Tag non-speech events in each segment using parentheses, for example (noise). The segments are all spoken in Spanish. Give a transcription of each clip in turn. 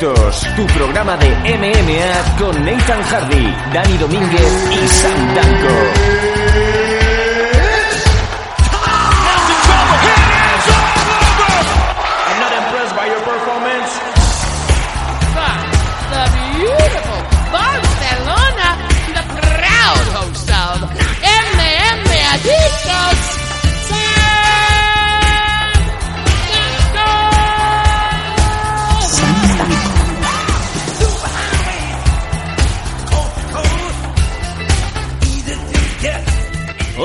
Tu programa de MMA con Nathan Hardy, Dani Domínguez y Sam Danko.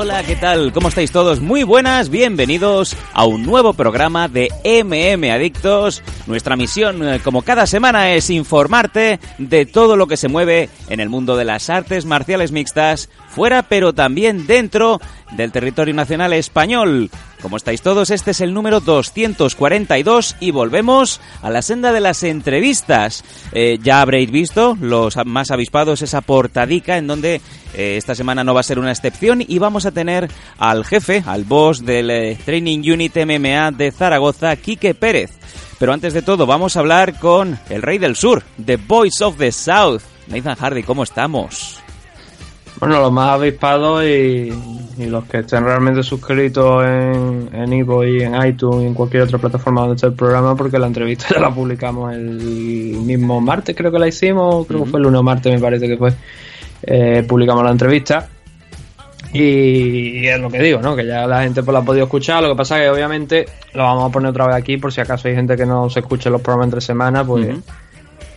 Hola, ¿qué tal? ¿Cómo estáis todos? Muy buenas, bienvenidos a un nuevo programa de MM Adictos. Nuestra misión, eh, como cada semana, es informarte de todo lo que se mueve en el mundo de las artes marciales mixtas, fuera pero también dentro del territorio nacional español. ¿Cómo estáis todos? Este es el número 242 y volvemos a la senda de las entrevistas. Eh, ya habréis visto, los más avispados, esa portadica en donde eh, esta semana no va a ser una excepción y vamos a tener al jefe, al boss del eh, Training Unit MMA de Zaragoza, Quique Pérez. Pero antes de todo vamos a hablar con el Rey del Sur, The Voice of the South. Nathan Hardy, ¿cómo estamos? Bueno, los más avispados y, y los que estén realmente suscritos en, en Ivo y en iTunes y en cualquier otra plataforma donde esté el programa, porque la entrevista (laughs) ya la publicamos el mismo martes, creo que la hicimos, creo que fue el 1 de martes, me parece que fue. Eh, publicamos la entrevista. Y, es lo que digo, ¿no? Que ya la gente pues la ha podido escuchar. Lo que pasa es que obviamente lo vamos a poner otra vez aquí por si acaso hay gente que no se escuche los programas entre semanas, pues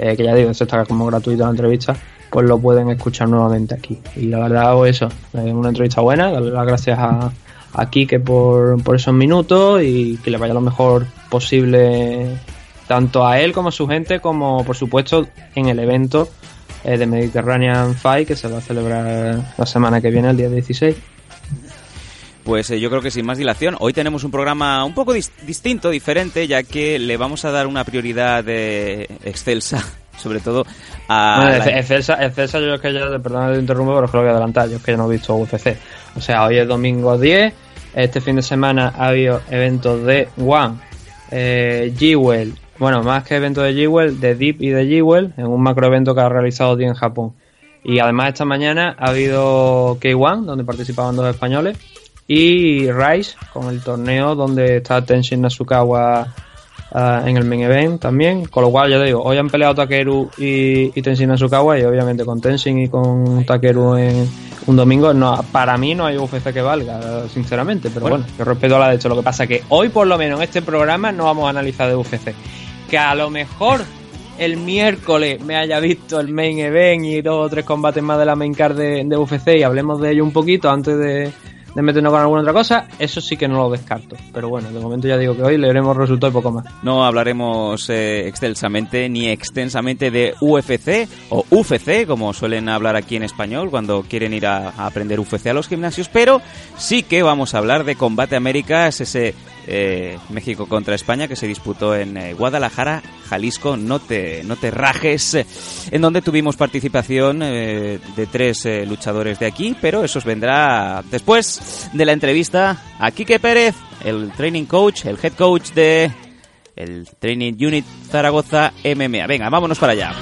eh, que ya digo, eso está como gratuito la entrevista, pues lo pueden escuchar nuevamente aquí. Y la verdad, pues eso, es una entrevista buena, darle las gracias a, a Kike por, por esos minutos y que le vaya lo mejor posible tanto a él como a su gente, como por supuesto en el evento eh, de Mediterranean Fight que se va a celebrar la semana que viene, el día 16. Pues eh, yo creo que sin más dilación, hoy tenemos un programa un poco dis- distinto, diferente, ya que le vamos a dar una prioridad eh, excelsa, sobre todo a... Bueno, la- Ex- Excelsa, Excelsa yo es que ya, perdona que te interrumpo, pero es que lo adelantar, yo es que ya no he visto UFC. O sea, hoy es domingo 10, este fin de semana ha habido eventos de One, eh, G-Well, bueno, más que eventos de G-Well, de Deep y de G-Well, en un macro evento que ha realizado Día en Japón. Y además esta mañana ha habido K1, donde participaban dos españoles, y Rise, con el torneo donde está Tenshin Nasukawa ah, en el main event también. Con lo cual, ya te digo, hoy han peleado Takeru y, y Tenshin Nasukawa y obviamente con Tenshin y con Takeru en un domingo, no, para mí no hay UFC que valga, sinceramente, pero Bueno. bueno, yo respeto a la de hecho. Lo que pasa que hoy, por lo menos en este programa, no vamos a analizar de UFC. Que a lo mejor el miércoles me haya visto el main event y dos o tres combates más de la main card de, de UFC y hablemos de ello un poquito antes de, de meternos con alguna otra cosa, eso sí que no lo descarto. Pero bueno, de momento ya digo que hoy leeremos resultados y poco más. No hablaremos eh, excelsamente ni extensamente de UFC o UFC, como suelen hablar aquí en español cuando quieren ir a, a aprender UFC a los gimnasios, pero sí que vamos a hablar de Combate Américas, ese eh, México contra España que se disputó en eh, Guadalajara, Jalisco, no te, no te rajes, eh, en donde tuvimos participación de tres luchadores de aquí, pero eso os vendrá después de la entrevista a Quique Pérez, el training coach, el head coach de el Training Unit Zaragoza MMA. Venga, vámonos para allá.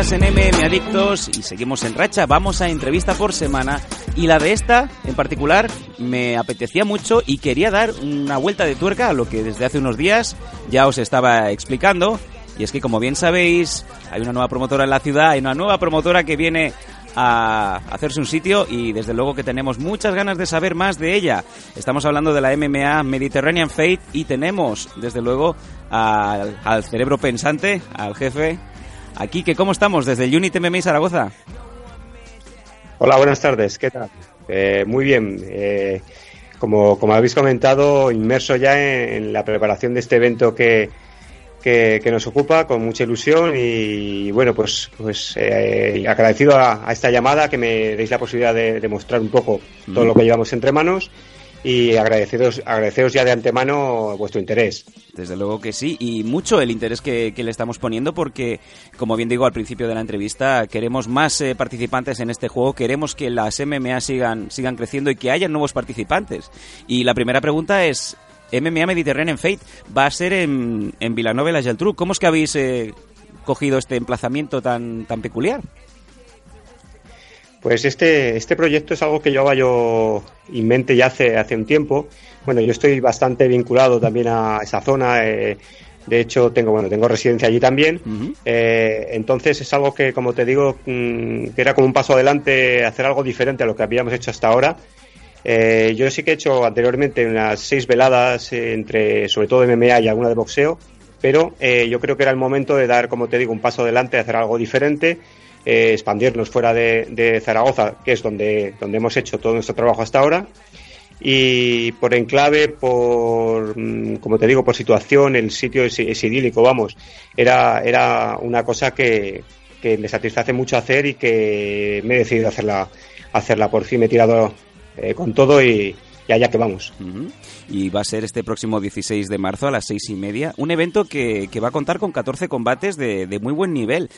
Entrevistas en MM Adictos y seguimos en racha. Vamos a entrevista por semana y la de esta en particular me apetecía mucho y quería dar una vuelta de tuerca a lo que desde hace unos días ya os estaba explicando. Y es que como bien sabéis, hay una nueva promotora en la ciudad, hay una nueva promotora que viene a hacerse un sitio y desde luego que tenemos muchas ganas de saber más de ella. Estamos hablando de la MMA Mediterranean Fate y tenemos desde luego al, al cerebro pensante, al jefe, aquí que cómo estamos desde el Unit MMA Zaragoza. Hola, buenas tardes. ¿Qué tal? Eh, muy bien. Eh, como, como habéis comentado, inmerso ya en, en la preparación de este evento que, que, que nos ocupa con mucha ilusión y bueno, pues, pues eh, agradecido a, a esta llamada que me deis la posibilidad de, de mostrar un poco todo lo que llevamos entre manos y agradeceros, agradeceros ya de antemano vuestro interés. Desde luego que sí, y mucho el interés que, que le estamos poniendo porque, como bien digo al principio de la entrevista, queremos más eh, participantes en este juego, queremos que las MMA sigan, sigan creciendo y que haya nuevos participantes. Y la primera pregunta es, MMA Mediterranean Fate va a ser en, en y la Geltrú. ¿Cómo es que habéis eh, cogido este emplazamiento tan, tan peculiar? Pues este, este proyecto es algo que llevaba yo en mente ya hace, hace un tiempo. Bueno, yo estoy bastante vinculado también a esa zona. eh, de hecho, tengo, bueno, tengo residencia allí también. Eh, entonces es algo que, como te digo, mm, que era como un paso adelante, hacer algo diferente a lo que habíamos hecho hasta ahora. Eh, yo sí que he hecho anteriormente unas seis veladas entre, sobre todo de MMA y alguna de boxeo, pero eh, yo creo que era el momento de dar, como te digo, un paso adelante, hacer algo diferente, eh, expandirnos fuera de, de Zaragoza, que es donde, donde hemos hecho todo nuestro trabajo hasta ahora. Y por enclave, por, mm, como te digo, por situación, el sitio es, idílico, vamos. Era, era una cosa que, que me satisface mucho hacer y que me he decidido hacerla, hacerla. Por fin me he tirado eh, con todo y, allá que vamos. Y va a ser este próximo 16 de marzo a las seis y media. Un evento que, que va a contar con 14 combates de, de muy buen nivel.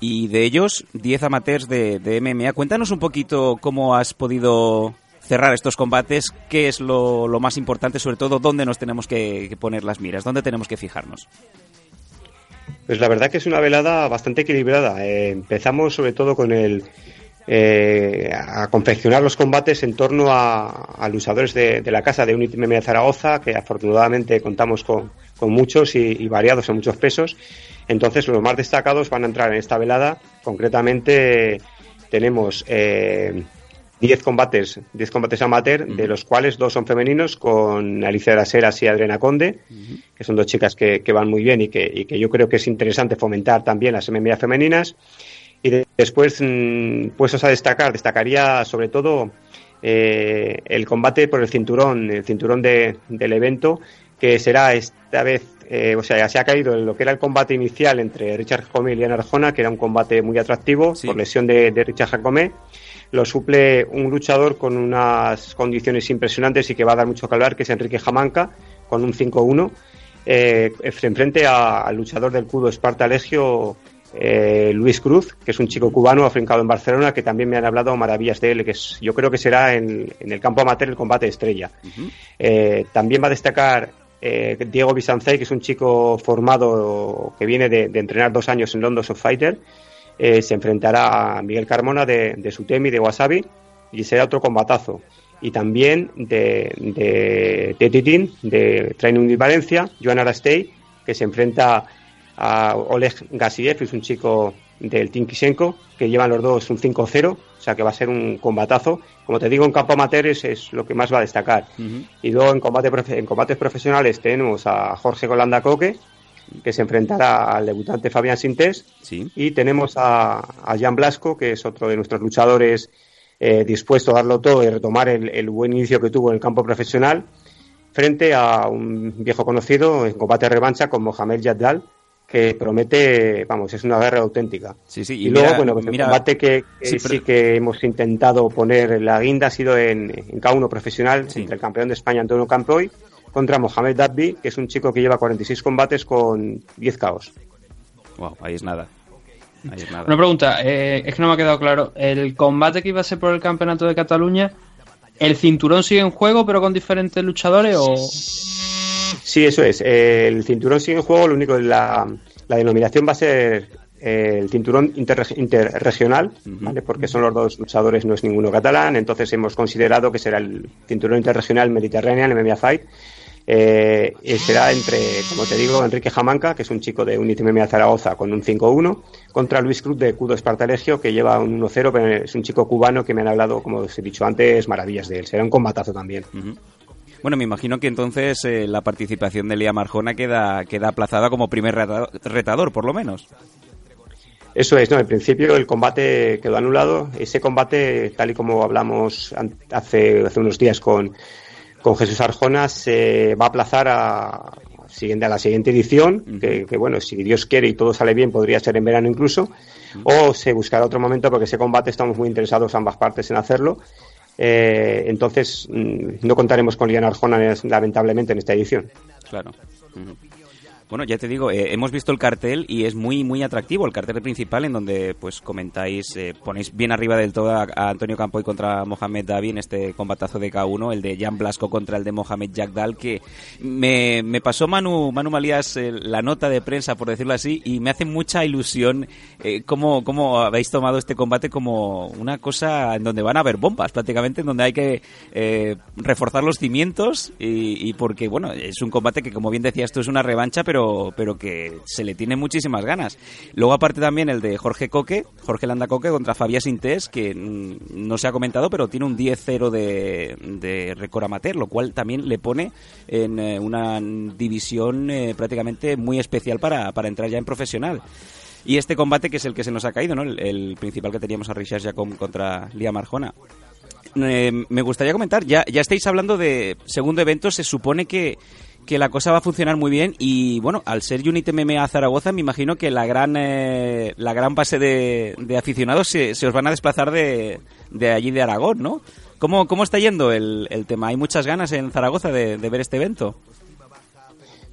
Y de ellos, 10 amateurs de, de MMA. Cuéntanos un poquito cómo has podido cerrar estos combates, qué es lo, lo más importante, sobre todo dónde nos tenemos que, poner las miras, dónde tenemos que fijarnos. Pues la verdad que es una velada bastante equilibrada. Eh, empezamos sobre todo con el eh, a confeccionar los combates en torno a, a luchadores de, de la casa de Unity MMA Zaragoza, que afortunadamente contamos con, con muchos y, y variados en muchos pesos. Entonces los más destacados van a entrar en esta velada. Concretamente tenemos eh, 10 combates, 10 combates amateur, de los cuales dos son femeninos, con Alicia de las Heras y Adriana Conde, que son dos chicas que, que van muy bien y que, y que yo creo que es interesante fomentar también las MMA femeninas. Y de- después, mm, puestos a destacar, destacaría sobre todo eh, el combate por el cinturón, el cinturón de- del evento, que será esta vez, eh, o sea, ya se ha caído en lo que era el combate inicial entre Richard Jacome y Liana Arjona, que era un combate muy atractivo Sí. por lesión de, de Richard Jacome. Lo suple un luchador con unas condiciones impresionantes y que va a dar mucho que hablar, que es Enrique Jamanca, con un 5-1. Eh, frente a- al luchador del Cudo Esparta Legio, eh, Luis Cruz, que es un chico cubano afincado en Barcelona, que también me han hablado maravillas de él, que es, yo creo que será en, en el campo amateur el combate estrella. Eh, también va a destacar eh, Diego Bisancey, que es un chico formado que viene de, de entrenar dos años en London of Fighter. Se enfrentará a Miguel Carmona de, de Sutemi, de Wasabi, y será otro combatazo. Y también de, de, de Titín, de Training de Valencia, Joan Arastey, que se enfrenta a Oleg Gasiev, es un chico del Team Kisenko, que llevan los dos un 5-0, o sea que va a ser un combatazo. Como te digo, en campo amateur es, es lo que más va a destacar. Y luego en, combate, en combates profesionales tenemos a Jorge Golanda Coque, que se enfrentará al debutante Fabián Sintés, Sí. y tenemos a, a Jan Blasco, que es otro de nuestros luchadores eh, dispuesto a darlo todo y retomar el, el buen inicio que tuvo en el campo profesional, frente a un viejo conocido en combate revancha con Mohamed Yaddal, que promete, vamos, es una guerra auténtica. Sí, sí. Y, luego, mira- bueno, pues el mira- combate que, que Sí, que hemos intentado poner en la guinda ha sido en, en K1 profesional, Sí. entre el campeón de España Antonio Campoy contra Mohamed Dabbi, que es un chico que lleva 46 combates con 10 caos. Wow, ahí es nada. Ahí es nada. Una pregunta, eh, es que no me ha quedado claro. El combate que iba a ser por el campeonato de Cataluña, ¿el cinturón sigue en juego pero con diferentes luchadores o...? Sí, eso es. El cinturón sigue en juego, lo único, la, la denominación va a ser eh, el cinturón interreg- interregional, ¿vale? porque son los dos luchadores, no es ninguno catalán, entonces hemos considerado que será el cinturón interregional Mediterranean MMA Fight. Eh, y será entre, como te digo, Enrique Jamanca, que es un chico de Unity MMA Zaragoza con un 5-1, contra Luis Cruz de Cudo Espartalegio, que lleva un 1-0, pero es un chico cubano que me han hablado, como os he dicho antes, maravillas de él. Será un combatazo también. Bueno, me imagino que entonces eh, la participación de Liam Arjona queda, queda aplazada como primer reta- retador, por lo menos. Eso es, no, en principio el combate quedó anulado. Ese combate, tal y como hablamos hace, hace unos días con, con Jesús Arjona, se va a aplazar a, siguiente, a la siguiente edición, que, que, bueno, si Dios quiere y todo sale bien, podría ser en verano incluso, o se buscará otro momento porque ese combate estamos muy interesados ambas partes en hacerlo. Eh, entonces, mm, no contaremos con Liana Arjona lamentablemente en esta edición. Bueno, ya te digo, eh, hemos visto el cartel y es muy muy atractivo el cartel principal en donde pues comentáis, eh, ponéis bien arriba del todo a, a Antonio Campoy contra Mohamed Davi en este combatazo de K1, el de Jan Blasco contra el de Mohamed Jagdal, que me, me pasó Manu, Manu Malías eh, la nota de prensa, por decirlo así, y me hace mucha ilusión eh, cómo, cómo habéis tomado este combate como una cosa en donde van a haber bombas prácticamente, en donde hay que reforzar los cimientos y, y porque, bueno, es un combate que como bien decía, esto es una revancha, pero pero, que se le tiene muchísimas ganas. Luego aparte también el de Jorge Coque, Jorge Landa Coque contra Fabián Sintés, que mm, no se ha comentado, pero tiene un 10-0 de, de récord amateur, lo cual también le pone en eh, una división eh, prácticamente muy especial para, para entrar ya en profesional. Y este combate que es el que se nos ha caído, ¿no? El, principal que teníamos a Richard Jacom contra Liam Arjona. Eh, me gustaría comentar, ya, ya estáis hablando de segundo evento, se supone que, que la cosa va a funcionar muy bien y bueno, al ser Unity MMA Zaragoza me imagino que la gran eh, la gran base de, de aficionados se, se, os van a desplazar de, de, allí de Aragón, ¿no? ¿Cómo, cómo está yendo el, el tema? ¿Hay muchas ganas en Zaragoza de, de ver este evento?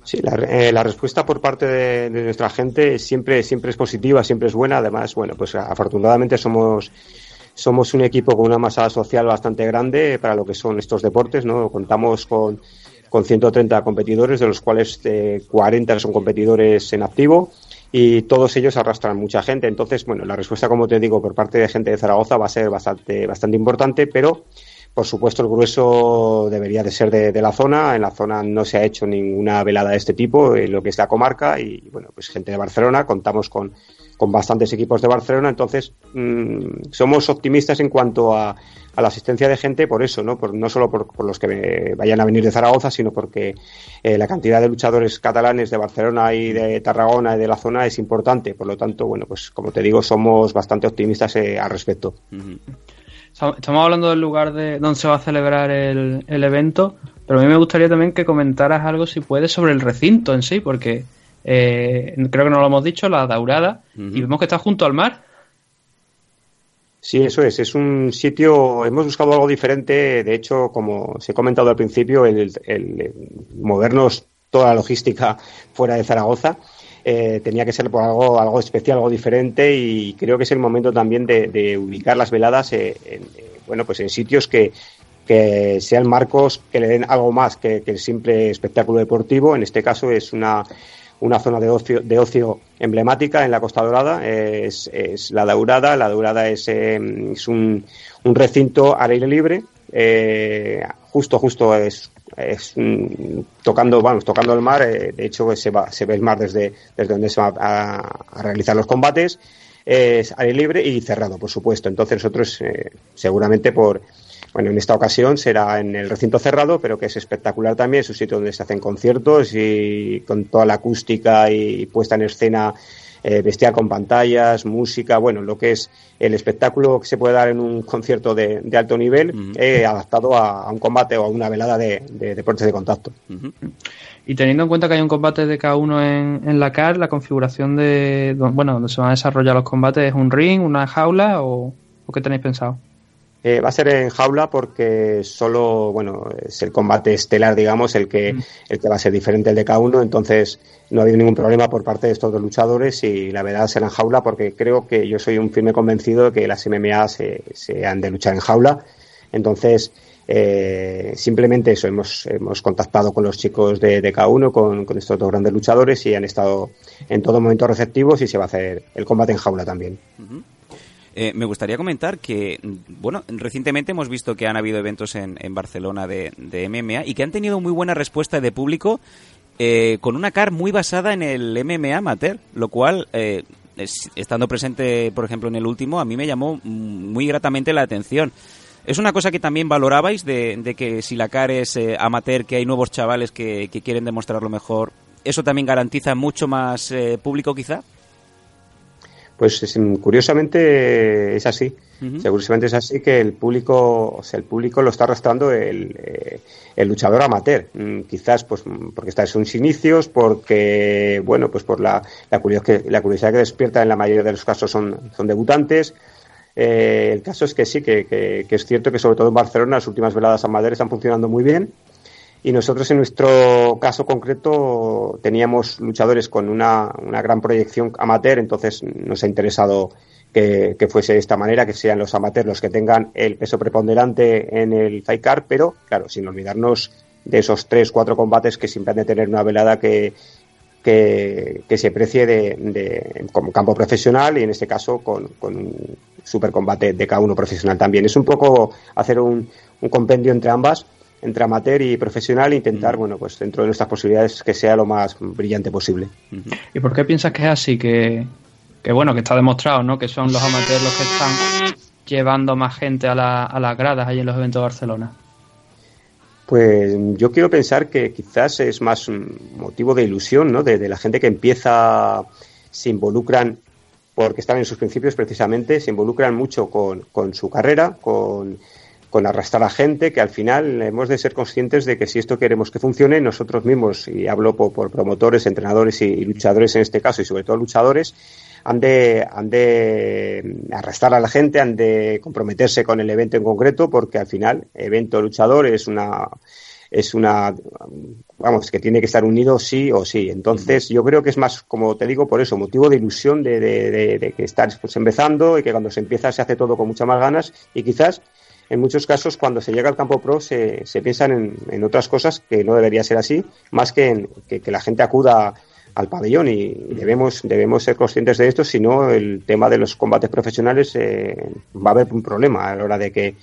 Sí, la, eh, la, respuesta por parte de, de, nuestra gente siempre, siempre es positiva, siempre es buena. Además, bueno, pues afortunadamente somos, somos un equipo con una masa social bastante grande para lo que son estos deportes, ¿no? Contamos con, con 130 competidores, de los cuales eh, 40 son competidores en activo y todos ellos arrastran mucha gente. Entonces, bueno, la respuesta, como te digo, por parte de gente de Zaragoza va a ser bastante, bastante importante, pero por supuesto, el grueso debería de ser de, de, la zona. En la zona no se ha hecho ninguna velada de este tipo, en lo que es la comarca. Y bueno, pues gente de Barcelona, contamos con, con bastantes equipos de Barcelona. Entonces, mmm, somos optimistas en cuanto a, a, la asistencia de gente por eso, ¿no? Por, no solo por, por los que vayan a venir de Zaragoza, sino porque eh, la cantidad de luchadores catalanes de Barcelona y de Tarragona y de la zona es importante. Por lo tanto, bueno, pues como te digo, somos bastante optimistas eh, al respecto. Estamos hablando del lugar de donde se va a celebrar el, el, evento, pero a mí me gustaría también que comentaras algo, si puedes, sobre el recinto en sí, porque eh, creo que no lo hemos dicho, la Daurada, uh -huh. y vemos que está junto al mar. Sí, eso es. Es un sitio. Hemos buscado algo diferente. De hecho, como os he comentado al principio, el, el, el movernos toda la logística fuera de Zaragoza. Eh, tenía que ser por algo, algo especial, algo diferente y creo que es el momento también de, de ubicar las veladas en, en, bueno, pues en sitios que, que sean marcos que le den algo más que, que, el simple espectáculo deportivo. En este caso es una, una zona de ocio, de ocio emblemática en la Costa Dorada, es, es la Daurada. La Daurada es, eh, es un, un, recinto al aire libre, eh, justo, justo es, es tocando, vamos, tocando el mar. Eh, de hecho, se, va, se ve el mar desde, desde donde se va a, a realizar los combates. Es aire libre y cerrado, por supuesto. Entonces nosotros, eh, seguramente por bueno, en esta ocasión será en el recinto cerrado, pero que es espectacular también, es un sitio donde se hacen conciertos y con toda la acústica y puesta en escena eh, bestial con pantallas, música, bueno, lo que es el espectáculo que se puede dar en un concierto de, de alto nivel, uh -huh. eh, adaptado a, a, un combate o a una velada de, de deportes de contacto. Uh -huh. Y teniendo en cuenta que hay un combate de K1 en, en la CAR, la configuración de, bueno, donde se van a desarrollar los combates, ¿es un ring, una jaula o, o qué tenéis pensado? Eh, va a ser en jaula porque solo, bueno, es el combate estelar, digamos, el que, mm. el que va a ser diferente al de K1, entonces no ha habido ningún problema por parte de estos dos luchadores y la verdad será en jaula porque creo que yo soy un firme convencido de que las MMA se, se han de luchar en jaula, entonces eh, simplemente eso, hemos, hemos contactado con los chicos de, de K1, con, con, estos dos grandes luchadores y han estado en todo momento receptivos y se va a hacer el combate en jaula también. Uh -huh. Eh, me gustaría comentar que, bueno, recientemente hemos visto que han habido eventos en, Barcelona de, de, MMA y que han tenido muy buena respuesta de público eh, con una car muy basada en el MMA amateur, lo cual, eh, es, estando presente, por ejemplo, en el último, a mí me llamó muy gratamente la atención. ¿Es una cosa que también valorabais de, que si la CAR es amateur, que hay nuevos chavales que, quieren demostrarlo mejor, eso también garantiza mucho más público quizá? Pues es- curiosamente es así. Ujú. O sea, curiosamente es así que el público, o sea, el público lo está arrastrando el, eh, el luchador amateur. Mm, quizás pues mm, porque está en sus inicios, porque bueno, pues por la, la, curiosidad, que, la curiosidad que despierta en la mayoría de los casos son, son debutantes. Eh, el caso es que sí, que, que- que es cierto que sobre todo en Barcelona las últimas veladas amateurs están funcionando muy bien. Y nosotros en nuestro caso concreto teníamos luchadores con una, una gran proyección amateur, entonces nos ha interesado que, que fuese de esta manera, que sean los amateurs los que tengan el peso preponderante en el card, pero claro, sin olvidarnos de esos tres, cuatro combates que siempre han de tener una velada que, que, que se precie de, de- como campo profesional y en este caso con, con un super combate de K1 profesional también. Es un poco hacer un, un compendio entre ambas, entre amateur y profesional e intentar, bueno, pues dentro de nuestras posibilidades que sea lo más brillante posible. ¿Y por qué piensas que es así? Que, que bueno, que está demostrado, ¿no? Que son los amateurs los que están llevando más gente a, la- a las gradas ahí en los eventos de Barcelona. Pues yo quiero pensar que quizás es más un motivo de ilusión, ¿no? De, de la gente que empieza, se involucran, porque están en sus principios precisamente, se involucran mucho con, con su carrera, con, con arrastrar a gente, que al final hemos de ser conscientes de que si esto queremos que funcione, nosotros mismos, y hablo por, por promotores, entrenadores y, y luchadores en este caso, y sobre todo luchadores, han de, han de arrastrar a la gente, han de comprometerse con el evento en concreto, porque al final, evento luchador es una, es una, vamos, que tiene que estar unido sí o sí. Entonces, yo creo que es más, como te digo, por eso, motivo de ilusión de, de, de, de que estás pues, empezando y que cuando se empieza se hace todo con muchas más ganas y quizás en muchos casos cuando se llega al campo pro se, piensan en, otras cosas que no debería ser así, más que en que, la gente acuda al pabellón y debemos debemos ser conscientes de esto, si no el tema de los combates profesionales eh, va a haber un problema a la hora de que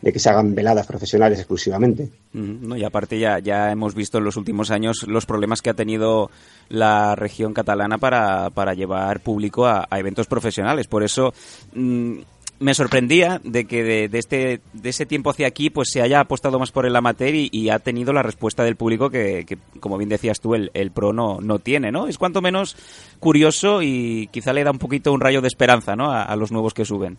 de que se hagan veladas profesionales exclusivamente. No, y aparte ya, ya hemos visto en los últimos años los problemas que ha tenido la región catalana para, para llevar público a, a eventos profesionales. Por eso mm, me sorprendía de que de, este, de ese tiempo hacia aquí pues se haya apostado más por el amateur y, ha tenido la respuesta del público que, como bien decías tú, el, pro no, no tiene, ¿no? Es cuanto menos curioso y quizá le da un poquito un rayo de esperanza, ¿no? A, los nuevos que suben.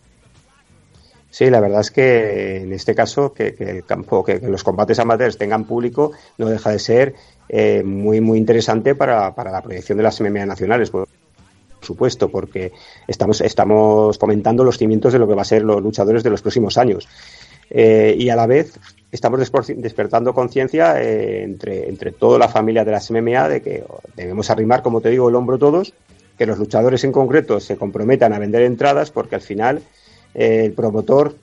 Sí, la verdad es que en este caso que, el campo, que, los combates amateurs tengan público no deja de ser eh, muy muy interesante para, para, la proyección de las MMA nacionales, por supuesto, porque estamos estamos comentando los cimientos de lo que va a ser los luchadores de los próximos años. Eh, y a la vez estamos despertando conciencia eh, entre entre toda la familia de las MMA de que debemos arrimar, como te digo, el hombro todos, que los luchadores en concreto se comprometan a vender entradas, porque al final eh, el promotor,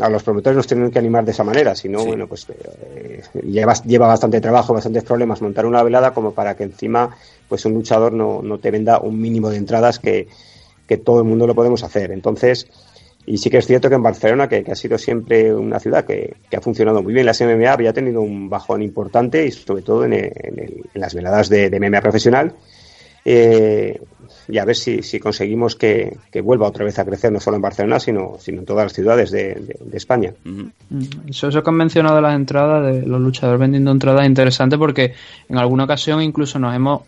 a los promotores nos tienen que animar de esa manera, si no, sí. bueno, pues eh, lleva, lleva bastante trabajo, bastantes problemas montar una velada como para que encima pues un luchador no, no te venda un mínimo de entradas que, que, todo el mundo lo podemos hacer. Entonces, y sí que es cierto que en Barcelona, que, que ha sido siempre una ciudad que, que, ha funcionado muy bien, la MMA había tenido un bajón importante y sobre todo en, el, en, el, en las veladas de, de MMA profesional. Eh, y a ver si, si conseguimos que, que, vuelva otra vez a crecer, no solo en Barcelona, sino, sino en todas las ciudades de, de, de España. Uh -huh. eso, eso que han mencionado de las entradas, de los luchadores vendiendo entradas, es interesante porque en alguna ocasión incluso nos hemos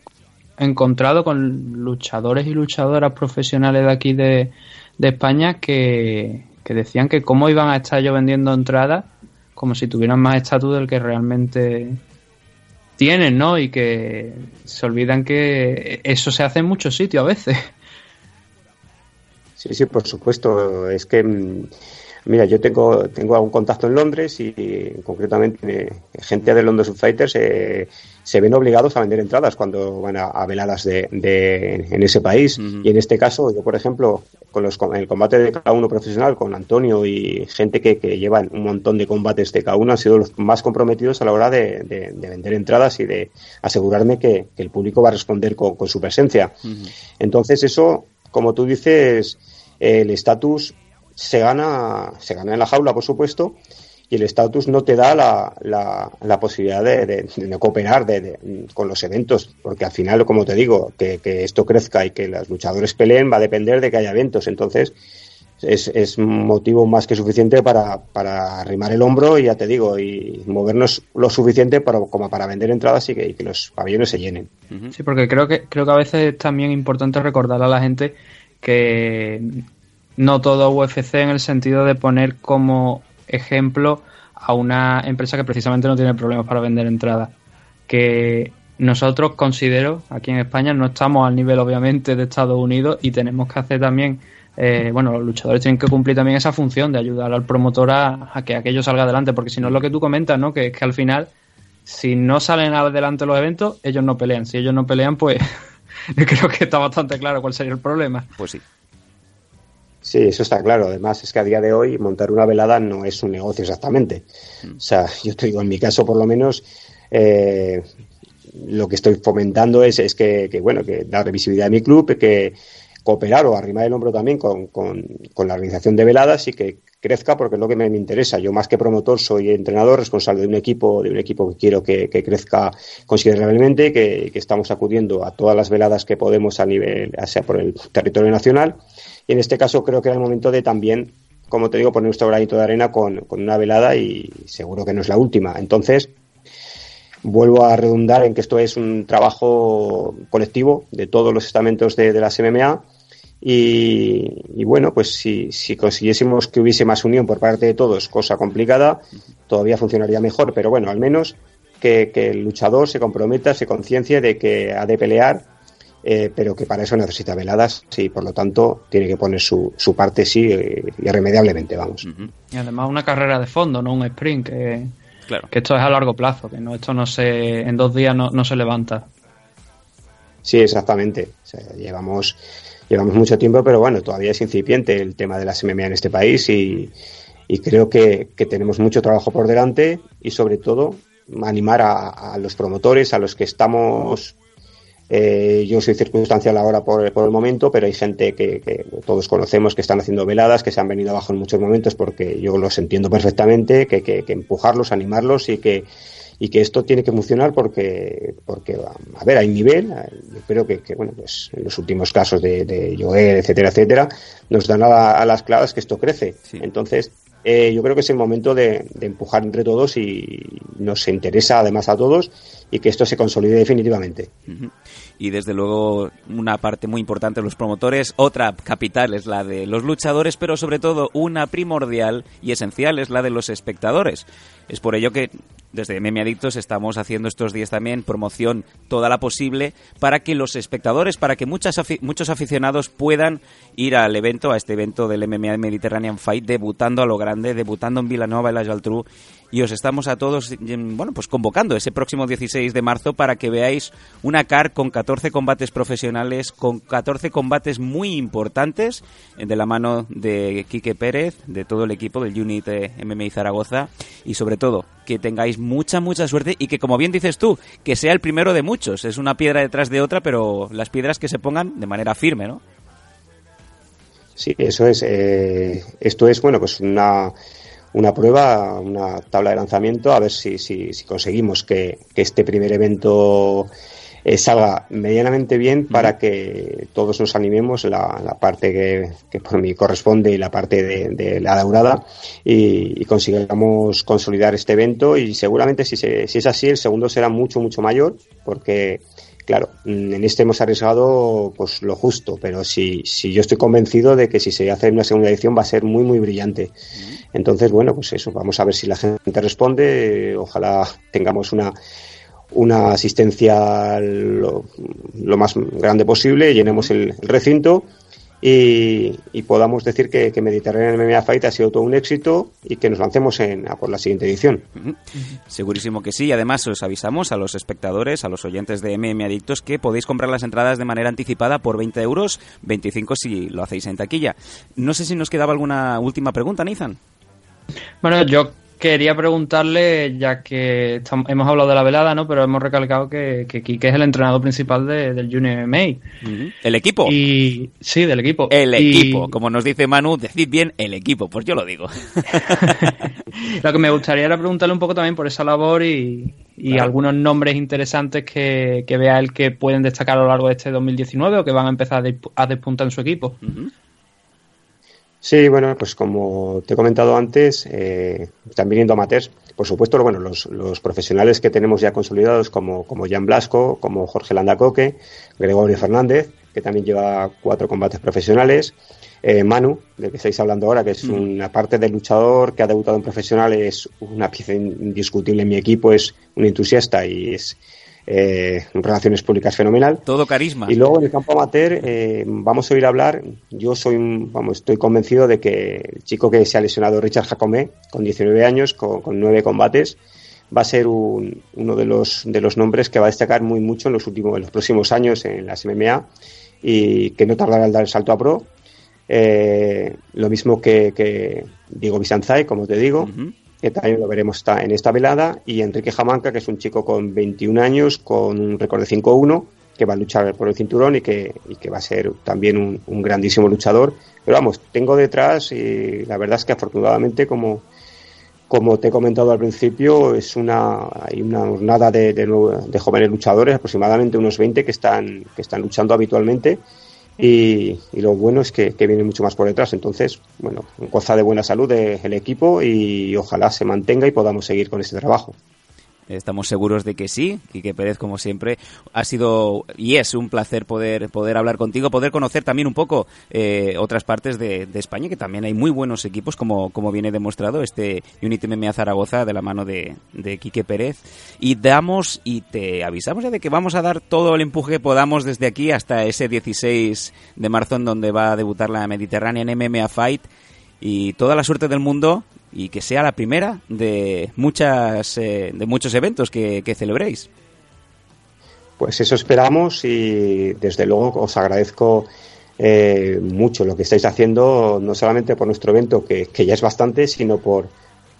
encontrado con luchadores y luchadoras profesionales de aquí de, de España que, que decían que cómo iban a estar yo vendiendo entradas como si tuvieran más estatus del que realmente tienen, ¿no? Y que se olvidan que eso se hace en muchos sitios a veces. Sí, sí, por supuesto. Es que, mira, yo tengo, tengo algún contacto en Londres y, concretamente gente de London Subfighters eh, se ven obligados a vender entradas cuando van a, a veladas de, de, en ese país. Uh -huh. Y en este caso, yo, por ejemplo, con, los, con el combate de K1 profesional, con Antonio y gente que, que llevan un montón de combates de K1, han sido los más comprometidos a la hora de, de, de vender entradas y de asegurarme que, que, el público va a responder con, con su presencia. Uh -huh. Entonces, eso, como tú dices, el estatus se gana, se gana en la jaula, por supuesto, y el estatus no te da la, la, la posibilidad de, de, de cooperar de, con los eventos, porque al final, como te digo, que, que, esto crezca y que los luchadores peleen va a depender de que haya eventos. Entonces, es, es motivo más que suficiente para, para arrimar el hombro y ya te digo, y movernos lo suficiente para, como para vender entradas y que, y que los pabellones se llenen. Sí, porque creo que, creo que a veces es también importante recordar a la gente que no todo UFC en el sentido de poner como ejemplo a una empresa que precisamente no tiene problemas para vender entradas. Que nosotros considero, aquí en España, no estamos al nivel obviamente de Estados Unidos y tenemos que hacer también, eh, bueno, los luchadores tienen que cumplir también esa función de ayudar al promotor a, a que aquello salga adelante, porque si no es lo que tú comentas, ¿no? Que es que al final, si no salen adelante los eventos, ellos no pelean. Si ellos no pelean, pues (laughs) creo que está bastante claro cuál sería el problema. Pues sí. Sí, eso está claro. Además, es que a día de hoy montar una velada no es un negocio exactamente. O sea, (laughs) yo te digo, en mi caso por lo menos, eh, lo que estoy fomentando es, es que, que, bueno, que dar visibilidad a mi club, que cooperar o arrimar el hombro también con, con, con la organización de veladas y que crezca porque es lo que me, me, interesa. Yo más que promotor soy entrenador, responsable de un equipo, de un equipo que quiero que, crezca considerablemente, que, que, estamos acudiendo a todas las veladas que podemos a nivel, sea por el territorio nacional. Y en este caso creo que era el momento de también, como te digo, poner nuestro granito de arena con, con una velada y seguro que no es la última. Entonces, vuelvo a redundar en que esto es un trabajo colectivo de todos los estamentos de, de las MMA y, y, bueno, pues si, si, consiguiésemos que hubiese más unión por parte de todos, cosa complicada, todavía funcionaría mejor, pero bueno, al menos que, que el luchador se comprometa, se conciencie de que ha de pelear, eh, pero que para eso necesita veladas y por lo tanto tiene que poner su, su parte sí, eh, irremediablemente, vamos. Y además una carrera de fondo, no un sprint, que, claro. que esto es a largo plazo, que no esto no se en dos días no, no se levanta. Sí, exactamente. O sea, llevamos llevamos mucho tiempo, pero bueno, todavía es incipiente el tema de las MMA en este país y, creo que, tenemos mucho trabajo por delante y sobre todo animar a, a los promotores, a los que estamos eh, yo soy circunstancial ahora por, por, el momento, pero hay gente que, que, todos conocemos que están haciendo veladas, que se han venido abajo en muchos momentos porque yo los entiendo perfectamente, que, que, que empujarlos, animarlos y que, y que esto tiene que funcionar porque, porque a ver, hay nivel. Yo creo que, que bueno, pues en los últimos casos de, de Joel, etcétera, etcétera, nos dan a, a las claves que esto crece. Sí. Entonces, eh, yo creo que es el momento de, de, empujar entre todos y nos interesa además a todos y que esto se consolide definitivamente. Uh -huh. Y desde luego una parte muy importante de los promotores, otra capital es la de los luchadores, pero sobre todo una primordial y esencial es la de los espectadores. Es por ello que desde Meme Adictos estamos haciendo estos días también promoción toda la posible para que los espectadores, para que muchas muchos aficionados puedan ir al evento, a este evento del MMA Mediterranean Fight, debutando a lo grande, debutando en Vilanova y la Geltrú. Y os estamos a todos, bueno, pues convocando ese próximo 16 de marzo para que veáis una CAR con 14 combates profesionales, con 14 combates muy importantes, de la mano de Quique Pérez, de todo el equipo del Unit MMA Zaragoza, y sobre todo que tengáis mucha, mucha suerte y que, como bien dices tú, que sea el primero de muchos. Es una piedra detrás de otra, pero las piedras que se pongan de manera firme, ¿no? Sí, eso es. Eh, esto es, bueno, pues una, una prueba, una tabla de lanzamiento, a ver si, si, si conseguimos que, este primer evento eh, salga medianamente bien para que todos nos animemos la, la parte que, que, por mí corresponde y la parte de, de la daurada y, y, consigamos consolidar este evento y seguramente si, se, si es así el segundo será mucho mucho mayor porque claro, en este hemos arriesgado pues lo justo, pero si, si yo estoy convencido de que si se hace una segunda edición va a ser muy muy brillante. Entonces, bueno, pues eso, vamos a ver si la gente responde, ojalá tengamos una una asistencia lo, lo más grande posible, llenemos el, el recinto y, y, podamos decir que, que Mediterranean MMA Fight ha sido todo un éxito y que nos lancemos en, a por la siguiente edición. Uh -huh. Segurísimo que sí, y además os avisamos a los espectadores, a los oyentes de MM Adictos, que podéis comprar las entradas de manera anticipada por 20 euros, 25 si lo hacéis en taquilla. No sé si nos quedaba alguna última pregunta, Nathan. Bueno, yo quería preguntarle, ya que estamos, hemos hablado de la velada, ¿no? Pero hemos recalcado que, que Kike es el entrenador principal de, del Junior MMA. Uh -huh. ¿El equipo? Y sí, del equipo. El y... equipo, como nos dice Manu, decid bien el equipo, pues yo lo digo. (laughs) lo que me gustaría era preguntarle un poco también por esa labor y, y claro. algunos nombres interesantes que, que, vea él que pueden destacar a lo largo de este 2019 o que van a empezar a, despuntar en su equipo. Uh -huh. Sí, bueno, pues como te he comentado antes, eh, están viniendo amateurs. Por supuesto, bueno, los, los, profesionales que tenemos ya consolidados, como, como Jan Blasco, como Jorge Landacoque, Gregorio Fernández, que también lleva cuatro combates profesionales. Eh, Manu, del que estáis hablando ahora, que es una parte del luchador que ha debutado en profesional, es una pieza indiscutible en mi equipo, es un entusiasta y es eh, relaciones públicas fenomenal. Todo carisma. Y luego en el campo amateur eh, vamos a oír hablar, yo soy un- vamos, estoy convencido de que el chico que se ha lesionado, Richard Jacomé, con 19 años, con, con 9 combates, va a ser un- uno de los, de los nombres que va a destacar muy mucho en los últimos, en los próximos años en las MMA y que no tardará en dar el salto a pro. Eh, lo mismo que, que Diego Bizanzai, como te digo. Que también lo veremos en esta velada, y Enrique Jamanca, que es un chico con 21 años, con un récord de 5-1, que va a luchar por el cinturón y que, va a ser también un, grandísimo luchador. Pero vamos, tengo detrás, y la verdad es que afortunadamente, como, te he comentado al principio, es una, hay una jornada de, de jóvenes luchadores, aproximadamente unos 20 que están, que están luchando habitualmente. Y, y lo bueno es que, que viene mucho más por detrás. Entonces, bueno, goza de buena salud de- el equipo y ojalá se mantenga y podamos seguir con este trabajo. Estamos seguros de que sí. Quique Pérez, como siempre, ha sido y es un placer poder, poder hablar contigo, poder conocer también un poco eh, otras partes de, España, que también hay muy buenos equipos, como, como viene demostrado este Unity MMA Zaragoza de la mano de, de Quique Pérez. Y damos y te avisamos ya de que vamos a dar todo el empuje que podamos desde aquí hasta ese 16 de marzo en donde va a debutar la Mediterranean MMA Fight y toda la suerte del mundo y que sea la primera de muchas eh, de muchos eventos que, que celebréis. Pues eso esperamos y desde luego os agradezco eh, mucho lo que estáis haciendo, no solamente por nuestro evento, que, que ya es bastante, sino por,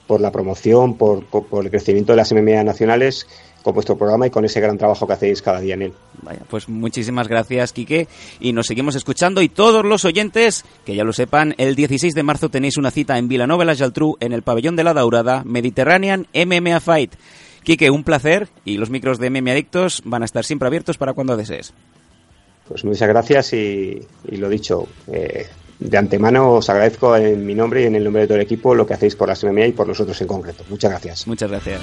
por la promoción, por, por- por el crecimiento de las MMA nacionales con vuestro programa y con ese gran trabajo que hacéis cada día en él. Vaya, pues muchísimas gracias, Quique, y nos seguimos escuchando. Y todos los oyentes, que ya lo sepan, el 16 de marzo tenéis una cita en Vilanova la Geltrú, en el pabellón de la Daurada, Mediterranean MMA Fight. Quique, un placer, y los micros de MMA Adictos van a estar siempre abiertos para cuando desees. Pues muchas gracias y, y lo dicho, eh, de antemano os agradezco en mi nombre y en el nombre de todo el equipo lo que hacéis por las MMA y por nosotros en concreto. Muchas gracias. Muchas gracias.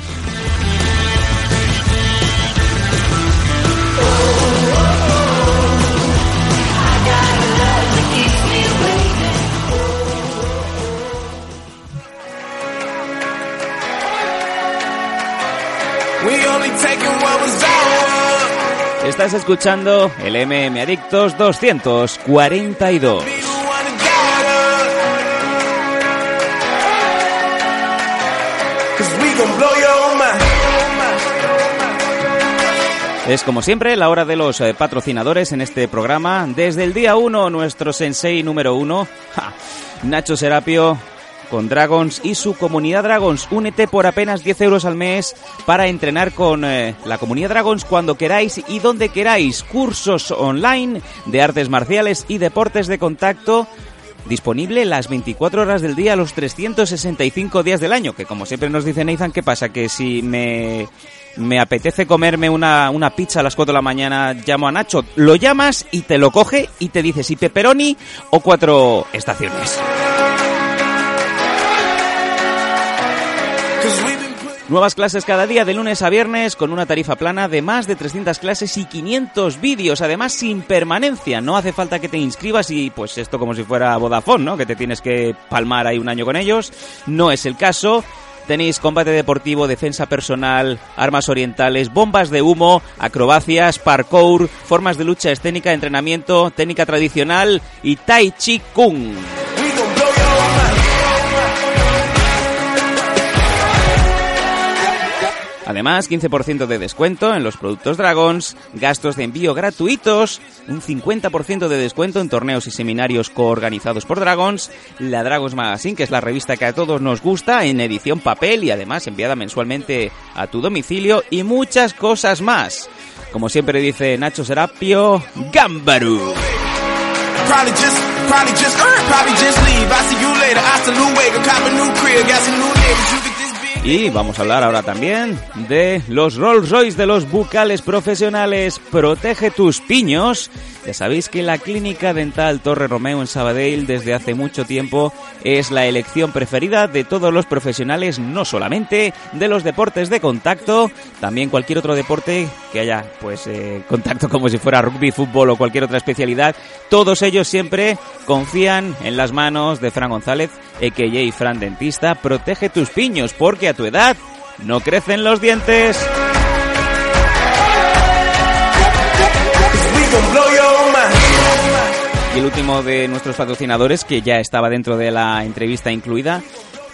Estás escuchando el MM Adictos 242. People wanna get us. Cause we gon' blow your mind. Es como siempre la hora de los eh, patrocinadores en este programa. Desde el día 1, nuestro sensei número 1, (laughs) Nacho Serapio, con Dragons y su comunidad Dragons. Únete por apenas 10 euros al mes para entrenar con eh, la comunidad Dragons cuando queráis y donde queráis. Cursos online de artes marciales y deportes de contacto. Disponible las 24 horas del día, los 365 días del año. Que como siempre nos dice Nathan, ¿qué pasa? Que si me, me apetece comerme una, una pizza a las 4 de la mañana, llamo a Nacho, lo llamas y te lo coge y te dice si pepperoni o cuatro estaciones. Nuevas clases cada día de lunes a viernes con una tarifa plana de más de 300 clases y 500 vídeos, además sin permanencia. No hace falta que te inscribas y pues esto como si fuera Vodafone, ¿no? Que te tienes que palmar ahí un año con ellos. No es el caso. Tenéis combate deportivo, defensa personal, armas orientales, bombas de humo, acrobacias, parkour, formas de lucha escénica, entrenamiento, técnica tradicional y tai chi kung. Además, 15% de descuento en los productos Dragons, gastos de envío gratuitos, un 50% de descuento en torneos y seminarios coorganizados por Dragons, la Dragons Magazine, que es la revista que a todos nos gusta, en edición papel y además enviada mensualmente a tu domicilio y muchas cosas más. Como siempre dice Nacho Serapio, Gambaru. Probably just, probably just, just leave. I see you later. I salute, wake, cop a new crib, got some new. You. Y vamos a hablar ahora también de los Rolls Royce de los bucales profesionales. Protege tus piños. Ya sabéis que la clínica dental Torre Romeo en Sabadell desde hace mucho tiempo es la elección preferida de todos los profesionales, no solamente de los deportes de contacto, también cualquier otro deporte que haya pues eh, contacto como si fuera rugby, fútbol o cualquier otra especialidad. Todos ellos siempre confían en las manos de Fran González, a.k.a. Fran Dentista. Protege tus piños porque a tu edad no crecen los dientes. Y el último de nuestros patrocinadores, que ya estaba dentro de la entrevista incluida.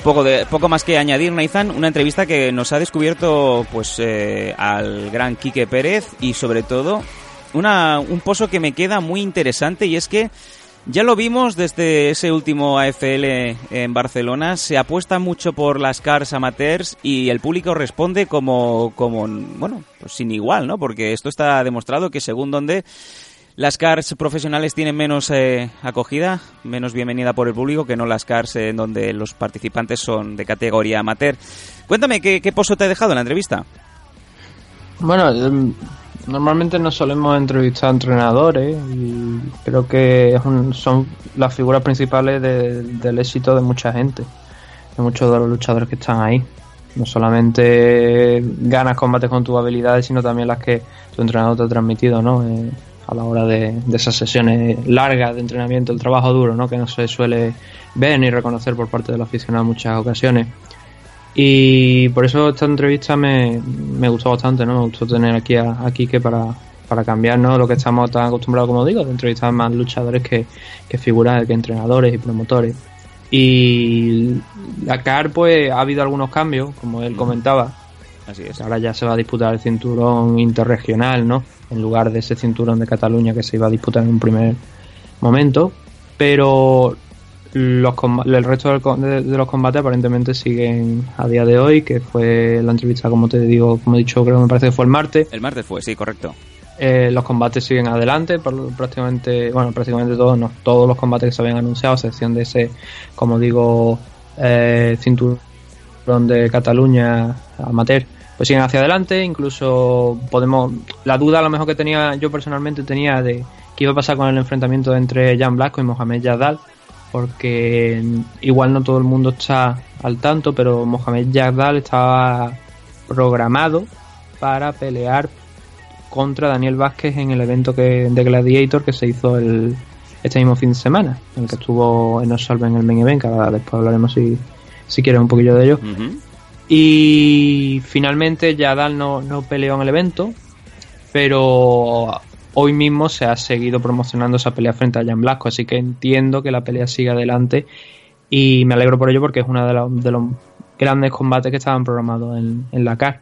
Poco, poco más que añadir, Nathan, una entrevista que nos ha descubierto pues eh, al gran Quique Pérez y sobre todo una, un pozo que me queda muy interesante y es que ya lo vimos desde ese último AFL en Barcelona, se apuesta mucho por las cars amateurs y el público responde como, como bueno, pues sin igual, ¿no? Porque esto está demostrado que según donde las cars profesionales tienen menos eh, acogida, menos bienvenida por el público que no las cars en donde los participantes son de categoría amateur. Cuéntame, ¿qué, qué pozo te ha dejado en la entrevista? Bueno, em, normalmente no solemos entrevistar a entrenadores y creo que es un- son las figuras principales de- del éxito de mucha gente, de muchos de los luchadores que están ahí. No solamente ganas combates con tus habilidades, sino también las que tu entrenador te ha transmitido, ¿no? Eh, a la hora de, de esas sesiones largas de entrenamiento, el trabajo duro, ¿no? Que no se suele ver ni reconocer por parte del aficionado en muchas ocasiones. Y por eso esta entrevista me, me gustó bastante, ¿no? Me gustó tener aquí a, a Quique para, para cambiar, ¿no? Lo que estamos tan acostumbrados, como digo, de entrevistar más luchadores que, que figuras, que entrenadores y promotores. Y la CAR, pues, ha habido algunos cambios, como él comentaba. Así es. Ahora ya se va a disputar el cinturón interregional, ¿no? En lugar de ese cinturón de Cataluña que se iba a disputar en un primer momento. Pero los el resto de, de los combates aparentemente siguen a día de hoy, que fue la entrevista, como te digo, como he dicho, creo que me parece que fue el martes. El martes fue, sí, correcto. Eh, los combates siguen adelante, prácticamente, bueno, prácticamente todos, no, todos los combates que se habían anunciado, a excepción de ese, como digo, eh, cinturón de Cataluña amateur, pues siguen hacia adelante, incluso podemos, la duda a lo mejor que tenía yo personalmente tenía de qué iba a pasar con el enfrentamiento entre Jan Blasco y Mohamed Yadal, porque igual no todo el mundo está al tanto, pero Mohamed Yadal estaba programado para pelear contra Daniel Vázquez en el evento que, de Gladiator que se hizo el, este mismo fin de semana, en el que estuvo en Salve en el main event, que ahora después hablaremos si, si quieres un poquillo de ello. Y finalmente Yadal no, no peleó en el evento, pero hoy mismo se ha seguido promocionando esa pelea frente a Jan Blasco, así que entiendo que la pelea sigue adelante y me alegro por ello porque es uno de los, de los grandes combates que estaban programados en, en la CAR.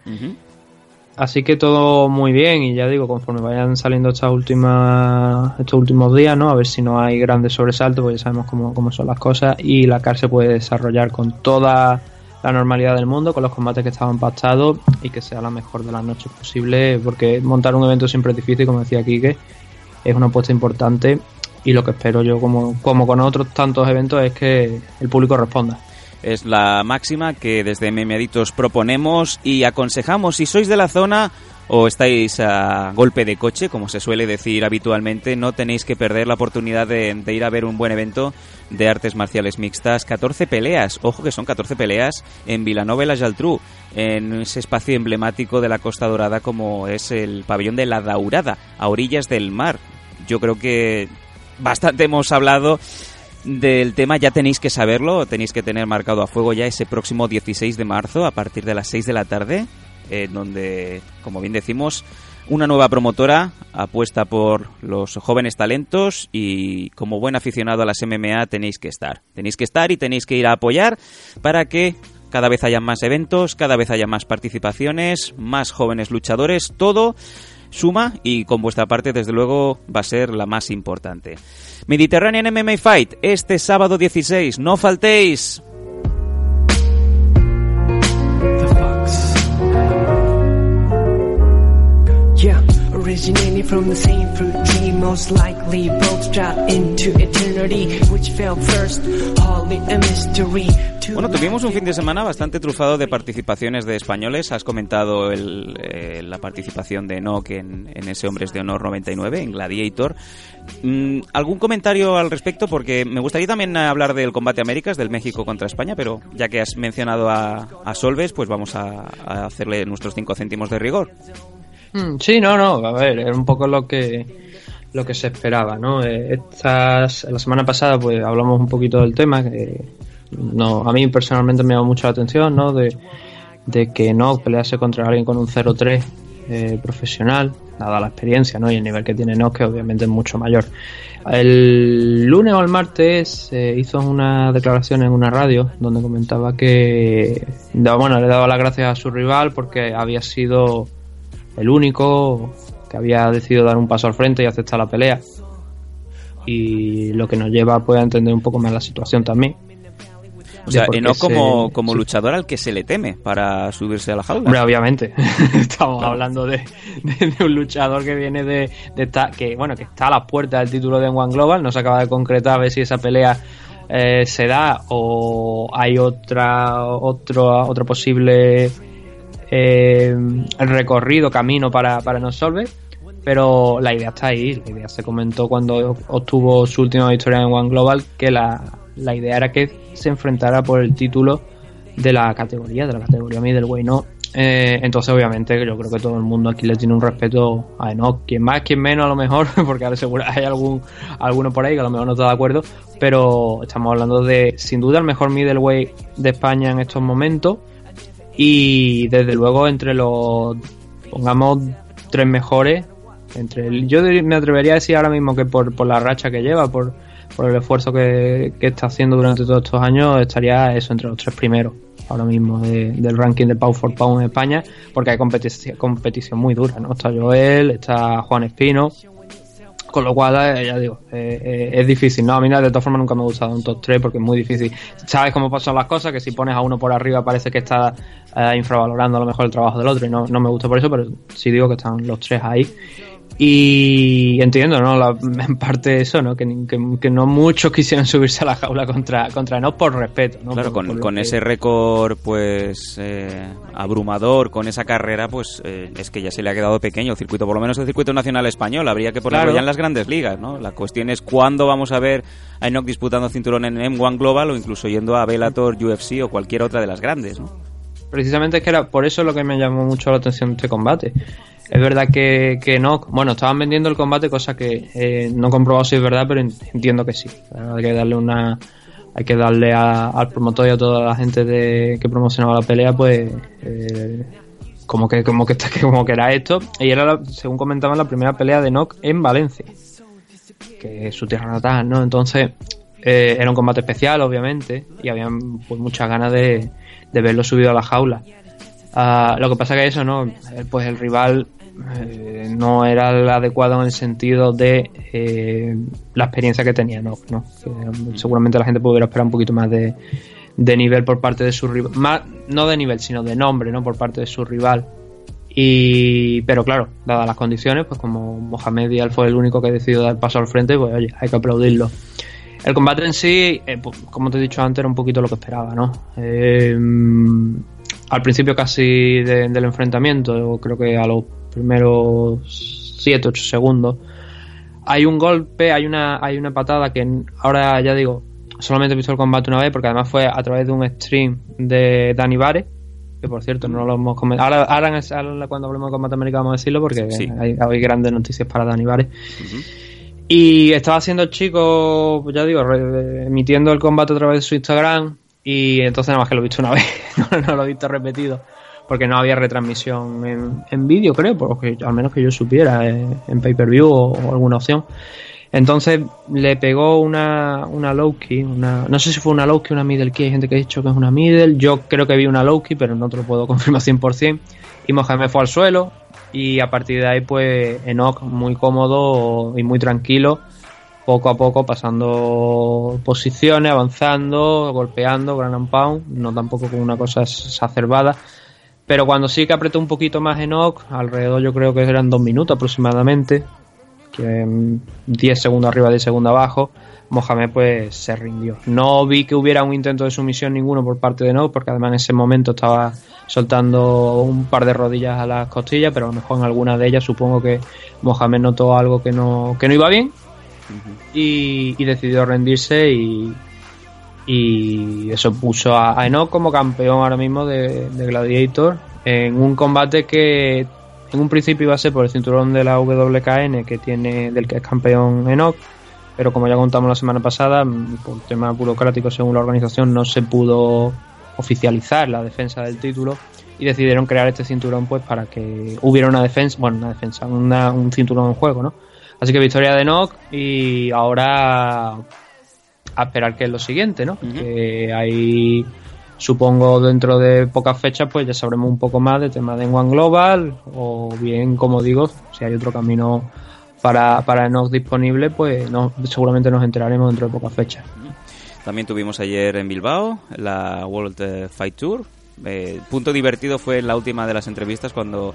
Así que todo muy bien y ya digo, conforme vayan saliendo estas últimas, estos últimos días, ¿no? A ver si no hay grandes sobresaltos, porque ya sabemos cómo, cómo son las cosas y la CAR se puede desarrollar con toda la normalidad del mundo, con los combates que estaban pactados y que sea la mejor de las noches posible, porque montar un evento siempre es difícil, como decía Quique, es una apuesta importante y lo que espero yo, como, como con otros tantos eventos, es que el público responda. Es la máxima que desde Memeaditos proponemos y aconsejamos si sois de la zona o estáis a golpe de coche, como se suele decir habitualmente, no tenéis que perder la oportunidad de, ir a ver un buen evento de artes marciales mixtas. 14 peleas, ojo que son 14 peleas en Vilanova y la en ese espacio emblemático de la Costa Dorada como es el pabellón de la Daurada, a orillas del mar. Yo creo que bastante hemos hablado del tema ya tenéis que saberlo, tenéis que tener marcado a fuego ya ese próximo 16 de marzo a partir de las 6 de la tarde, en donde, como bien decimos, una nueva promotora apuesta por los jóvenes talentos y como buen aficionado a las MMA tenéis que estar. Tenéis que estar y tenéis que ir a apoyar para que cada vez haya más eventos, cada vez haya más participaciones, más jóvenes luchadores, todo suma y con vuestra parte desde luego va a ser la más importante. Mediterranean MMA Fight este sábado 16, no faltéis. Originating from the same fruit tree, most likely both dropped into eternity. Which fell first, hardly a mystery. To Bueno, tuvimos un fin de semana bastante trufado de participaciones de españoles. Has comentado el, eh, la participación de Enoch en, en ese Hombres de Honor 99, en Gladiator. Mm, ¿Algún comentario al respecto? Porque me gustaría también hablar del combate Américas, del México contra España, pero ya que has mencionado a, a Solves, pues vamos a, a hacerle nuestros cinco céntimos de rigor. Mm, Sí, no, no, a ver, era un poco lo que lo que se esperaba, ¿no? Eh, Estas, la semana pasada pues hablamos un poquito del tema que no, a mí personalmente me llamó mucho la atención, ¿no? De, que no pelease contra alguien con un 0-3 eh, profesional, dada la experiencia, ¿no? Y el nivel que tiene Nock, que obviamente es mucho mayor. El lunes o el martes eh, hizo una declaración en una radio donde comentaba que, bueno, le daba las gracias a su rival porque había sido el único que había decidido dar un paso al frente y aceptar la pelea. Y lo que nos lleva pues, a entender un poco más la situación también. O sea, qué Enoch como, se- como sí. luchador al que se le teme para subirse a la jaula. Hombre, obviamente. (laughs) Estamos hablando de, de- de un luchador que viene de, de esta- que bueno, que está a las puertas del título de One Global. No se acaba de concretar a ver si esa pelea eh, se da o hay otra otro otro posible eh, recorrido, camino para, para no solver. Pero la idea está ahí. La idea se comentó cuando obtuvo su última victoria en One Global que la, la idea era que se enfrentara por el título de la categoría, de la categoría middleweight, ¿no? Eh, entonces, obviamente, yo creo que todo el mundo aquí le tiene un respeto a Enoch. Quien más, quien menos, a lo mejor, (laughs) porque ahora seguro hay algún alguno por ahí que a lo mejor no está de acuerdo. Pero estamos hablando de, sin duda, el mejor middleweight de España en estos momentos. Y desde luego, entre los, pongamos, tres mejores, entre el- yo me atrevería a decir ahora mismo que por, por la racha que lleva, por, por el esfuerzo que, que está haciendo durante todos estos años, estaría eso entre los tres primeros ahora mismo de- del ranking de Pound for Pound en España, porque hay competición, competición muy dura, ¿no? Está Joel, está Juan Espino, con lo cual, eh, ya digo, eh, eh, es difícil, ¿no? A mí de todas formas nunca me ha gustado un top 3 porque es muy difícil. Sabes cómo pasan las cosas, que si pones a uno por arriba parece que está eh, infravalorando a lo mejor el trabajo del otro y no, no me gusta por eso, pero sí digo que están los tres ahí. Y entiendo, ¿no? La- (laughs) en parte eso, ¿no? Que, que, que no muchos quisieran subirse a la jaula contra, contra no por respeto, ¿no? Claro, Por- con, por con que- ese récord pues eh, abrumador, con esa carrera, pues eh, es que ya se le ha quedado pequeño el circuito, por lo menos el circuito nacional español. Habría que ponerlo Claro. ya en las grandes ligas, ¿no? La cuestión es cuándo vamos a ver a Enoch disputando cinturón en M1 Global o incluso yendo a Bellator, UFC o cualquier otra de las grandes, ¿no? Precisamente es que era por eso lo que me llamó mucho la atención este combate. Es verdad que, que no, bueno, estaban vendiendo el combate, cosa que eh, no he comprobado si es verdad, pero en- entiendo que sí. Hay que darle una, hay que darle a- al promotor y a toda la gente de, que promocionaba la pelea, pues, eh, como que, como que, (laughs) como que era esto. Y era, la- según comentaban, la primera pelea de Nock en Valencia, que es su tierra natal, ¿no? Entonces, eh, era un combate especial, obviamente, y habían pues muchas ganas de, de verlo subido a la jaula. Ah, lo que pasa que eso, ¿no? Eh, Pues el rival eh, no era el adecuado en el sentido de eh, la experiencia que tenía, ¿no? ¿no? Seguramente la gente pudiera esperar un poquito más de, de nivel por parte de su rival. Más, no de nivel, sino de nombre, ¿no? Por parte de su rival. Y, pero claro, dadas las condiciones, pues como Mohamed Dial fue el único que decidió dar paso al frente, pues oye, hay que aplaudirlo. El combate en sí, pues, como te he dicho antes, era un poquito lo que esperaba, ¿no? Eh, al principio casi de- del enfrentamiento, creo que a los primeros 7, 8 segundos, hay un golpe, hay una, hay una patada que ahora ya digo, solamente he visto el combate una vez porque además fue a través de un stream de Dani Vare, que por cierto no lo hemos comentado. Ahora, ahora, cuando hablemos de combate americano vamos a decirlo porque Sí. hay, hay grandes noticias para Dani Vare. Y estaba haciendo el chico, pues ya digo, re- emitiendo el combate a través de su Instagram. Y entonces nada más que lo he visto una (laughs) vez, no, lo he visto repetido. Porque no había retransmisión en, en vídeo, creo, porque al menos que yo supiera, eh, en pay-per-view o, o alguna opción. Entonces le pegó una, una low key, una, no sé si fue una low key o una middle key, hay gente que ha dicho que es una middle, yo creo que vi una low key, pero no te lo puedo (laughs) confirmar 100%. Y Mohamed fue al suelo y a partir de ahí pues Enoch muy cómodo y muy tranquilo, poco a poco pasando posiciones, avanzando, golpeando, gran and pound, no tampoco con una cosa exacerbada. Pero cuando sí que apretó un poquito más Enoch, alrededor yo creo que eran dos minutos aproximadamente, que mm, 10 segundos arriba, 10 segundos abajo, Mohamed pues se rindió. No vi que hubiera un intento de sumisión ninguno por parte de Enoch, porque además en ese momento estaba soltando un par de rodillas a las costillas, pero a lo mejor en alguna de ellas supongo que Mohamed notó algo que no, que no iba bien y, decidió rendirse y, eso puso a, a Enoch como campeón ahora mismo de, de Gladiator en un combate que en un principio iba a ser por el cinturón de la WKN que tiene del que es campeón Enoch pero como ya contamos la semana pasada mm, por temas burocráticos según la organización no se pudo oficializar la defensa del título y decidieron crear este cinturón pues para que hubiera una defensa bueno una defensa una- un cinturón en juego no así que victoria de Enoch y ahora a esperar que es lo siguiente, ¿no? Que hay, supongo, dentro de pocas fechas, pues ya sabremos un poco más de tema de One Global, o bien, como digo, si hay otro camino para, para Enoch disponible, pues no, seguramente nos enteraremos dentro de pocas fechas. También tuvimos ayer en Bilbao la World Fight Tour. Eh, punto divertido fue la última de las entrevistas cuando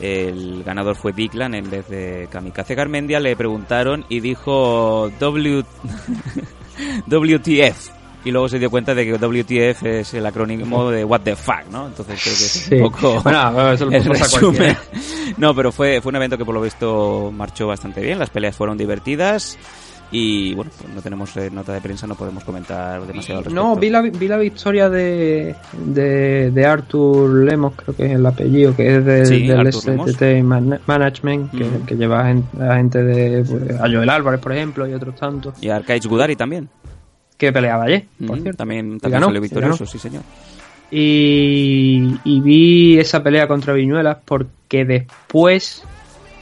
el ganador fue Biglan en vez de Kamikaze Garmendia. Le preguntaron y dijo w... (laughs) WTF. Y luego se dio cuenta de que WTF es el acrónimo de What the fuck, ¿no? Entonces creo que es Sí. un poco (laughs) Bueno, eso lo (laughs) el resumen. No, pero fue, fue un evento que por lo visto marchó bastante bien. Las peleas fueron divertidas. Y bueno, pues no tenemos eh, nota de prensa, no podemos comentar demasiado al respecto. No, vi la, vi la victoria de, de, de Arthur Lemos, creo que es el apellido, que es de- Sí, del. STT Man- Management, que, lleva a gen- a gente de pues, a Joel Álvarez, por ejemplo, y otros tantos, Y Arcaiz Gudari también. que peleaba ayer, por cierto. También, también ganó, salió victorioso, sí señor. Y, y vi esa pelea contra Viñuelas porque después,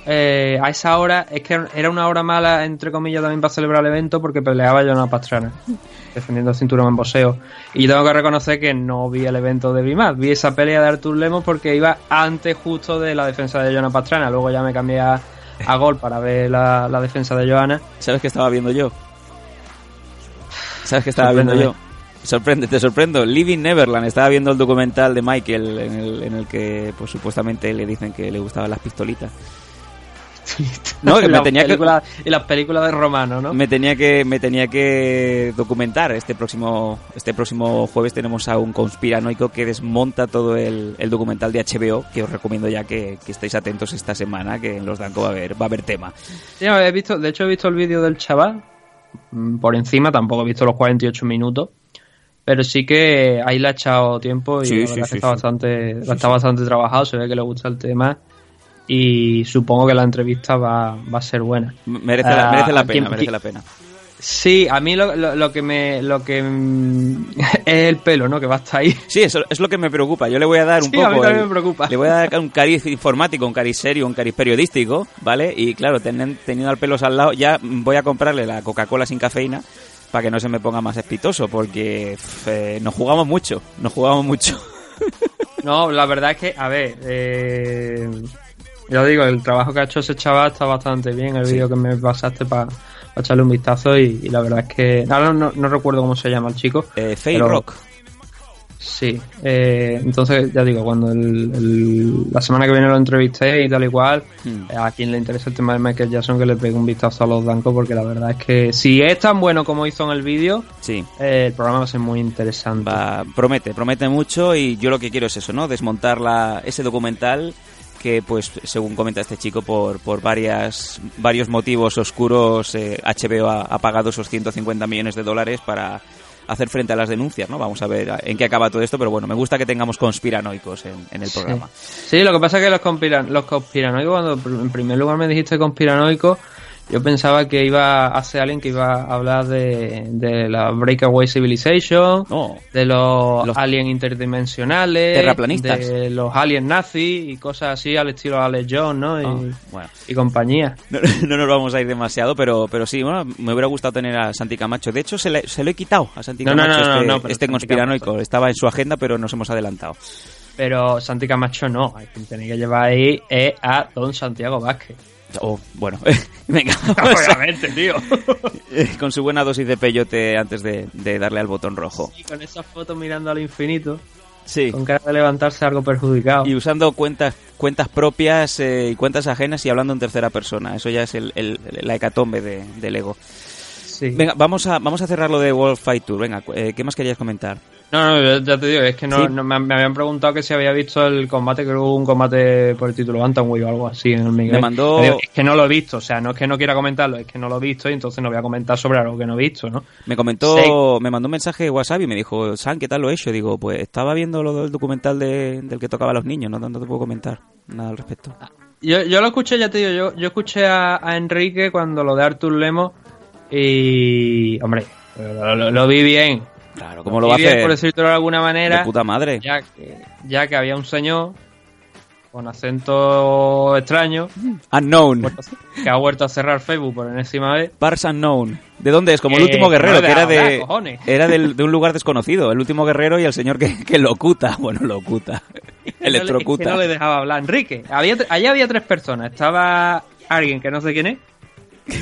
eh, a esa hora, es que era una hora mala, entre comillas, también para celebrar el evento porque peleaba Jonah Pastrana, (laughs) defendiendo el cinturón en boxeo. Y yo tengo que reconocer que no vi el evento de Bimat, vi esa pelea de Artur Lemos porque iba antes justo de la defensa de Jonah Pastrana. Luego ya me cambié a, a Gol para ver la, la defensa de Johanna. ¿Sabes qué estaba viendo yo? ¿Sabes qué estaba viendo yo? Sorprende, te sorprendo. Living Neverland. Estaba viendo el documental de Michael en el, en el que pues supuestamente le dicen que le gustaban las pistolitas. No, que Y me las tenía que películas- Y las películas de Romano, ¿no? me tenía que me tenía que documentar este próximo este próximo jueves tenemos a un conspiranoico que desmonta todo el, el documental de HBO que os recomiendo ya que, que estéis atentos esta semana que en los Danco va a haber va a haber tema. Sí, no, he visto, de hecho he visto el vídeo del chaval mm, por encima, tampoco he visto los 48 minutos, pero sí que ahí le ha echado tiempo y Sí, sí, está bastante, está bastante trabajado, se ve que le gusta el tema y supongo que la entrevista va, va a ser buena. merece la, Ah, merece la ¿a quién- pena merece la pena Sí, a mí lo, lo- lo que me lo que mm, (laughs) es el pelo, ¿no? Que va hasta ahí. Sí, eso es lo que me preocupa. Yo le voy a dar un Sí, poco. a mí también el- me preocupa. Le voy a dar un cariz informático, un cariz serio, un cariz periodístico, ¿vale? Y claro, teniendo al pelos al lado, ya voy a comprarle la Coca-Cola sin cafeína para que no se me ponga más espitoso, porque eh, nos jugamos mucho, nos jugamos mucho. (laughs) No, la verdad es que, a ver, eh, yo digo, el trabajo que ha hecho ese chaval está bastante bien, el Sí. vídeo que me pasaste para echarle un vistazo y, y la verdad es que, ahora no, no recuerdo cómo se llama el chico. Eh, pero- Rock. Sí, eh, entonces ya digo, cuando el- el- la semana que viene lo entrevisté y tal y cual, Hmm. eh, a quien le interesa el tema de Michael Jackson que le pegue un vistazo a los blancos porque la verdad es que si es tan bueno como hizo en el vídeo, Sí. eh, el programa va a ser muy interesante. Va, promete, promete mucho y yo lo que quiero es eso, ¿no? Desmontar la, ese documental que, pues, según comenta este chico, por, por varias, varios motivos oscuros, eh, HBO ha, ha pagado esos 150 millones de dólares para hacer frente a las denuncias, ¿no? Vamos a ver en qué acaba todo esto, pero bueno, me gusta que tengamos conspiranoicos en, en el programa. Sí, lo que pasa es que los, conspiran los conspiranoicos, cuando en primer lugar me dijiste conspiranoico, yo pensaba que iba a ser alguien que iba a hablar de, de la Breakaway Civilization, de los, Los- aliens interdimensionales, Terraplanistas. de los aliens nazis y cosas así al estilo Alex Jones, ¿no? Y, Ah, bueno. y compañía. No, (laughs) no nos vamos a ir demasiado, pero, pero sí, bueno, me hubiera gustado tener a Santi Camacho. De hecho, se, le- se lo he quitado a Santi No, Camacho, no, no, este, no, pero este conspiranoico. Estaba en su agenda, pero nos hemos adelantado. Pero Santi Camacho no, hay que tener que llevar ahí es a Don Santiago Vázquez. Oh, bueno, (laughs) venga. vamos a- Obviamente, tío. (laughs) con su buena dosis de peyote antes de, de darle al botón rojo. y con esa foto mirando al infinito. Sí. con cara de levantarse algo perjudicado. Y usando cuentas cuentas propias eh, y cuentas ajenas y hablando en tercera persona. Eso ya es el, el- la hecatombe de, del ego. Sí. Venga, vamos a, vamos a cerrar lo de World Fight Tour. Venga, eh, ¿qué más querías comentar? No, no, ya- te digo, es que no, Sí. no- me, me habían preguntado que si había visto el combate, creo que hubo un combate por el título Bantamweight o algo así en el Miguel. Me mandó- digo, Es que no lo he visto, o sea, no es que no quiera comentarlo, es que no lo he visto y entonces no voy a comentar sobre algo que no he visto, ¿no? Me comentó, me mandó un mensaje de WhatsApp y me dijo, San, ¿qué tal lo he hecho? Digo, pues estaba viendo lo del documental de- del que tocaba a los niños, no, no te puedo comentar nada al respecto. Yo, yo lo escuché, ya te digo, yo, yo escuché a, a Enrique cuando lo de Artur Lemos y, hombre, lo, lo- lo vi bien. Claro, ¿cómo lo va a hacer? por decirlo de alguna manera. De puta madre. ya que, ya que había un señor con acento extraño Unknown. que ha vuelto a cerrar Facebook por enésima vez. Pars Unknown. ¿De dónde es? Como el Eh, último guerrero, que era de cojones. era del- (laughs) de un lugar desconocido. El último guerrero y el señor que, que locuta. (laughs) Bueno, locuta. (laughs) Electrocuta. Que no le dejaba hablar. Enrique, había, allá había tres personas. Estaba alguien que no sé quién es.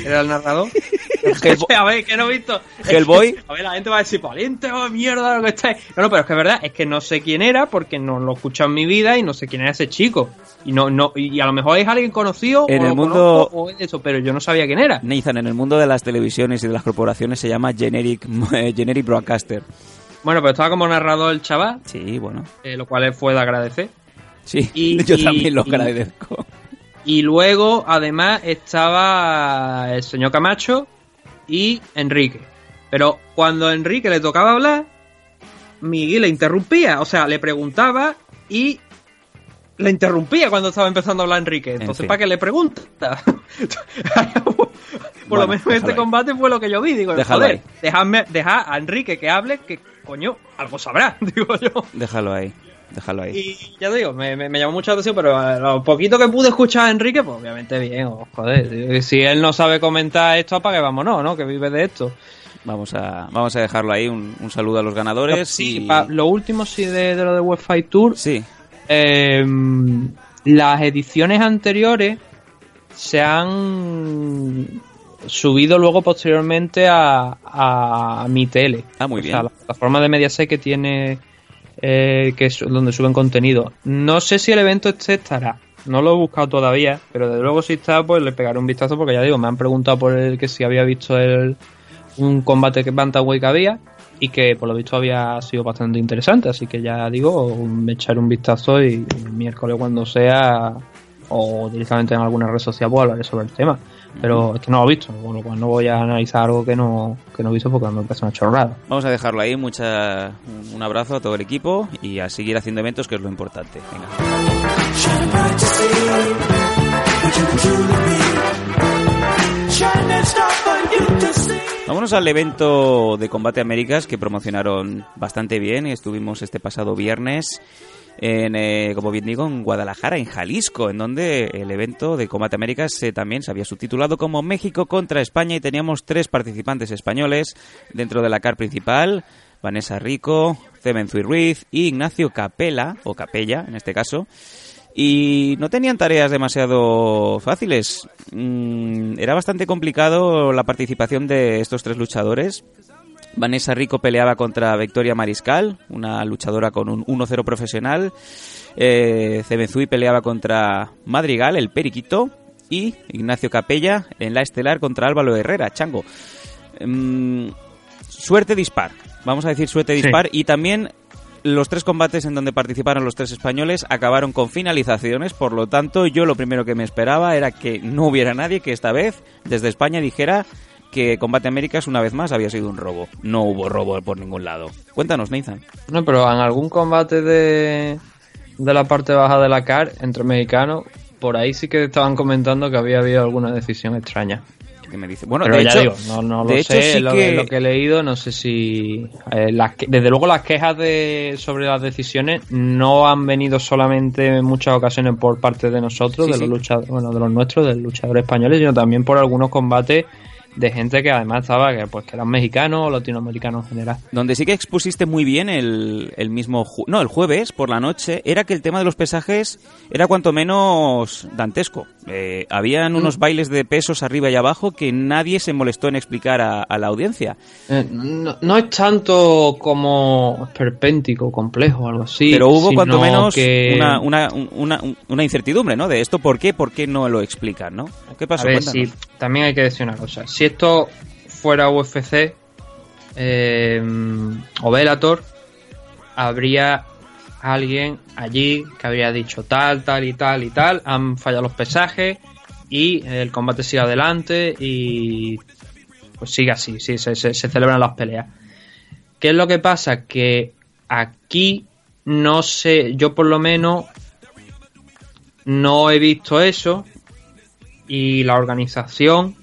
Era el narrador. (laughs) a ver, que no he visto. Es que- Hellboy. a ver, la gente va a decir, valiente o mierda lo que estáis. No, no, pero es que es verdad, es que no sé quién era porque no lo he escuchado en mi vida y no sé quién era ese chico. Y no, no, y a lo mejor es alguien conocido En o el mundo- conozco, o es eso, pero yo no sabía quién era. Nathan, en el mundo de las televisiones y de las corporaciones se llama generic, (laughs) generic broadcaster. Bueno, pero estaba como narrador el chaval, Sí, bueno. eh, lo cual fue de agradecer. Sí, Y- (laughs) yo y- también lo y- agradezco. Y luego, además, estaba el señor Camacho y Enrique. Pero cuando a Enrique le tocaba hablar, Miguel le interrumpía. O sea, le preguntaba y le interrumpía cuando estaba empezando a hablar Enrique. Entonces, fin. ¿para qué le pregunta? (laughs) Por Bueno, lo menos este ahí. combate fue lo que yo vi. Digo, Déjalo joder, ahí. dejadme, dejad a Enrique que hable, que coño, algo sabrá, (laughs) digo yo. Déjalo ahí, déjalo ahí. Y ya te digo, me, me, me llamó mucha atención, pero a lo poquito que pude escuchar a Enrique, pues obviamente bien, oh, joder. Si él no sabe comentar esto, apague vámonos, ¿no? Que vive de esto. Vamos a, vamos a dejarlo ahí. Un, un saludo a los ganadores. Sí, y... pa- lo último sí de, de lo de Wi-Fi Tour, Sí, eh, las ediciones anteriores se han subido luego posteriormente a, a mi tele. Ah, muy O bien. sea, la plataforma de Mediaset que tiene eh, que es donde suben contenido. No sé si el evento este estará. No lo he buscado todavía, pero desde luego si está, pues le pegaré un vistazo porque ya digo, me han preguntado por el que si había visto el, un combate que Bantamweight que había y que por lo visto había sido bastante interesante, así que ya digo, me echaré un vistazo y el miércoles cuando sea o directamente en alguna red social pues hablaré sobre el tema. Pero es que no lo he visto, con lo cual no voy a analizar algo que no, que no he visto porque me parece una chorrada. vamos a dejarlo ahí. Mucha, un abrazo a todo el equipo y a seguir haciendo eventos, que es lo importante. Venga. Vámonos al evento de Combate Américas que promocionaron bastante bien. Estuvimos este pasado viernes en, eh, como bien digo, en Guadalajara, en Jalisco, en donde el evento de Combate Américas eh, también se había subtitulado como México contra España y teníamos tres participantes españoles dentro de la car principal. Vanessa Rico, Cemen Zui Ruiz y Ignacio Capela, o Capella en este caso. Y no tenían tareas demasiado fáciles. Mm, era bastante complicado la participación de estos tres luchadores. Vanessa Rico peleaba contra Victoria Mariscal, una luchadora con un 1-0 profesional. Eh, Cebenzui peleaba contra Madrigal, el periquito. Y Ignacio Capella en la estelar contra Álvaro Herrera, Chango. Mm, suerte dispar. Vamos a decir suerte Sí. dispar. Y también los tres combates en donde participaron los tres españoles acabaron con finalizaciones, por lo tanto yo lo primero que me esperaba era que no hubiera nadie que esta vez desde España dijera que Combate Américas una vez más había sido un robo. No hubo robo por ningún lado. Cuéntanos, Nathan. No, pero en algún combate de, de la parte baja de la CAR entre mexicanos, por ahí sí que estaban comentando que había habido alguna decisión extraña. ¿Qué me dice? Bueno, Pero de ya hecho, digo, no, no lo de hecho, sé, sí lo, que- lo que he leído, no sé si... eh, las que- desde luego las quejas de, sobre las decisiones no han venido solamente en muchas ocasiones por parte de nosotros, Sí, de sí. los luchadores, bueno, de los nuestros, del luchador españoles, sino también por algunos combates de gente que además estaba, que pues que eran mexicanos o latinoamericanos en general. Donde sí que expusiste muy bien el, el mismo... no, el jueves por la noche, era que el tema de los pesajes era cuanto menos dantesco. Eh, habían unos bailes de pesos arriba y abajo que nadie se molestó en explicar a, a la audiencia. Eh, no, no es tanto como esperpéntico, complejo o algo así. Pero hubo cuanto menos que... una, una, una, una incertidumbre, ¿no? De esto, ¿por qué? ¿Por qué no lo explican, no? ¿Qué pasó? A ver, sí, también hay que decir una cosa. Esto fuera UFC eh, o Bellator, habría alguien allí que habría dicho tal, tal y tal y tal, han fallado los pesajes y el combate sigue adelante y pues sigue así, sí, se celebran las peleas. ¿Qué es lo que pasa? Que aquí no sé, yo por lo menos no he visto eso y la organización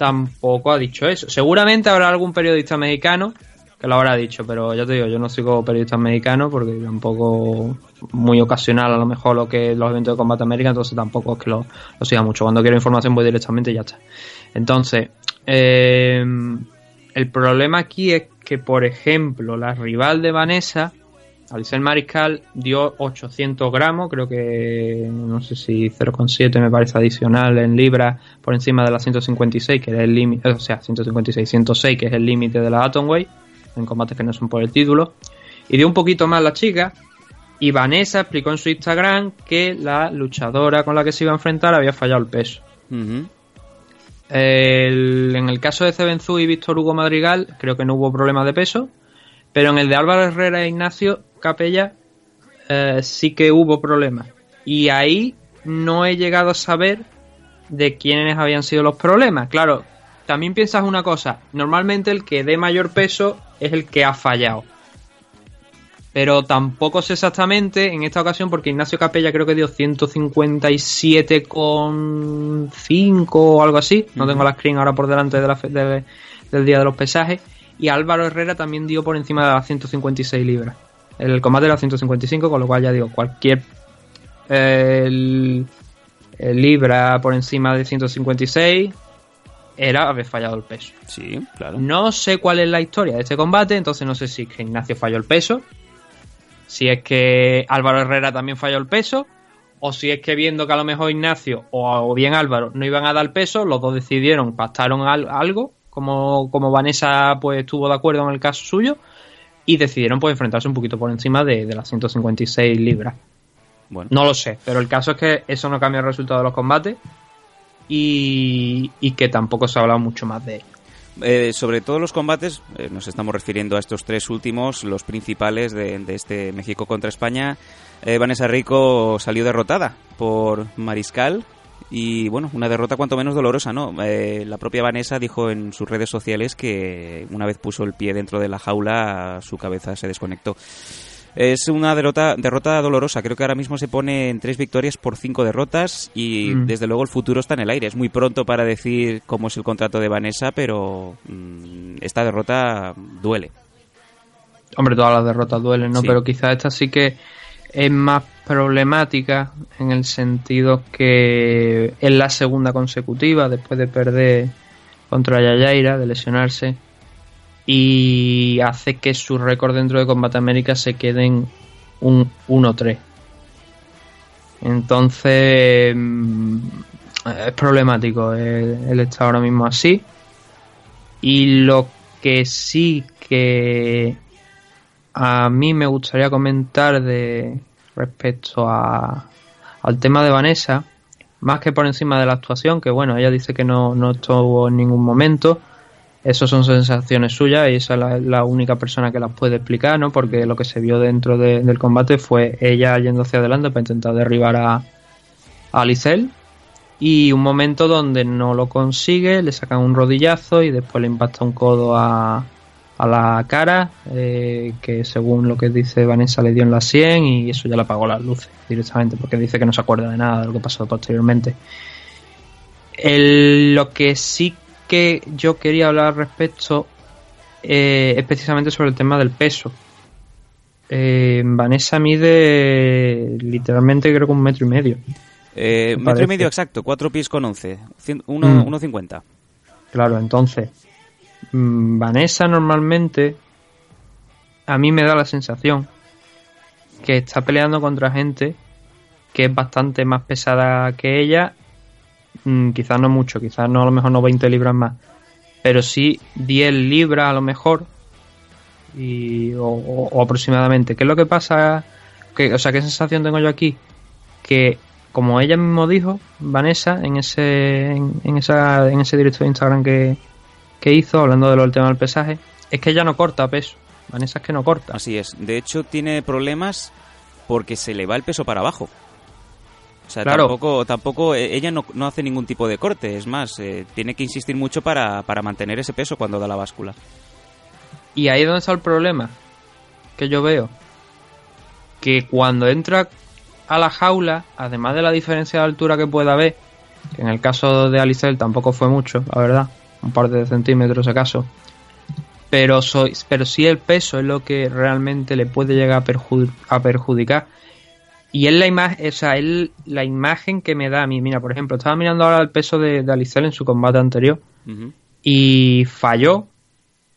tampoco ha dicho eso. Seguramente habrá algún periodista mexicano que lo habrá dicho, pero ya te digo, yo no sigo periodistas mexicanos porque tampoco muy ocasional a lo mejor lo que los eventos de Combate América, entonces tampoco es que lo, lo siga mucho. Cuando quiero información voy directamente y ya está. Entonces, eh, el problema aquí es que, por ejemplo, la rival de Vanessa, Alicel Mariscal, dio 800 gramos, creo que no sé si 0,7 me parece adicional en libras por encima de la 156, que era el límite, o sea, 156, 106, que es el límite de la Atomweight, en combates que no son por el título, y dio un poquito más la chica. Y Vanessa explicó en su Instagram que la luchadora con la que se iba a enfrentar había fallado el peso. El- en el caso de Cebenzú y Víctor Hugo Madrigal, creo que no hubo problema de peso. Pero en el de Álvaro Herrera e Ignacio Capella, eh, sí que hubo problemas. Y ahí no he llegado a saber de quiénes habían sido los problemas. Claro, también piensas una cosa. Normalmente el que dé mayor peso es el que ha fallado. Pero tampoco sé exactamente en esta ocasión porque Ignacio Capella creo que dio 157,5 o algo así. No tengo la screen ahora por delante de la fe- de- del día de los pesajes. Y Álvaro Herrera también dio por encima de las 156 libras. El combate era 155, con lo cual ya digo, cualquier eh, el- el libra por encima de 156 era haber fallado el peso. Sí, claro. No sé cuál es la historia de este combate, entonces no sé si es que Ignacio falló el peso, si es que Álvaro Herrera también falló el peso, o si es que viendo que a lo mejor Ignacio o, bien Álvaro no iban a dar peso, los dos decidieron, pactaron al- algo, como, como Vanessa pues estuvo de acuerdo en el caso suyo, y decidieron pues enfrentarse un poquito por encima de, de las 156 libras. Bueno. No lo sé, pero el caso es que eso no cambia el resultado de los combates y, y que tampoco se ha hablado mucho más de ello. Eh, sobre todos los combates, eh, nos estamos refiriendo a estos tres últimos, los principales de, de este México contra España. Eh, Vanessa Rico salió derrotada por Mariscal y bueno, una derrota cuanto menos dolorosa, ¿no? Eh, la propia Vanessa dijo en sus redes sociales que una vez puso el pie dentro de la jaula, su cabeza se desconectó. Es una derrota, derrota dolorosa. Creo que ahora mismo se pone en tres victorias por cinco derrotas y Mm. desde luego el futuro está en el aire. Es muy pronto para decir cómo es el contrato de Vanessa, pero mm, esta derrota duele. Hombre, todas las derrotas duelen, ¿no? Sí. Pero quizás esta sí que es más problemática en el sentido que es la segunda consecutiva después de perder contra Yayaira, de lesionarse, y hace que su récord dentro de Combate América se quede en un 1-3. Entonces, mm, es problemático el, el estar ahora mismo así. Y lo que sí que a mí me gustaría comentar de respecto a, al tema de Vanessa, más que por encima de la actuación, que bueno, ella dice que no, no estuvo en ningún momento. Eso son sensaciones suyas y esa es la, única persona que las puede explicar, ¿no? Porque lo que se vio dentro de- del combate fue ella yendo hacia adelante para intentar derribar a, a y un momento donde no lo consigue, le sacan un rodillazo y después le impacta un codo a, a la cara, eh, que según lo que dice Vanessa le dio en la 100 y eso ya le apagó las luces directamente porque dice que no se acuerda de nada de lo que pasó posteriormente. El- lo que sí que yo quería hablar al respecto eh, es precisamente sobre el tema del peso. Eh, Vanessa mide literalmente creo que un metro y medio. Eh, Me metro y medio exacto, cuatro pies con once, cien- uno- Mm. 1,50. Claro, entonces, Vanessa normalmente a mí me da la sensación que está peleando contra gente que es bastante más pesada que ella, mm, quizás no mucho, quizás no a lo mejor no 20 libras más, pero sí 10 libras a lo mejor y, o aproximadamente. ¿Qué es lo que pasa? Que, o sea, ¿qué sensación tengo yo aquí? Que como ella mismo dijo, Vanessa, en ese, en, en esa, en ese directo de Instagram que, que hizo, hablando de lo del tema del pesaje, es que ella no corta peso. Vanessa es que no corta. Así es. De hecho, tiene problemas porque se le va el peso para abajo. O sea, Claro. tampoco, tampoco eh, ella no, no hace ningún tipo de corte. Es más, eh, tiene que insistir mucho para, para mantener ese peso cuando da la báscula. Y ahí es donde está el problema que yo veo. Que cuando entra a la jaula, además de la diferencia de altura que pueda haber, que en el caso de Alicel tampoco fue mucho, la verdad, un par de centímetros acaso, pero, soy, pero sí el peso es lo que realmente le puede llegar a, perju- a perjudicar. Y es la imagen, o sea, es la imagen que me da a mí. Mira, por ejemplo, estaba mirando ahora el peso de, de Alicel en su combate anterior y falló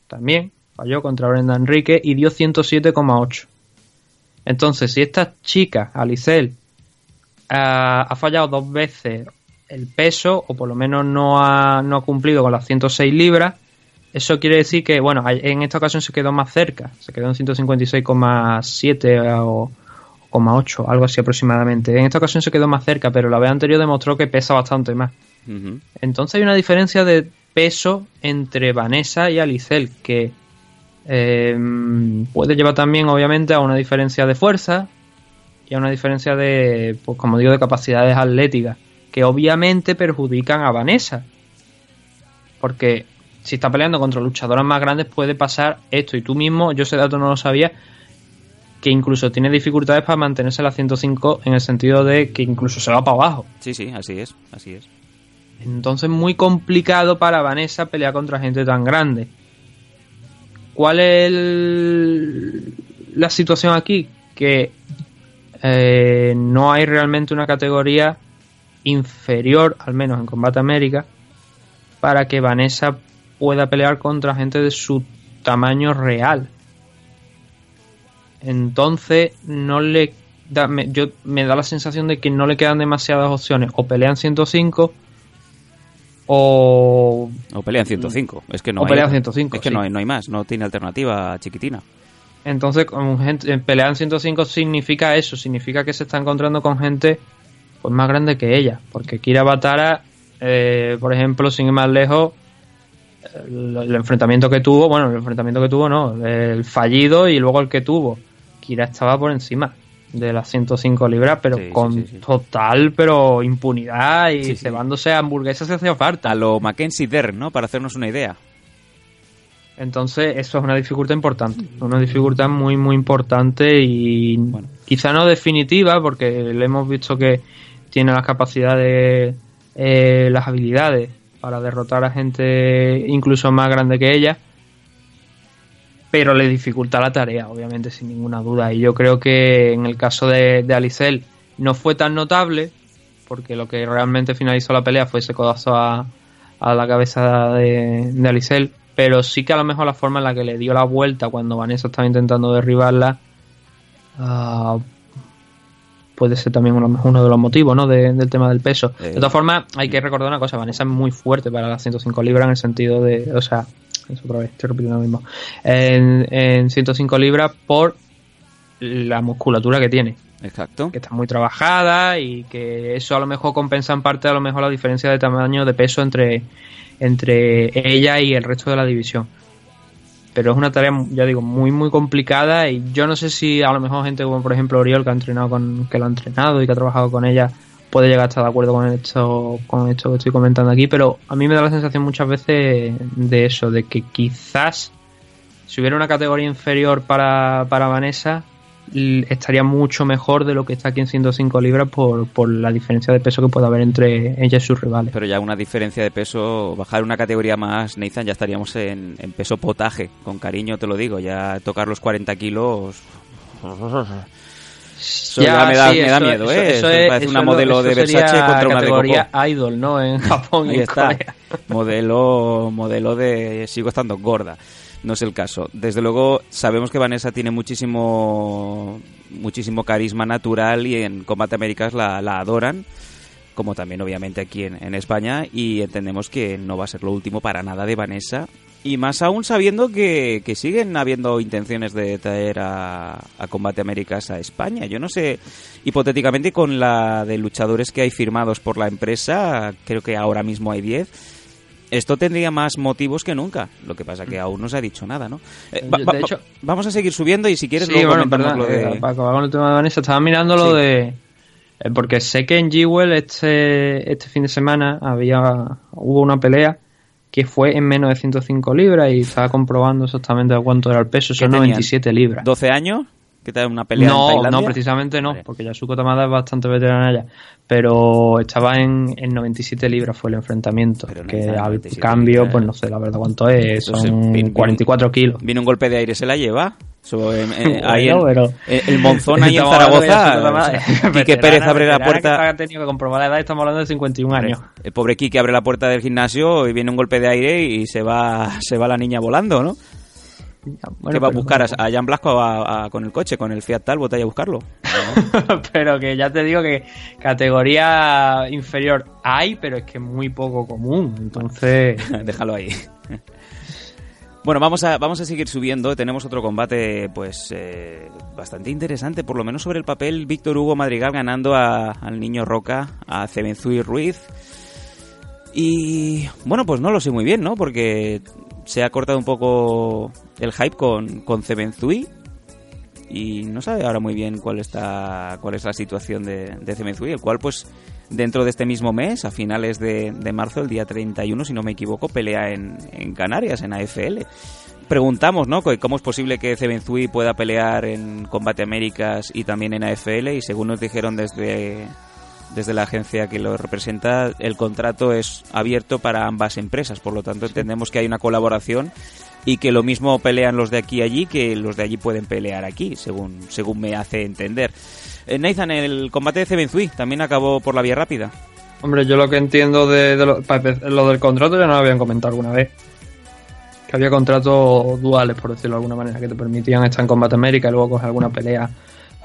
también, falló contra Brenda Enrique y dio 107,8. Entonces, si esta chica, Alicel, ha, ha fallado dos veces el peso, o por lo menos no ha, no ha cumplido con las 106 libras, eso quiere decir que, bueno, en esta ocasión se quedó más cerca, se quedó en 156,7 o, o 8, algo así aproximadamente. En esta ocasión se quedó más cerca, pero la vez anterior demostró que pesa bastante más. Entonces hay una diferencia de peso entre Vanessa y Alicel que eh, puede llevar también obviamente a una diferencia de fuerza y a una diferencia de, pues como digo, de capacidades atléticas que obviamente perjudican a Vanessa. Porque si está peleando contra luchadoras más grandes puede pasar esto y tú mismo, yo ese dato no lo sabía, que incluso tiene dificultades para mantenerse en la 105 en el sentido de que incluso se va para abajo. Sí, sí, así es, así es. Entonces muy complicado para Vanessa pelear contra gente tan grande. ¿Cuál es el- la situación aquí? Que eh, no hay realmente una categoría inferior, al menos en Combate América, para que Vanessa pueda pelear contra gente de su tamaño real. Entonces no le da, me, yo, me da la sensación de que no le quedan demasiadas opciones. O pelean 105 o O pelean 105. Es que no O hay, pelean 105, Es que sí. no, hay, no hay más, no tiene alternativa chiquitina. Entonces, con gente, en pelear en 105 significa eso, significa que se está encontrando con gente pues más grande que ella. Porque Kira Batara, eh, por ejemplo, sin ir más lejos, el, el enfrentamiento que tuvo, bueno, el enfrentamiento que tuvo no, el fallido y luego el que tuvo. Kira estaba por encima de las 105 libras, pero Sí, con sí, sí. total pero impunidad y cebándose hamburguesas si hacía falta. A lo Mackenzie Dern, ¿no? Para hacernos una idea. Entonces, eso es una dificultad importante. Una dificultad muy, muy importante y Bueno. quizá no definitiva, porque le hemos visto que tiene las capacidades, eh, las habilidades para derrotar a gente incluso más grande que ella. Pero le dificulta la tarea, obviamente, sin ninguna duda. Y yo creo que en el caso de, de Alicel no fue tan notable, porque lo que realmente finalizó la pelea fue ese codazo a, a la cabeza de, de Alicel, pero sí que a lo mejor la forma en la que le dio la vuelta cuando Vanessa estaba intentando derribarla ah, puede ser también uno, uno de los motivos ¿no? de- del tema del peso. Eh, de todas formas, hay que recordar una cosa, Vanessa es muy fuerte para las 105 libras en el sentido de, o sea, otra vez, estoy repitiendo lo mismo, en, en 105 libras por la musculatura que tiene Exacto. que está muy trabajada y que eso a lo mejor compensa en parte a lo mejor la diferencia de tamaño de peso entre, entre ella y el resto de la división. Pero es una tarea, ya digo, muy muy complicada y yo no sé si a lo mejor gente como por ejemplo Oriol que ha entrenado con, que lo ha entrenado y que ha trabajado con ella puede llegar a estar de acuerdo con esto, con esto que estoy comentando aquí, pero a mí me da la sensación muchas veces de eso, de que quizás si hubiera una categoría inferior para, para Vanessa, estaría mucho mejor de lo que está aquí en 105 libras por, por la diferencia de peso que puede haber entre ella y sus rivales. Pero ya una diferencia de peso, bajar una categoría más, Nathan, ya estaríamos en, en peso potaje. Con cariño te lo digo, ya tocar los 40 kilos. Eso ya, me da, sí, me da eso- miedo, eso- ¿eh? eso es- parece una modelo de sería Versace contra una de categoría idol, ¿no? En Japón y Ahí en está. Corea. Modelo, modelo de sigo estando gorda. No es el caso. Desde luego sabemos que Vanessa tiene muchísimo muchísimo carisma natural y en Combate Américas la, la adoran, como también obviamente aquí en, España y entendemos que no va a ser lo último para nada de Vanessa y más aún sabiendo que, que siguen habiendo intenciones de traer a, a Combate Américas a España. Yo no sé, hipotéticamente con la de luchadores que hay firmados por la empresa, creo que ahora mismo hay 10 esto tendría más motivos que nunca. Lo que pasa que aún no se ha dicho nada, ¿no? Eh, va- De hecho- vamos a seguir subiendo y si quieres Sí, luego bueno, perdón, lo de... eh, para acabar con el tema de Vanessa, estaba mirando lo Sí. de... eh, Porque sé que en Jewel este, este fin de semana había hubo una pelea que fue en menos de 105 libras y estaba comprobando exactamente cuánto era el peso, ¿Qué son tenían? 97 libras. 12 años, que te una pelea en No, Tailandia. no, precisamente no, Vale. porque Yasuko Tamada es bastante veterana ya. Pero estaba en, en 97 libras fue el enfrentamiento. Pero no que al 97 cambio, libras. pues no sé la verdad cuánto es, Entonces, son vin- vin- 44 kilos. Viene un golpe de aire, se la lleva. Eso, eh, eh, (laughs) Bueno, pero- eh, el monzón ahí en Zaragoza. (laughs) Quique veterana, Pérez abre la que puerta. ha tenido que comprobar la edad, estamos hablando de 51 años. El pobre Quique abre la puerta del gimnasio y viene un golpe de aire y se va, se va la niña volando, ¿no? Bueno, que va a buscar a, a Jan Blasco a- a- con el coche, con el Fiat Talbot ahí a buscarlo. (laughs) pero que ya te digo que categoría inferior hay, pero es que es muy poco común. Entonces, (laughs) Déjalo ahí. Bueno, vamos a, vamos a seguir subiendo. Tenemos otro combate, pues, eh, bastante interesante, por lo menos sobre el papel. Víctor Hugo Madrigal ganando a- al niño Roca, a Cebenzui Ruiz. Y bueno, pues no lo sé muy bien, ¿no? Porque se ha cortado un poco el hype con, con Cebenzui. Y no sabe ahora muy bien cuál está cuál es la situación de, de Cebenzui, el cual pues dentro de este mismo mes, a finales de, de marzo, el día 31, si no me equivoco, pelea en, en Canarias, en AFL. Preguntamos, ¿no? ¿Cómo es posible que Cebenzui pueda pelear en Combate Américas y también en AFL? Y según nos dijeron desde, desde la agencia que lo representa, el contrato es abierto para ambas empresas. Por lo tanto, entendemos que hay una colaboración y que lo mismo pelean los de aquí allí que los de allí pueden pelear aquí, según, según me hace entender. Eh, Nathan, el combate de Cebenzui también acabó por la vía rápida. hombre, yo lo que entiendo de, de lo, pa- lo del contrato ya no lo habían comentado alguna vez. Que había contratos duales, por decirlo de alguna manera, que te permitían estar en Combate América y luego coger alguna pelea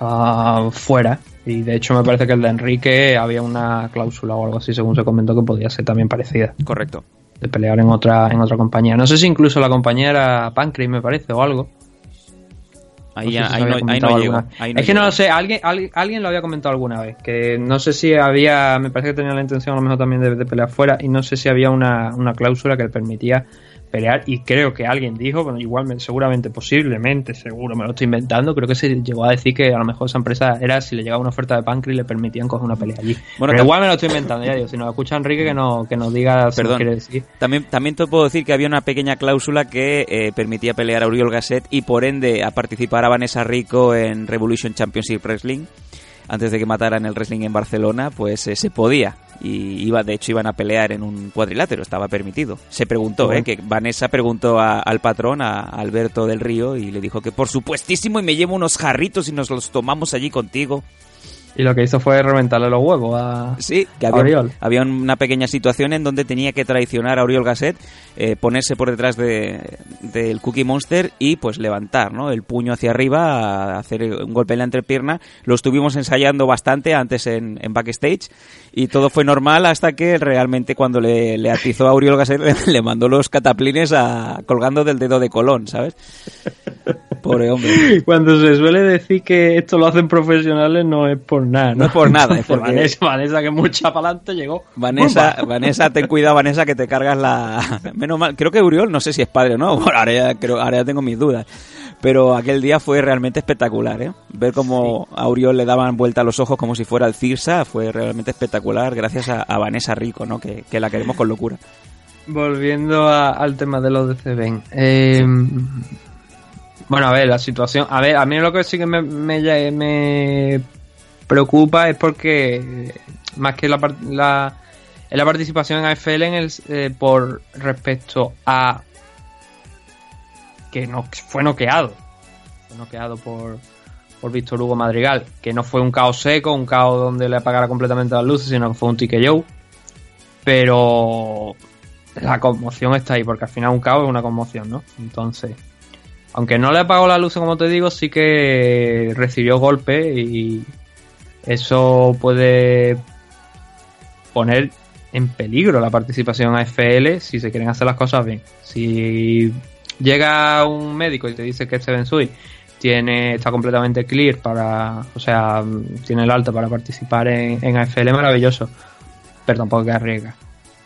ah, fuera. Y de hecho me parece que el de Enrique había una cláusula o algo así, según se comentó, que podía ser también parecida. Correcto. De pelear en otra, en otra compañía. No sé si incluso la compañía era Pancrase, me parece, o algo. Ahí, No sé si se ahí había no, ahí comentado no llego. alguna- ahí no es que no lo sé, alguien, alguien, alguien lo había comentado alguna vez. Que no sé si había, me parece que tenía la intención a lo mejor también de, de pelear fuera. Y no sé si había una, una cláusula que le permitía pelear. Y creo que alguien dijo, bueno, igual, seguramente, posiblemente, seguro, me lo estoy inventando. Creo que se llegó a decir que a lo mejor esa empresa era si le llegaba una oferta de Pancrase le permitían coger una pelea allí. Bueno, Pero igual me lo estoy inventando, ya digo. Si nos escucha Enrique, que, no, que nos diga si quiere decir. También, también te puedo decir que había una pequeña cláusula que eh, permitía pelear a Uriol Gasset y por ende a participar a Vanessa Rico en Revolution Championship Wrestling. Antes de que mataran el wrestling en Barcelona, pues eh, se podía. Y iba, de hecho iban a pelear en un cuadrilátero, estaba permitido. Se preguntó, eh, que Vanessa preguntó a- al patrón, a Alberto del Río, y le dijo que por supuestísimo y me llevo unos jarritos y nos los tomamos allí contigo. Y lo que hizo fue reventarle los huevos a. Sí, que a había, Oriol. había una pequeña situación en donde tenía que traicionar a Oriol Gasset, eh, ponerse por detrás de- del Cookie Monster y pues levantar ¿no? el puño hacia arriba, a hacer un golpe en la entrepierna. Lo estuvimos ensayando bastante antes en, en backstage y todo fue normal hasta que realmente cuando le, le atizó a Oriol Gasset (laughs) le, le mandó los cataplines a, colgando del dedo de Colón, ¿sabes? Pobre hombre. (laughs) Cuando se suele decir que esto lo hacen profesionales no es por nada, ¿no? No es por nada, es (laughs) porque- Vanessa, Vanessa que mucha para adelante llegó. Vanessa, ¡Bumba! Vanessa, ten cuidado, Vanessa, que te cargas la. (laughs) Menos mal, creo que Uriol, no sé si es padre o no, (laughs) bueno, ahora ya, creo, ahora ya tengo mis dudas. Pero aquel día fue realmente espectacular, ¿eh? Ver cómo a Uriol le daban vuelta a los ojos como si fuera el Cirsa fue realmente espectacular, gracias a, a Vanessa Rico, ¿no? Que, que la queremos con locura. Volviendo a- al tema de los Ben. Eh, bueno, a ver, la situación. A ver, a mí lo que sí que me, me, me preocupa es porque, eh, más que la, la, la participación en AFL en el, eh, por respecto a que no fue noqueado. Fue noqueado por, por Víctor Hugo Madrigal, que no fue un caos seco, un caos donde le apagara completamente las luces, sino que fue un TKO. Pero la conmoción está ahí, porque al final un caos es una conmoción, ¿no? Entonces, aunque no le apagó la luz, como te digo, sí que recibió golpes y eso puede poner en peligro la participación a FL si se quieren hacer las cosas bien. Si llega un médico y te dice que Steven Sui tiene, está completamente clear para, o sea, tiene el alta para participar en, en AFL, maravilloso, pero tampoco que arriesga.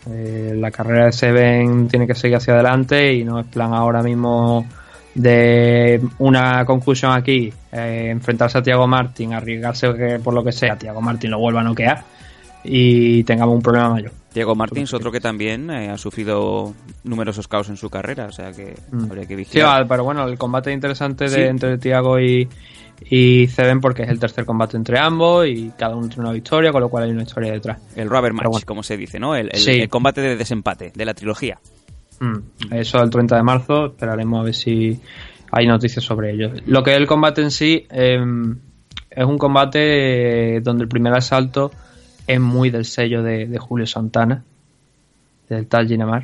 Eh, la carrera de Seven tiene que seguir hacia adelante y no es plan ahora mismo de una conclusión aquí, eh, enfrentarse a Tiago Martín, arriesgarse que por lo que sea, Tiago Martín lo vuelva a noquear y tengamos un problema mayor. Diego Martins, otro que también eh, ha sufrido numerosos caos en su carrera, o sea que Mm. habría que vigilar. va, pero bueno, el combate es interesante de, Sí. entre Tiago y, y Seven porque es el tercer combate entre ambos y cada uno tiene una victoria, con lo cual hay una historia detrás. El rubber match, bueno. como se dice, ¿no? El, el- Sí. el combate de desempate de la trilogía. Mm, Eso el 30 de marzo, esperaremos a ver si hay noticias sobre ello. Lo que es el combate en sí, eh, es un combate eh, donde el primer asalto es muy del sello de, de Julio Santana, del tal Ginamar.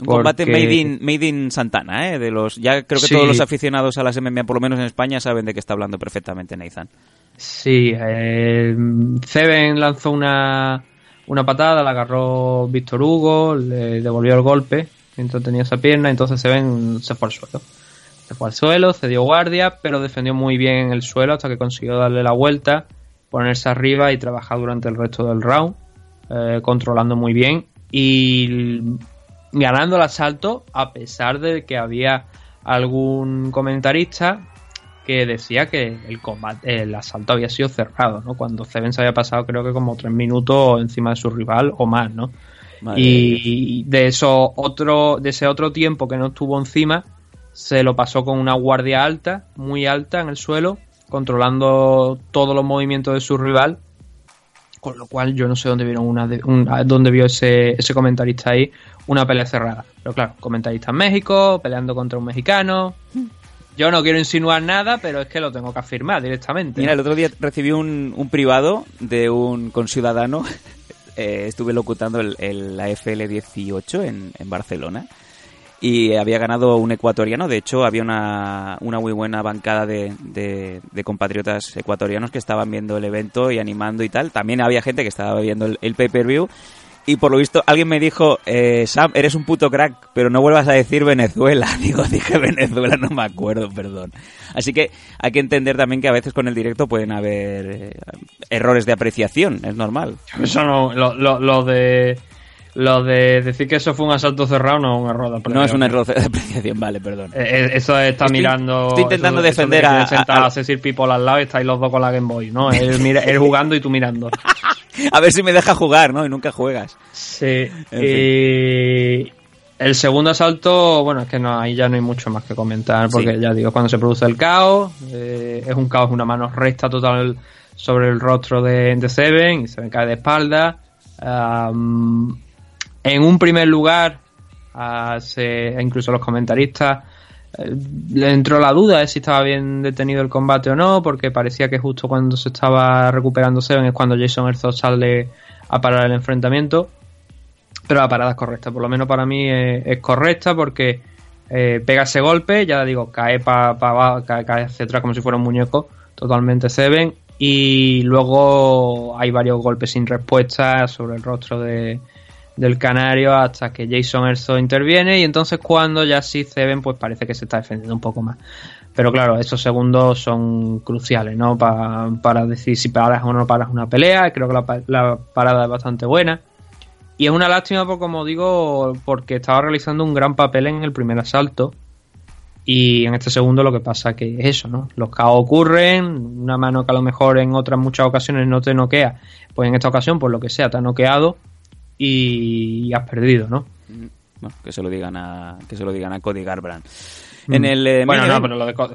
Un Porque- combate made in, made in Santana, ¿eh? De los, ya creo que Sí. todos los aficionados a las MMA, por lo menos en España, saben de qué está hablando perfectamente Nathan. Sí, eh, Seven lanzó una, una patada, la agarró Víctor Hugo, le devolvió el golpe mientras tenía esa pierna, entonces Seven se fue al suelo. Se fue al suelo, se dio guardia, pero defendió muy bien en el suelo hasta que consiguió darle la vuelta, ponerse arriba y trabajar durante el resto del round, eh, controlando muy bien y ganando el asalto a pesar de que había algún comentarista que decía que el combate, el asalto había sido cerrado, ¿no? Cuando Seven se había pasado creo que como tres minutos encima de su rival o más, ¿no? Madre y de eso otro, de ese otro tiempo que no estuvo encima, se lo pasó con una guardia alta, muy alta en el suelo, controlando todos los movimientos de su rival. Con lo cual yo no sé dónde vieron una de- un- a dónde vio ese, ese comentarista ahí una pelea cerrada. Pero claro, comentarista en México, peleando contra un mexicano. Yo no quiero insinuar nada, pero es que lo tengo que afirmar directamente. Mira, el otro día recibí un, un privado de un conciudadano. (laughs) Eh, estuve locutando el, el AFL 18 en, en Barcelona. Y había ganado un ecuatoriano. De hecho, había una, una muy buena bancada de, de- compatriotas ecuatorianos que estaban viendo el evento y animando y tal. También había gente que estaba viendo el pay-per-view. Y por lo visto, alguien me dijo, eh, Sam, eres un puto crack, pero no vuelvas a decir Venezuela. (laughs) Digo, dije Venezuela, no me acuerdo, perdón. Así que hay que entender también que a veces con el directo pueden haber eh, errores de apreciación, es normal. Eso no, lo, lo, lo de lo de decir que eso fue un asalto cerrado no es un error de apreciación. No es un error de apreciación, vale, perdón. Eh, eh, Eso está Estoy- mirando. estoy intentando eso- eso de defender a- a- a Cecil People al lado y estáis los dos con la Game Boy, ¿no? Él, mira, él jugando y tú mirando. (laughs) (laughs) A ver si me deja jugar, ¿no? Y nunca juegas. Sí. En Y el segundo asalto, bueno, es que no, ahí ya no hay mucho más que comentar, porque Sí. ya digo, cuando se produce el caos, eh, es un caos, una mano recta total sobre el rostro de, de Seven y se me cae de espalda. En un primer lugar, ah, se- incluso los comentaristas le entró la duda de si estaba bien detenido el combate o no, porque parecía que justo cuando se estaba recuperando Seven es cuando Jason Herzog sale a parar el enfrentamiento. Pero la parada es correcta, por lo menos para mí es, correcta porque eh, pega ese golpe, ya digo, cae para cae, cae hacia atrás como si fuera un muñeco, totalmente Seven. Y luego hay varios golpes sin respuesta sobre el rostro de, del canario hasta que Jason Erso interviene y entonces cuando ya sí Seven pues parece que se está defendiendo un poco más. Pero claro, esos segundos son cruciales, ¿no? Pa- para decir si paras o no paras una pelea. Creo que la, pa- la parada es bastante buena. Y es una lástima, por, como digo, porque estaba realizando un gran papel en el primer asalto. Y en este segundo lo que pasa que es eso, ¿no? Los caos ocurren, una mano que a lo mejor en otras muchas ocasiones no te noquea, pues en esta ocasión, por lo que sea, te ha noqueado y has perdido, ¿no? Bueno, que se lo digan a, que se lo digan a Cody Garbrandt. En el eh, Mm. bueno, no, event- pero lo de Cody.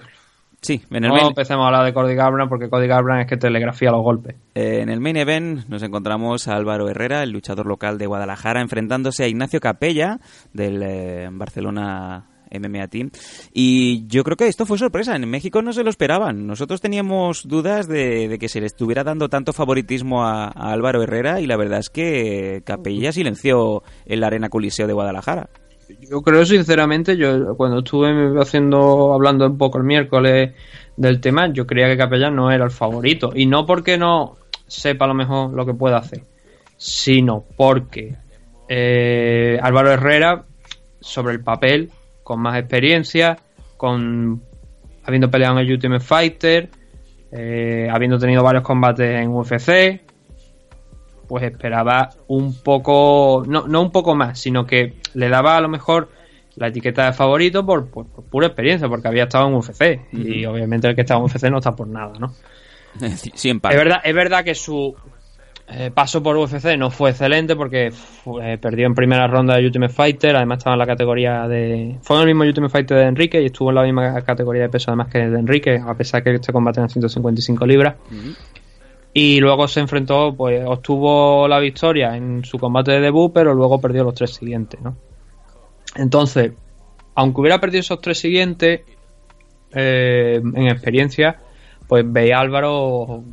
sí, en el No main- empecemos a hablar de Cody Garbrandt porque Cody Garbrandt es que telegrafía los golpes. Eh, en el main event nos encontramos a Álvaro Herrera, el luchador local de Guadalajara, enfrentándose a Ignacio Capella del eh, Barcelona MMA Team. Y yo creo que esto fue sorpresa. En México no se lo esperaban. Nosotros teníamos dudas de, que se le estuviera dando tanto favoritismo a, Álvaro Herrera y la verdad es que Capella silenció en la Arena Coliseo de Guadalajara. Yo creo sinceramente, yo cuando estuve haciendo, hablando un poco el miércoles del tema, yo creía que Capellán no era el favorito. Y no porque no sepa a lo mejor lo que puede hacer, sino porque eh, Álvaro Herrera, sobre el papel, con más experiencia, con habiendo peleado en el Ultimate Fighter, eh, habiendo tenido varios combates en UFC, pues esperaba un poco, no, no un poco más, sino que le daba a lo mejor la etiqueta de favorito por, por- por pura experiencia, porque había estado en UFC. Y obviamente el que estaba en UFC no está por nada, ¿no? (laughs) Sí, en Es verdad, es verdad que su eh, paso por UFC no fue excelente porque eh, perdió en primera ronda de Ultimate Fighter, además estaba en la categoría de... Fue en el mismo Ultimate Fighter de Enrique y estuvo en la misma categoría de peso además que de Enrique, a pesar que este combate en 155 libras. Y luego se enfrentó, pues obtuvo la victoria en su combate de debut, pero luego perdió los tres siguientes, ¿no? Entonces, aunque hubiera perdido esos tres siguientes, eh, en experiencia, pues veía a Álvaro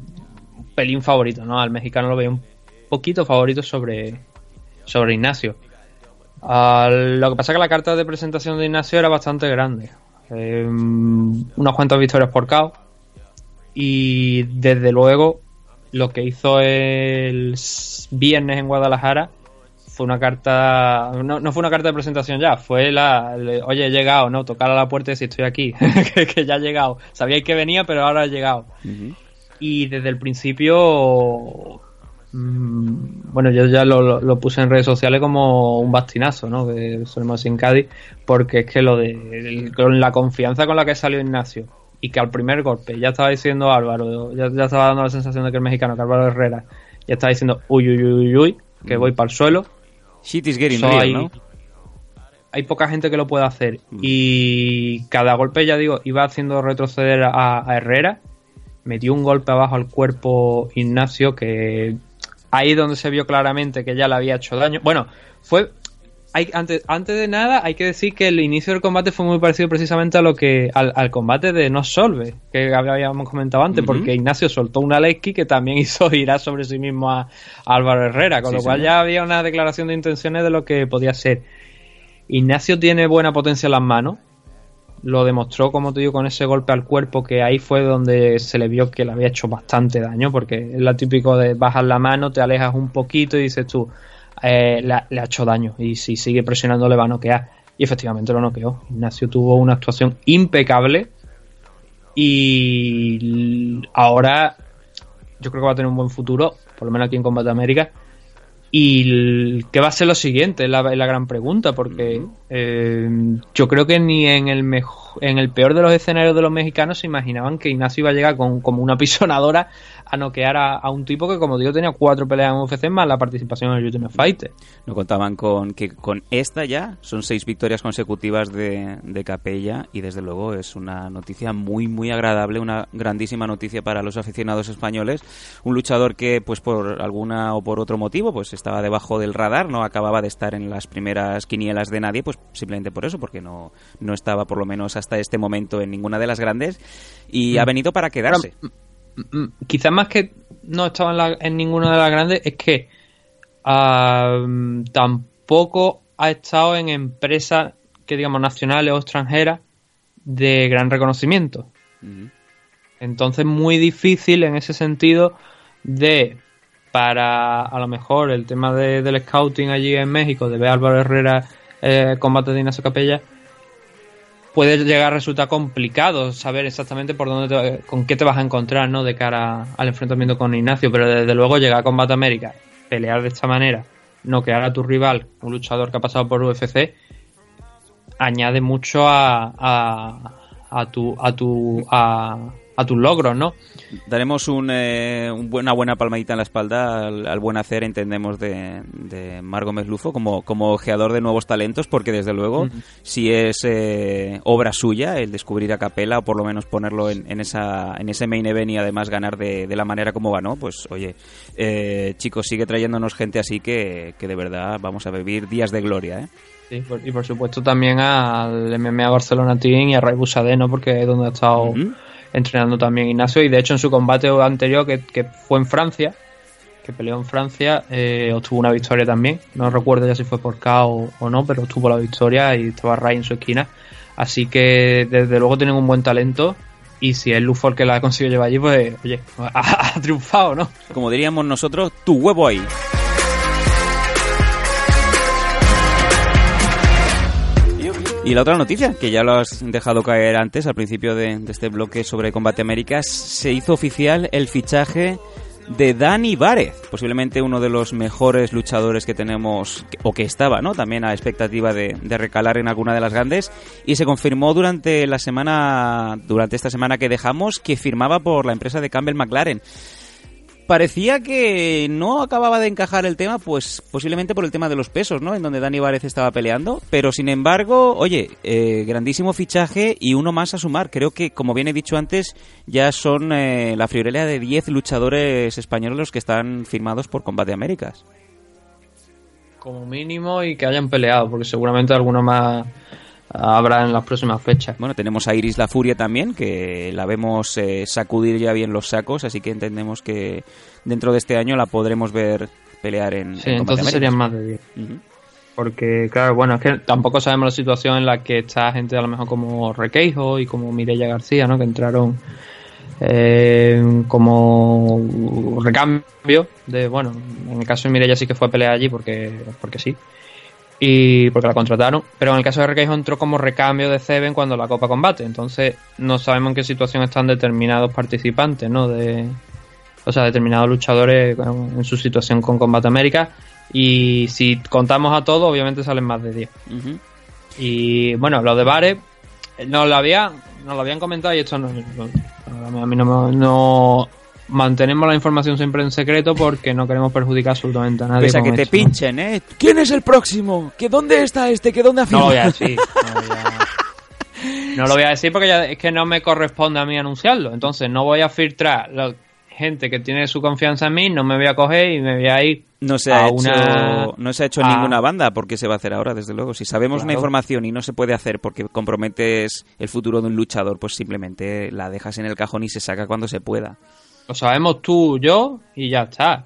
pelín favorito, ¿no? Al mexicano lo veía un poquito favorito sobre, sobre Ignacio. Lo que pasa es que la carta de presentación de Ignacio era bastante grande. Eh, unas cuantas victorias por KO. Y desde luego, lo que hizo el viernes en Guadalajara fue una carta. No, fue una carta de presentación ya, fue la. Oye, he llegado, ¿no? Tocar a la puerta y decir estoy aquí, (laughs) que, ya he llegado. Sabíais que venía, pero ahora he llegado. Ujú. Y desde el principio. mm, Bueno, yo ya lo, lo- lo puse en redes sociales como un bastinazo, ¿no? Que solemos decir en Cádiz, porque es que lo de. el- con la confianza con la que salió Ignacio y que al primer golpe ya estaba diciendo Álvaro, ya, ya estaba dando la sensación de que el mexicano, que Álvaro Herrera, ya estaba diciendo uy, uy, uy, uy, uy, que voy para el suelo. Shit is getting real, hay, ¿no? hay poca gente que lo puede hacer. Y cada golpe, ya digo, iba haciendo retroceder a, a Herrera. Metió un golpe abajo al cuerpo Ignacio que ahí es donde se vio claramente que ya le había hecho daño. Bueno, fue... Hay, antes, antes de nada, hay que decir que el inicio del combate fue muy parecido precisamente a lo que al, al combate de No Solve, que habíamos comentado antes, porque Ignacio soltó una Lesky que también (laughs) hizo girar sobre sí mismo a, a Álvaro Herrera, con Sí, lo cual señor. ya había una declaración de intenciones de lo que podía ser. Ignacio tiene buena potencia en las manos. Lo demostró, como te digo, con ese golpe al cuerpo, que ahí fue donde se le vio que le había hecho bastante daño, porque es lo típico de bajas la mano, te alejas un poquito y dices tú, eh, le, ha- hecho daño. Y si sigue presionando le va a noquear. Y efectivamente lo noqueó. Ignacio tuvo una actuación impecable. Y ahora yo creo que va a tener un buen futuro, por lo menos aquí en Combate América. Y qué va a ser lo siguiente es la, gran pregunta, porque eh, yo creo que ni en el mejo- en el peor de los escenarios de los mexicanos se imaginaban que Ignacio iba a llegar con como una pisonadora a noquear a, a un tipo que, como digo, tenía cuatro peleas en UFC más la participación en el Ultimate Fighter. No contaban con que con esta ya son seis victorias consecutivas de, de Capella y desde luego es una noticia muy muy agradable, una grandísima noticia para los aficionados españoles. Un luchador que pues por alguna o por otro motivo pues estaba debajo del radar, no acababa de estar en las primeras quinielas de nadie, pues simplemente por eso, porque no, no estaba por lo menos hasta este momento en ninguna de las grandes y ha venido para quedarse. Mm, quizás más que no estaba en, la- en ninguna de las grandes, es que tampoco ha estado en empresas que digamos nacionales o extranjeras de gran reconocimiento. Entonces muy difícil en ese sentido de para a lo mejor el tema de- del scouting allí en México, de ver a Álvaro Herrera eh, combate de Ignacio Capella, puede llegar a resultar complicado saber exactamente por dónde te- con qué te vas a encontrar ¿no? de cara al enfrentamiento con Ignacio, pero desde luego llegar a Combate América, pelear de esta manera, noquear a tu rival, un luchador que ha pasado por UFC, añade mucho a, a, a tu a tu a, a tus logros, ¿no? Daremos un, eh, un una buena palmadita en la espalda al, al buen hacer, entendemos, de, de Margo Meslufo como, como ojeador de nuevos talentos, porque desde luego, si es eh, obra suya el descubrir a Capela o por lo menos ponerlo en, en esa, en ese main event y además ganar de, de la manera como ganó, pues oye, eh, chicos, sigue trayéndonos gente así que, que de verdad vamos a vivir días de gloria, ¿eh? Sí, por- y por supuesto también al MMA Barcelona Team y a Ray Busade, ¿no? Porque es donde ha estado. Entrenando también Ignacio. Y de hecho, en su combate anterior, que, que fue en Francia, que peleó en Francia, eh, obtuvo una victoria también. No recuerdo ya si fue por KO o no, pero obtuvo la victoria y estaba Ray en su esquina. Así que desde luego tienen un buen talento. Y si es Lufo el que la ha conseguido llevar allí, pues oye, (laughs) ha triunfado, ¿no? Como diríamos nosotros, tu huevo ahí. Y la otra noticia, que ya lo has dejado caer antes, al principio de, este bloque sobre Combate Américas, se hizo oficial el fichaje de Dani Várez, posiblemente uno de los mejores luchadores que tenemos, o que estaba, ¿no? También a expectativa de, de recalar en alguna de las grandes, y se confirmó durante la semana, durante esta semana que dejamos, que firmaba por la empresa de Campbell McLaren parecía que no acababa de encajar el tema, pues posiblemente por el tema de los pesos, ¿no? En donde Dani Várez estaba peleando. Pero sin embargo, oye, eh, grandísimo fichaje y uno más a sumar. Creo que, como bien he dicho antes, ya son eh, la friolera de 10 luchadores españoles los que están firmados por Combate Américas. Como mínimo y que hayan peleado, porque seguramente alguno más habrá en las próximas fechas. Bueno, tenemos a Iris La Furia también, que la vemos eh, sacudir ya bien los sacos, así que entendemos que dentro de este año la podremos ver pelear en, Sí, en entonces serían más de 10. Ujú. Porque, claro, bueno, es que tampoco sabemos la situación en la que está gente a lo mejor como Requeijo y como Mireia García, ¿no? Que entraron eh, como recambio de, bueno, en el caso de Mireia sí que fue a pelear allí porque, porque sí. Y porque la contrataron. Pero en el caso de Requeijo entró como recambio de Seven cuando la Copa Combate. Entonces no sabemos en qué situación están determinados participantes, ¿no? De, o sea, determinados luchadores en su situación con Combate América. Y si contamos a todos, obviamente salen más de 10. Ujú. Y bueno, lo de Bares, eh, nos lo, había, nos lo habían comentado y esto no, no- a mí no, me- no mantenemos la información siempre en secreto porque no queremos perjudicar absolutamente a nadie. Pese a que te pinchen, ¿eh? ¿Quién es el próximo? ¿Que dónde está este? ¿Que dónde ha No lo voy a firmado? decir. No, voy a- no lo voy a decir porque ya es que no me corresponde a mí anunciarlo. Entonces no voy a filtrar la gente que tiene su confianza en mí, no me voy a coger y me voy a ir No se ha a hecho, una- no se ha hecho a- ninguna banda porque se va a hacer ahora, desde luego. Si sabemos una información y no se puede hacer porque comprometes el futuro de un luchador, pues simplemente la dejas en el cajón y se saca cuando se pueda. Lo sabemos tú, yo y ya está.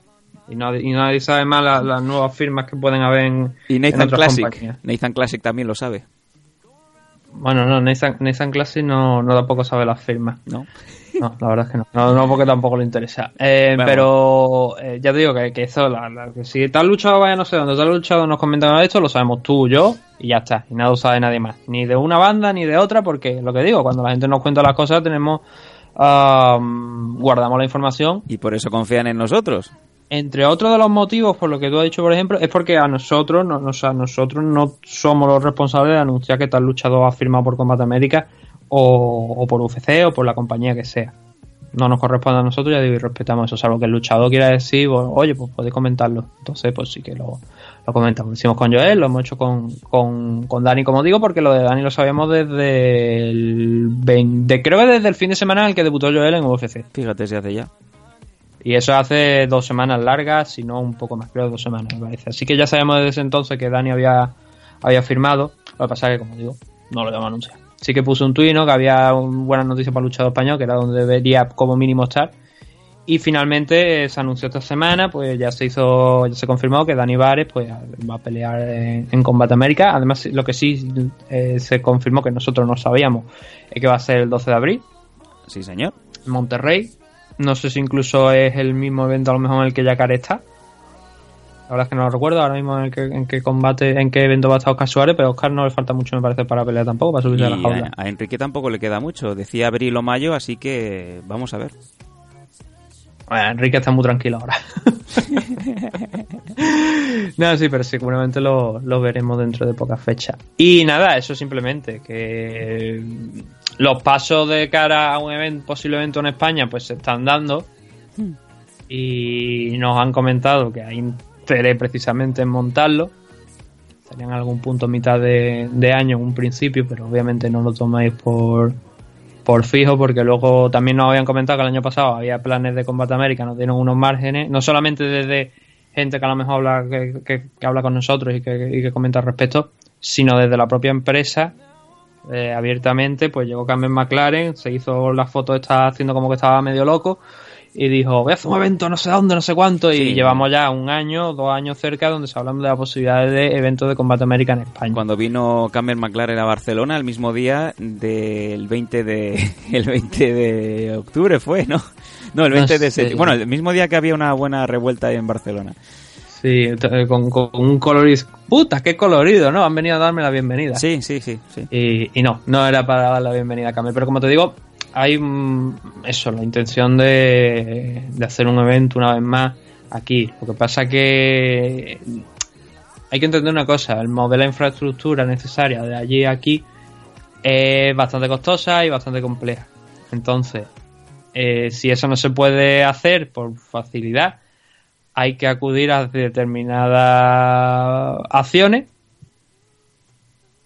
Y nadie, y nadie sabe más la- las nuevas firmas que pueden haber en, Y Nathan Classic, compañías. Nathan Classic también lo sabe, Bueno, no, Nathan, Nathan Classic no, no tampoco sabe las firmas. ¿no? No, la verdad es que no. No, no porque tampoco le interesa. Eh, pero eh, ya te digo que, que eso, la, la- que si tal luchado vaya no sé dónde, tal luchado nos comentan esto, lo sabemos tú, yo y ya está. Y nada lo sabe nadie más. Ni de una banda ni de otra, porque lo que digo, cuando la gente nos cuenta las cosas tenemos... guardamos la información Y por eso confían en nosotros. entre otros de los motivos por lo que tú has dicho, por ejemplo, es porque a nosotros, no, o sea, nosotros no somos los responsables de anunciar que tal luchador ha firmado por Combate América o, o por UFC o por la compañía que sea. No nos corresponde a nosotros, ya digo, y respetamos eso. Salvo que el luchador quiera decir, oye, pues podéis comentarlo. Entonces, pues sí que lo, lo comentamos. Lo hicimos con Joel, lo hemos hecho con, con, con Dani, como digo, porque lo de Dani lo sabíamos desde el 20, creo que desde el fin de semana en el que debutó Joel en UFC. Fíjate si hace ya. Y eso hace dos semanas largas, si no un poco más, creo dos semanas me parece. Así que ya sabemos desde ese entonces que Dani había, había firmado. Lo que pasa es que, como digo, no lo debemos anunciar. Sí que puso un tuit, ¿no? Que había un- buenas noticias para el luchador español, que era donde debería como mínimo estar. Y finalmente eh, se anunció esta semana, pues ya se hizo, ya se confirmó que Dani Vares pues va a pelear en, en Combate América. Además, lo que sí eh, se confirmó que nosotros no sabíamos es que va a ser el 12 de abril Sí, señor. Monterrey. No sé si incluso es el mismo evento a lo mejor en el que Yacaré está. La verdad es que no lo recuerdo ahora mismo en, el que, en qué combate, en qué evento va a estar Oscar Suárez, pero a Oscar no le falta mucho me parece para pelear tampoco, para Y subirse a la jaula. a, a Enrique tampoco le queda mucho. Decía abril o mayo, así que vamos a ver. Bueno, Enrique está muy tranquilo ahora. (laughs) no, sí, pero seguramente lo, lo veremos dentro de pocas fechas. Y nada, eso simplemente, que los pasos de cara a un evento, posible evento en España, pues se están dando. Y nos han comentado que hay interés precisamente en montarlo. Estarían en algún punto mitad de, de año en un principio, pero obviamente no lo tomáis por, por fijo, porque luego también nos habían comentado que el año pasado había planes de Combate América, nos dieron unos márgenes, no solamente desde gente que a lo mejor habla, que, que- que habla con nosotros y que, que comenta al respecto, sino desde la propia empresa, eh, abiertamente, pues llegó Carmen McLaren, se hizo la foto, está haciendo como que estaba medio loco, y dijo, voy a hacer un evento no sé dónde, no sé cuánto, y llevamos ya un año, dos años cerca, donde se hablando de la posibilidad de eventos de Combate América en España. Cuando vino Cameron McLaren a Barcelona el mismo día del 20 de (laughs) el 20 de octubre fue, ¿no? No, el 20 de septiembre. Bueno, el mismo día que había una buena revuelta ahí en Barcelona. Sí, eh, con, con un colorido. ¡Puta, qué colorido! ¿no? Han venido a darme la bienvenida. Sí, sí, sí, sí. Y, y no, no era para dar la bienvenida a Camel. Pero como te digo, hay mm, eso, la intención de, de hacer un evento una vez más aquí. Lo que pasa que hay que entender una cosa, el mover la infraestructura necesaria de allí a aquí es bastante costosa y bastante compleja. Entonces, eh, si eso no se puede hacer por facilidad, hay que acudir a determinadas acciones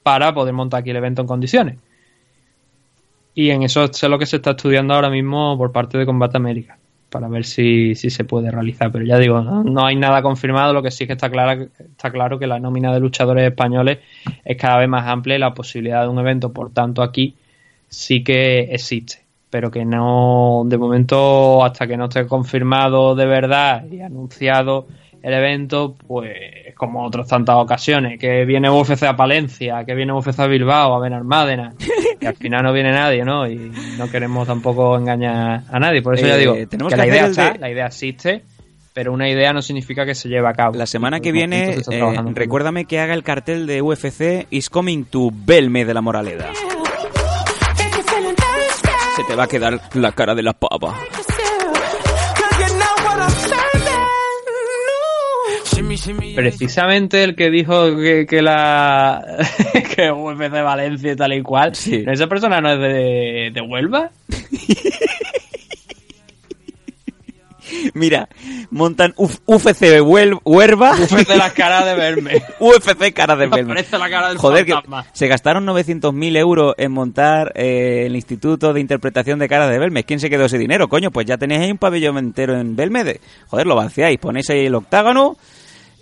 para poder montar aquí el evento en condiciones. Y en eso es lo que se está estudiando ahora mismo por parte de Combate América, para ver si, si se puede realizar. Pero ya digo, no, no hay nada confirmado, lo que sí que está, clara, está claro que la nómina de luchadores españoles es cada vez más amplia y la posibilidad de un evento, por tanto, aquí sí que existe. Pero que no, de momento, hasta que no esté confirmado de verdad y anunciado el evento, pues como otras tantas ocasiones, que viene UFC a Palencia, que viene UFC a Bilbao, a Benalmádena, (laughs) y al final no viene nadie, ¿no? Y no queremos tampoco engañar a nadie. Por eso ya Eh, digo tenemos que que la idea está, de- la idea existe, pero una idea no significa que se lleve a cabo. La semana que viene, se eh, recuérdame que haga el cartel de UFC Is Coming to Belme de la Moraleda. Se te va a quedar la cara de la pava. Precisamente el que dijo que, que la (laughs) que UFC Valencia y tal y cual, Sí. esa persona no es de, de Huelva. Mira, montan Uf- UFC Huel- Huerva. UFC de las caras de verme. UFC cara de (laughs) la cara del Joder, que se gastaron 900.000 euros en montar eh, el Instituto de Interpretación de Caras de Belmes. ¿Quién se quedó ese dinero? Coño, pues ya tenéis ahí un pabellón entero en Belmede. Joder, lo vaciáis, ponéis ahí el octágono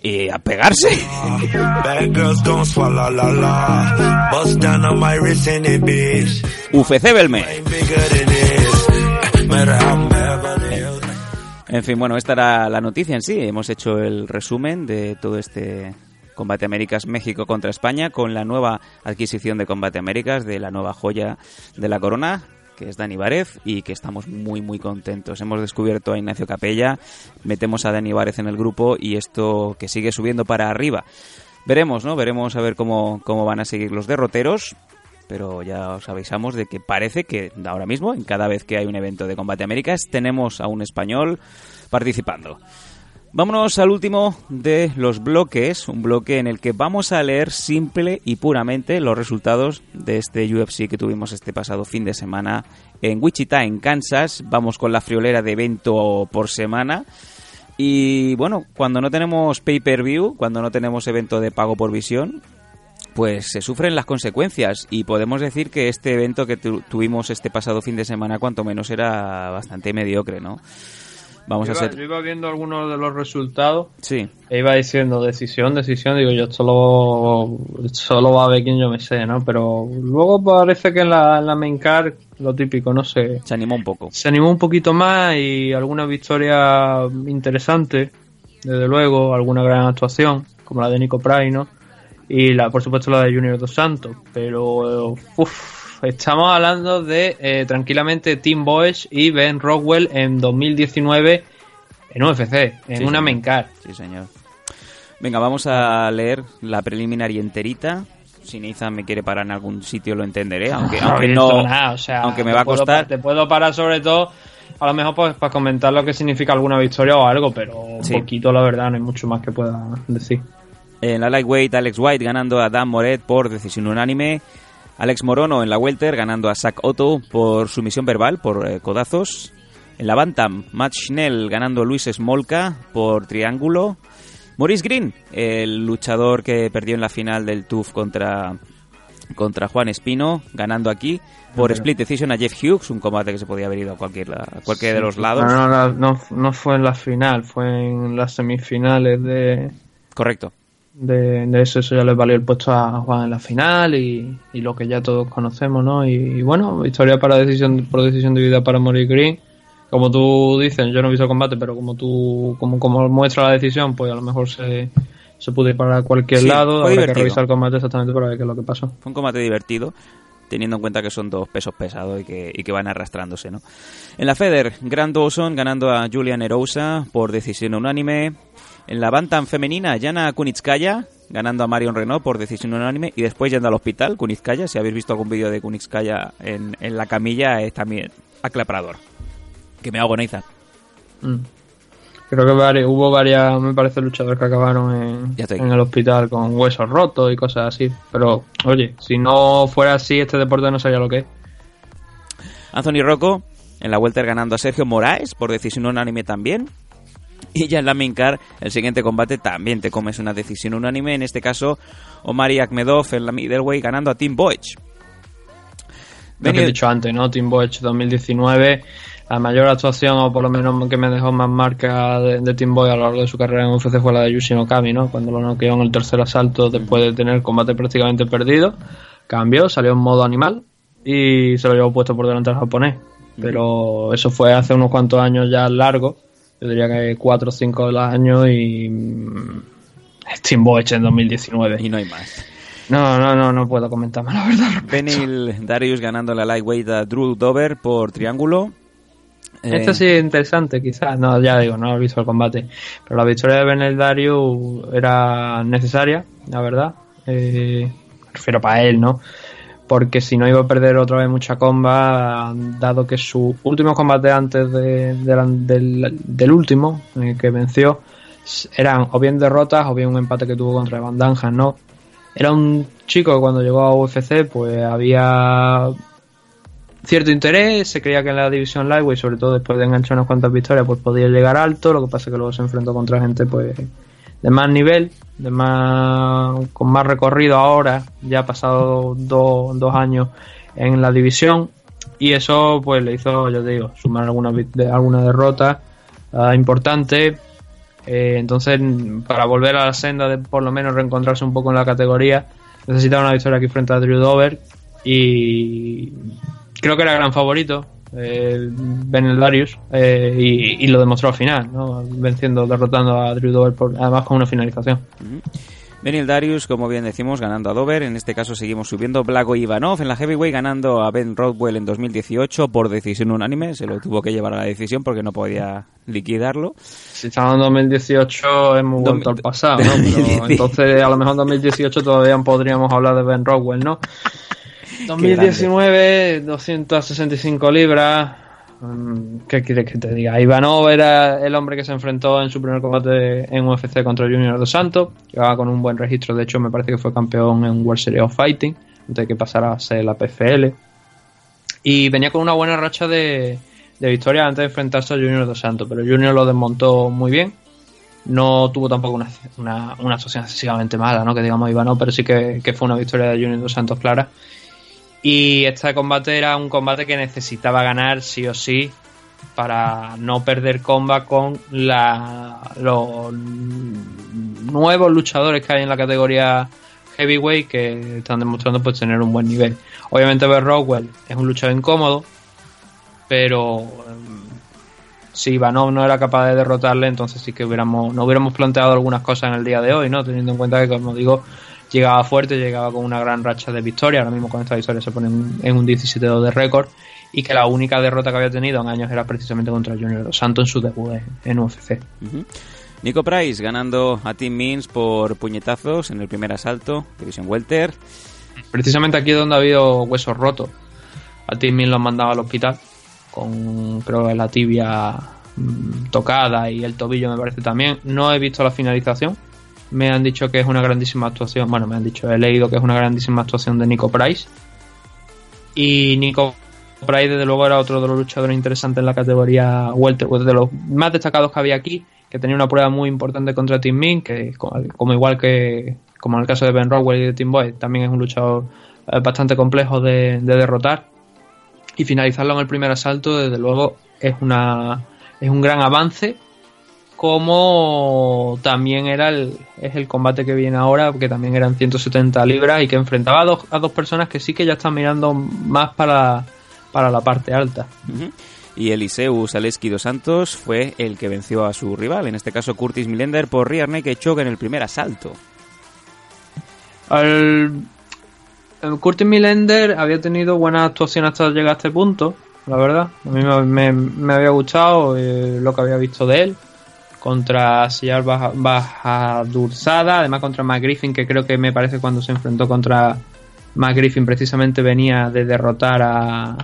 y a pegarse. UFC Belme. En fin, bueno, esta era la noticia en sí. Hemos hecho el resumen de todo este Combate Américas México contra España con la nueva adquisición de Combate Américas de la nueva joya de la corona que es Dani Várez y que estamos muy muy contentos. Hemos descubierto a Ignacio Capella, metemos a Dani Várez en el grupo y esto que sigue subiendo para arriba. Veremos, ¿no? Veremos a ver cómo, cómo van a seguir los derroteros, pero ya os avisamos de que parece que ahora mismo, en cada vez que hay un evento de Combate Américas, tenemos a un español participando. Vámonos al último de los bloques, un bloque en el que vamos a leer simple y puramente los resultados de este UFC que tuvimos este pasado fin de semana en Wichita, en Kansas. Vamos con la friolera de evento por semana. Y bueno, cuando no tenemos pay-per-view, cuando no tenemos evento de pago por visión, pues se sufren las consecuencias y podemos decir que este evento que tu- tuvimos este pasado fin de semana cuanto menos era bastante mediocre, ¿no? Vamos Yo a iba, yo iba viendo algunos de los resultados Sí, e iba diciendo decisión, decisión. Digo, yo solo, solo va a ver quién yo me sé, ¿no? Pero luego parece que en la, en la main card, lo típico, no sé. se animó un poco. Se animó un poquito más y alguna victoria interesante, desde luego, alguna gran actuación, como la de Nico Price, ¿no? Y la, por supuesto la de Junior Dos Santos. Pero, uff, estamos hablando de eh, tranquilamente Tim Boesch y Ben Rockwell en 2019 en UFC, en Sí, una card. Sí, señor. Venga, vamos a leer la preliminar y enterita. Si Nathan me quiere parar en algún sitio lo entenderé, aunque, aunque no... nada, o sea, aunque me va a puedo costar. pa- te puedo parar sobre todo a lo mejor pues para comentar lo que significa alguna victoria o algo, pero Sí. poquito la verdad, no hay mucho más que pueda decir. En la lightweight, Alex White ganando a Dan Moret por decisión unánime. Alex Morono en la welter ganando a Zach Otto por sumisión verbal, por eh, codazos. En la bantam, Matt Schnell ganando a Luis Smolka por triángulo. Maurice Green, el luchador que perdió en la final del TUF contra, contra Juan Espino, ganando aquí por split decision a Jeff Hughes, un combate que se podía haber ido a cualquier, a cualquier de los lados. No, no, no, no, no fue en la final, fue en las semifinales de, Correcto. De, de eso, eso ya les valió el puesto a Juan en la final y, y lo que ya todos conocemos, ¿no? Y, y bueno, victoria para decisión por decisión dividida para Mori Green. Como tú dices, yo no he visto el combate, pero como tú, como, como muestra la decisión, pues a lo mejor se, se puede ir para cualquier Sí, lado. Habrá que divertido. revisar el combate exactamente para ver qué es lo que pasó. Fue un combate divertido, teniendo en cuenta que son dos pesos pesados y que, y que van arrastrándose, ¿no? En la Feder, Grant Dawson ganando a Julian Erosa por decisión unánime. En la Bantam femenina, Yana Kunitskaya ganando a Marion Renault por decisión unánime. Y después yendo al hospital, Kunitskaya, si habéis visto algún vídeo de Kunitskaya en, en la camilla, es también aclaparador. Que me hago Nathan. Mm. Creo que vari- hubo varias, me parece, luchadores que acabaron en el hospital con huesos rotos y cosas así. Pero, oye, si no fuera así, este deporte no sería lo que es. Anthony Rocco en la Welter ganando a Sergio Moraes por decisión unánime también. Y ya en la main card, el siguiente combate también te comes una decisión unánime. En este caso, Omari Akhmedov en la middleweight ganando a Tim Boych. Lo que he dicho antes, ¿no? Team Boy 2019, la mayor actuación, o por lo menos que me dejó más marca de, de Team Boy a lo largo de su carrera en UFC fue la de Yushin Okami, ¿no? Cuando lo noqueó en el tercer asalto después de tener el combate prácticamente perdido. Cambió, salió en modo animal y se lo llevó puesto por delante al japonés. Pero eso fue hace unos cuantos años ya largo, yo diría que 4 o 5 años y... mm, Team Boy en 2019. Y no hay más. No, no, no, no puedo comentar más, la verdad. Benil Darius ganando la lightweight a Drew Dover por triángulo. Eh, Esto sí es interesante, quizás. No, ya digo, no he visto el combate. Pero la victoria de Benel Darius era necesaria, la verdad. Eh, me refiero para él, ¿no? Porque si no iba a perder otra vez mucha comba, dado que su último combate antes del, del último, en el que venció, eran o bien derrotas o bien un empate que tuvo contra Van ¿no? Era un chico que cuando llegó a UFC, pues había cierto interés, se creía que en la división lightweight, sobre todo después de enganchar unas cuantas victorias, pues podía llegar alto, lo que pasa es que luego se enfrentó contra gente pues de más nivel, de más con más recorrido ahora, ya ha pasado do- dos años en la división. Y eso pues le hizo, yo te digo, sumar alguna, alguna derrota ah, importante. Eh, entonces, para volver a la senda de por lo menos reencontrarse un poco en la categoría, necesitaba una victoria aquí frente a Drew Dover. Y creo que era gran favorito eh, Ben Darius eh, y, y lo demostró al final, ¿no? venciendo, derrotando a Drew Dover por, además con una finalización. Benil Darius, como bien decimos, ganando a Dover. En este caso seguimos subiendo. Blago Ivanov en la heavyweight ganando a Ben Rodwell en 2018 por decisión unánime. Se lo tuvo que llevar a la decisión porque no podía liquidarlo. Si estamos en 2018 hemos vuelto al pasado, ¿no? 2010. (laughs) Pero entonces a lo mejor en 2018 todavía podríamos hablar de Ben Rockwell, ¿no? 2019, 265 libras. Mm, ¿Qué quieres que te diga? Ivanov era el hombre que se enfrentó en su primer combate en UFC contra Junior Dos Santos. Llevaba con un buen registro, de hecho me parece que fue campeón en World Series of Fighting, antes de que pasara a ser la PFL. Y venía con una buena racha de, de victorias antes de enfrentarse a Junior Dos Santos, pero Junior lo desmontó muy bien. No tuvo tampoco una, una, una actuación excesivamente mala, ¿no? Que digamos Ivanov, pero sí que, que fue una victoria de Junior Dos Santos clara. Y este combate era un combate que necesitaba ganar sí o sí para no perder comba con la, los nuevos luchadores que hay en la categoría heavyweight que están demostrando pues tener un buen nivel. Obviamente Bear Rockwell es un luchador incómodo, pero em, si Ivanov no era capaz de derrotarle, entonces sí que hubiéramos, no hubiéramos planteado algunas cosas en el día de hoy, ¿no? Teniendo en cuenta que, como digo, llegaba fuerte, llegaba con una gran racha de victoria. Ahora mismo con esta victoria se pone en, un 17-2 de récord. Y que la única derrota que había tenido en años era precisamente contra Junior Dos Santos en su debut en, UFC. Nico Price ganando a Tim Means por puñetazos en el primer asalto, división welter. Precisamente aquí es donde ha habido huesos rotos. A Tim Mills lo han mandado al hospital. con creo la tibia mm, tocada y el tobillo me parece también. No he visto la finalización. Me han dicho que es una grandísima actuación. Bueno, me han dicho, he leído que es una grandísima actuación de Nico Price. Y Nico Price, desde luego, era otro de los luchadores interesantes en la categoría Welter, pues de los más destacados que había aquí, que tenía una prueba muy importante contra Tim Min, que como, como igual que como en el caso de Ben Rowell y de Tim Boyd, también es un luchador eh, bastante complejo de, de derrotar. Y finalizarlo en el primer asalto, desde luego, es una es un gran avance como también era el, es el combate que viene ahora, que también eran 170 libras y que enfrentaba a dos, a dos personas que sí que ya están mirando más para, para la parte alta. Ujú. Y Eliseu Saleski dos Santos fue el que venció a su rival, en este caso Curtis Millender, por rear naked choke en el primer asalto. El, el Curtis Millender había tenido buena actuación hasta llegar a este punto, la verdad. A mí me, me- me había gustado eh, lo que había visto de él. Contra Sillar Baja, Baja Durzada, además contra Matt Griffin, que creo que me parece cuando se enfrentó contra Matt Griffin precisamente venía de derrotar a.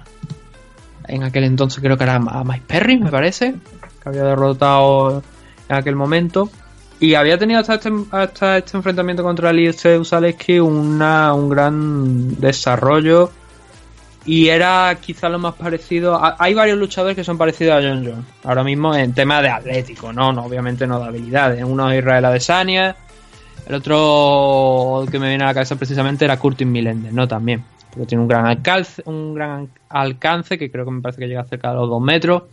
En aquel entonces creo que era a Mike Perry, me parece, que había derrotado en aquel momento. Y había tenido hasta este, hasta este enfrentamiento contra Liceu Zaleski una, un gran desarrollo. Y era quizá lo más parecido. hay varios luchadores que son parecidos a John Jones. Ahora mismo en tema de atlético, ¿no? no obviamente no de habilidades. Uno es Israel Adesanya. El otro que me viene a la cabeza precisamente era Curtis Millender, ¿no? También. Porque tiene un gran alcance, un gran alcance que creo que me parece que llega cerca de los dos metros.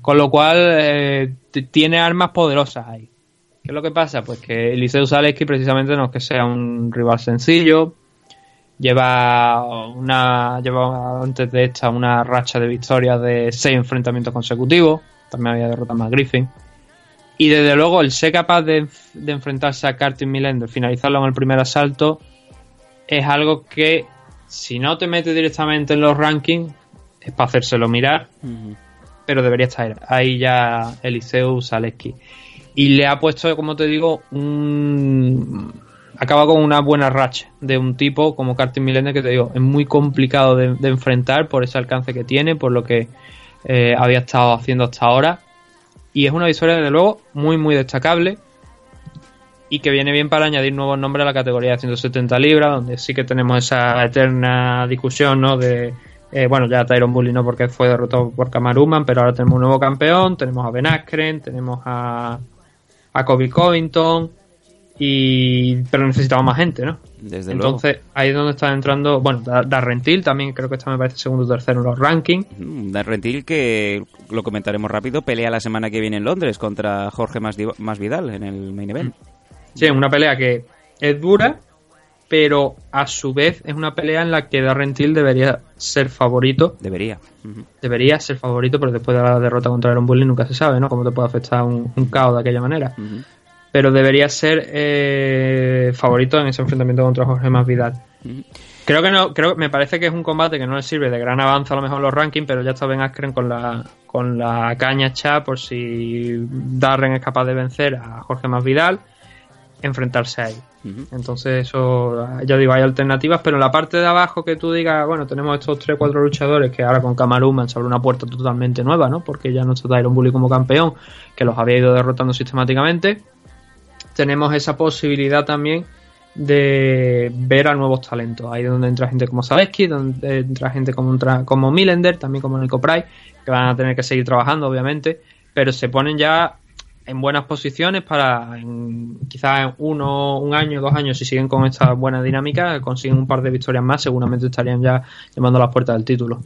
Con lo cual eh, tiene armas poderosas ahí. ¿Qué es lo que pasa? Pues que Eliseu Zaleski precisamente no es que sea un rival sencillo. Lleva una lleva antes de esta una racha de victorias de seis enfrentamientos consecutivos. También había derrotado a Griffin. Y desde luego el ser capaz de, de enfrentarse a Curtis Millender, finalizarlo en el primer asalto, es algo que si no te metes directamente en los rankings, es para hacérselo mirar pero debería estar ahí ya Eliseu Zaleski. Y le ha puesto, como te digo, un. Acaba con una buena racha de un tipo como Curtis Millender que te digo, es muy complicado de, de enfrentar por ese alcance que tiene, por lo que eh, había estado haciendo hasta ahora. Y es una victoria, desde luego, muy, muy destacable. Y que viene bien para añadir nuevos nombres a la categoría de 170 libras, donde sí que tenemos esa eterna discusión, ¿no? De, eh, bueno, ya Tyron Bully no porque fue derrotado por Kamaruman, pero ahora tenemos un nuevo campeón, tenemos a Ben Askren, tenemos a, a Kobe Covington, y pero necesitamos más gente, ¿no? Desde Entonces, ahí es donde está entrando, bueno, Da- Darren Till también creo que está me parece segundo o tercero en los rankings. luego. Dan Rentil, que lo comentaremos rápido, pelea la semana que viene en Londres contra Jorge Masvidal en el main event. Sí, es una pelea que es dura, pero a su vez es una pelea en la que Darren Till debería ser favorito. Debería. Debería ser favorito, pero después de la derrota contra Aaron Bully nunca se sabe, ¿no? Cómo te puede afectar un, un caos de aquella manera. Ujú. Pero debería ser eh, favorito en ese enfrentamiento contra Jorge Masvidal. Ujú. Creo que no, creo me parece que es un combate que no le sirve de gran avance a lo mejor en los rankings, pero ya está Ben Askren con la con la caña hecha por si Darren es capaz de vencer a Jorge Masvidal, enfrentarse a él. Entonces, eso, ya digo, hay alternativas, pero en la parte de abajo que tú digas, bueno, tenemos estos 3 4 luchadores que ahora con Kamaruman se abre una puerta totalmente nueva, ¿no? Porque ya no está Tyron Bully como campeón, que los había ido derrotando sistemáticamente. Tenemos esa posibilidad también de ver a nuevos talentos. Ahí es donde entra gente como Zaleski, donde entra gente como, como Millender, también como Nico Price, que van a tener que seguir trabajando, obviamente, pero se ponen ya en buenas posiciones para en, quizás en uno, un año, dos años, si siguen con esta buena dinámica, consiguen un par de victorias más, seguramente estarían ya llamando a las puertas del título.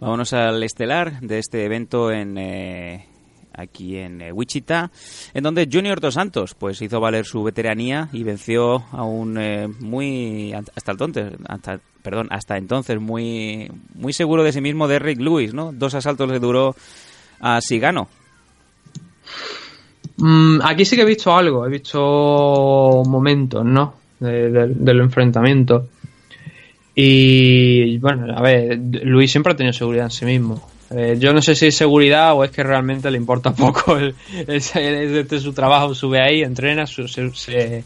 Vámonos al estelar de este evento en eh, aquí en eh, Wichita, en donde Junior Dos Santos pues hizo valer su veteranía y venció a un eh, muy hasta entonces hasta perdón hasta entonces muy muy seguro de sí mismo de Rick Lewis, ¿no? Dos asaltos le duró a Sigano. Mm, aquí sí que he visto algo, he visto momentos, ¿no? De- de- del enfrentamiento. Y bueno, a ver, Luis siempre ha tenido seguridad en sí mismo. Eh, yo no sé si es seguridad o es que realmente le importa (laughs) poco. el- es, es- este es su trabajo, sube ahí, entrena, su- se,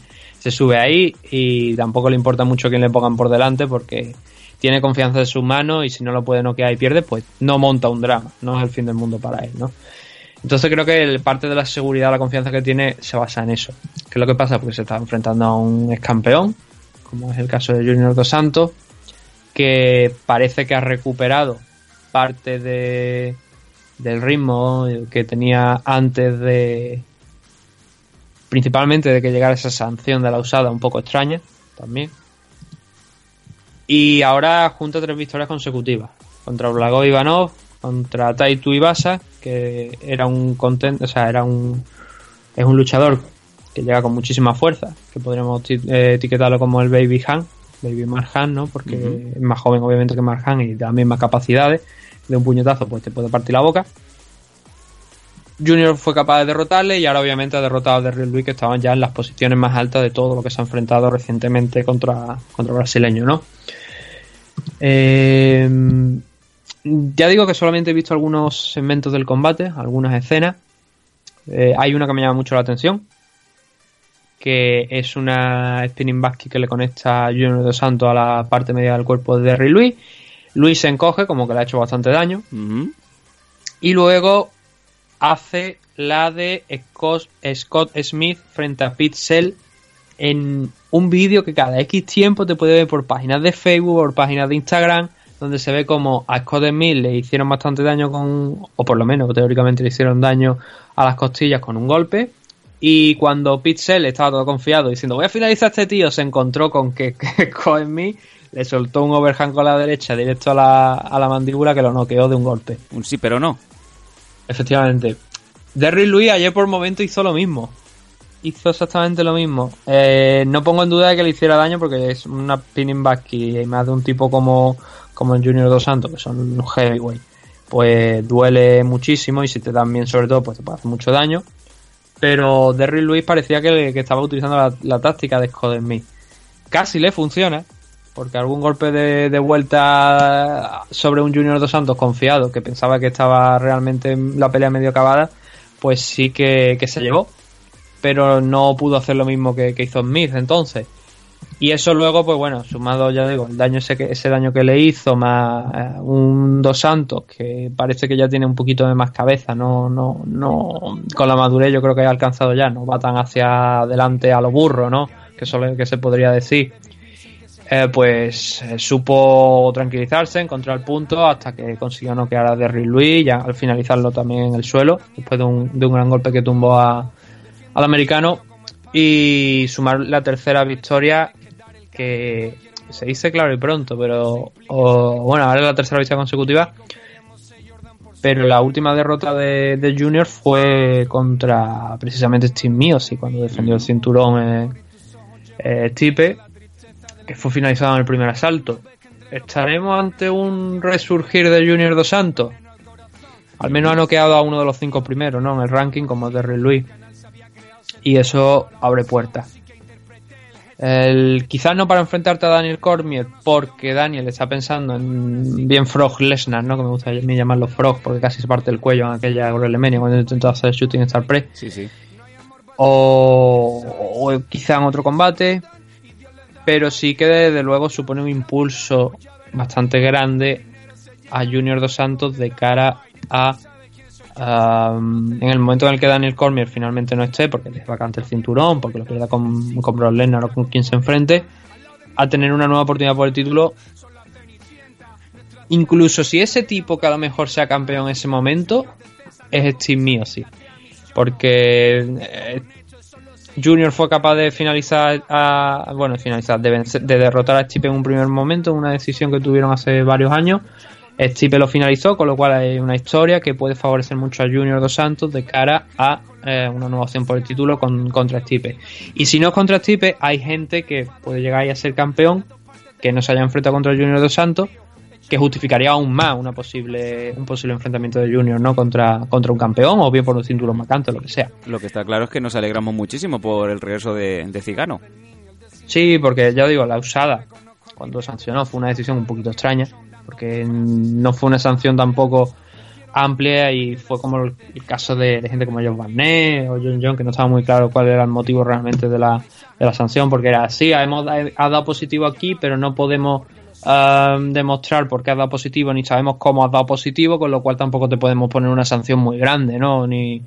sube ahí y tampoco le importa mucho quién le pongan por delante porque tiene confianza en sus manos y si no lo puede noquear y pierde, pues no monta un drama, no es el fin del mundo para él, ¿no? Entonces creo que parte de la seguridad, la confianza que tiene se basa en eso. ¿Qué es lo que pasa? Porque se está enfrentando a un ex campeón, como es el caso de Junior Dos Santos, que parece que ha recuperado parte de, del ritmo que tenía antes de principalmente de que llegara esa sanción de la usada un poco extraña también. Y ahora junta tres victorias consecutivas contra Blago Ivanov contra Taitu Ibasa que era un content, o sea era un es un luchador que llega con muchísima fuerza que podríamos eh, etiquetarlo como el Baby Han Baby Mark Han no porque es más joven obviamente que Mark Han y de las mismas capacidades de un puñetazo pues te puede partir la boca Junior fue capaz de derrotarle y ahora obviamente ha derrotado a Derrick Lewis que estaban ya en las posiciones más altas de todo lo que se ha enfrentado recientemente contra, contra el brasileño, ¿no? Eh, ya digo que solamente he visto algunos segmentos del combate, algunas escenas. Eh, hay una que me llama mucho la atención, que es una spinning back que le conecta a Junior dos Santos a la parte media del cuerpo de Derrick Lewis. Luis se encoge, como que le ha hecho bastante daño. Y luego hace la de Scott, Scott Smith frente a Pete en un vídeo que cada X tiempo te puede ver por páginas de Facebook, por páginas de Instagram, donde se ve como a Scott Smith le hicieron bastante daño con, o por lo menos teóricamente le hicieron daño a las costillas con un golpe. Y cuando Pete Cell estaba todo confiado diciendo voy a finalizar a este tío, se encontró con que, (laughs) que Smith le soltó un overhand con la derecha directo a la, a la mandíbula que lo noqueó de un golpe. Un sí, pero no. Efectivamente. Derrick Lewis ayer por momento hizo lo mismo. Hizo exactamente lo mismo. Eh, no pongo en duda de que le hiciera daño porque es una pinning back y hay más de un tipo como, como el Junior Dos Santos, que son un heavyweight. Pues duele muchísimo y si te dan bien sobre todo, pues te puede hacer mucho daño. Pero Derrick Lewis parecía que, estaba utilizando la, táctica de Smith. Casi le funciona, porque algún golpe de, de vuelta sobre un Junior Dos Santos confiado, que pensaba que estaba realmente en la pelea medio acabada, pues sí que, que se llevó. Pero no pudo hacer lo mismo que, que hizo Smith entonces. Y eso luego, pues bueno, sumado, ya digo, el daño ese, que, ese daño que le hizo, más eh, un Dos Santos que parece que ya tiene un poquito de más cabeza, no, no, no, con la madurez yo creo que ha alcanzado ya, no va tan hacia adelante a lo burro, ¿no? Que eso es lo que se podría decir. Eh, pues eh, supo tranquilizarse, encontrar el punto hasta que consiguió noquear a Derrick Lewis, ya al finalizarlo también en el suelo, después de un, de un gran golpe que tumbó a, al americano y sumar la tercera victoria que se dice claro y pronto, pero o- bueno, ahora es la tercera victoria consecutiva. Pero la última derrota de, de Junior fue contra precisamente Steve Miosi cuando defendió el cinturón eh, eh, Stipe, que fue finalizado en el primer asalto. ¿Estaremos ante un resurgir de Junior Dos Santos? Al menos ha noqueado a uno de los cinco primeros, ¿no? En el ranking, como Derrick Lewis. Y eso abre puertas. El, quizás no para enfrentarte a Daniel Cormier, porque Daniel está pensando en bien Frog Lesnar, ¿no? Que me gusta a mí llamarlo Frog, porque casi se parte el cuello en aquella WrestleMania cuando intentó hacer Shooting Star Press. Sí, sí. O, o quizá en otro combate. Pero sí que desde luego supone un impulso bastante grande a Junior Dos Santos de cara a um, en el momento en el que Daniel Cormier finalmente no esté, porque le es vacante el cinturón, porque lo pierda con, con Brock Lesnar o con quien se enfrente, a tener una nueva oportunidad por el título. Incluso si ese tipo que a lo mejor sea campeón en ese momento es Steve Miosi. Porque eh, Junior fue capaz de finalizar, a, bueno, finalizar, de, vencer- de derrotar a Stipe en un primer momento, una decisión que tuvieron hace varios años. Stipe lo finalizó, con lo cual hay una historia que puede favorecer mucho a Junior Dos Santos de cara a eh, una nueva opción por el título con, contra Stipe. Y si no es contra Stipe, hay gente que puede llegar ahí a ser campeón, que no se haya enfrentado contra Junior Dos Santos, que justificaría aún más una posible, un posible enfrentamiento de Junior ¿no? contra, contra un campeón o bien por un cinturón vacante, lo que sea. Lo que está claro es que nos alegramos muchísimo por el regreso de, de Cigano. Sí, porque ya digo, la usada, cuando sancionó, fue una decisión un poquito extraña, porque no fue una sanción tampoco amplia y fue como el, caso de, gente como John Barnett o John John que no estaba muy claro cuál era el motivo realmente de la, de la sanción porque era así, hemos ha dado positivo aquí pero no podemos ah, demostrar por qué ha dado positivo ni sabemos cómo ha dado positivo con lo cual tampoco te podemos poner una sanción muy grande, ¿no? Ni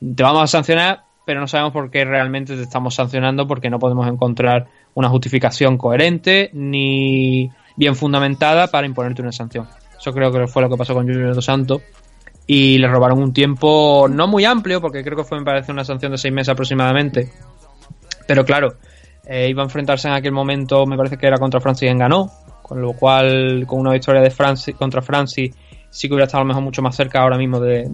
te vamos a sancionar pero no sabemos por qué realmente te estamos sancionando porque no podemos encontrar una justificación coherente ni bien fundamentada para imponerte una sanción. Eso creo que fue lo que pasó con Junior Dos Santos. Y le robaron un tiempo no muy amplio, porque creo que fue, me parece, una sanción de seis meses aproximadamente. Pero claro, eh, iba a enfrentarse en aquel momento, me parece que era contra Francis en ganó. Con lo cual, con una victoria de Francis contra Francis, sí que hubiera estado a lo mejor mucho más cerca ahora mismo de,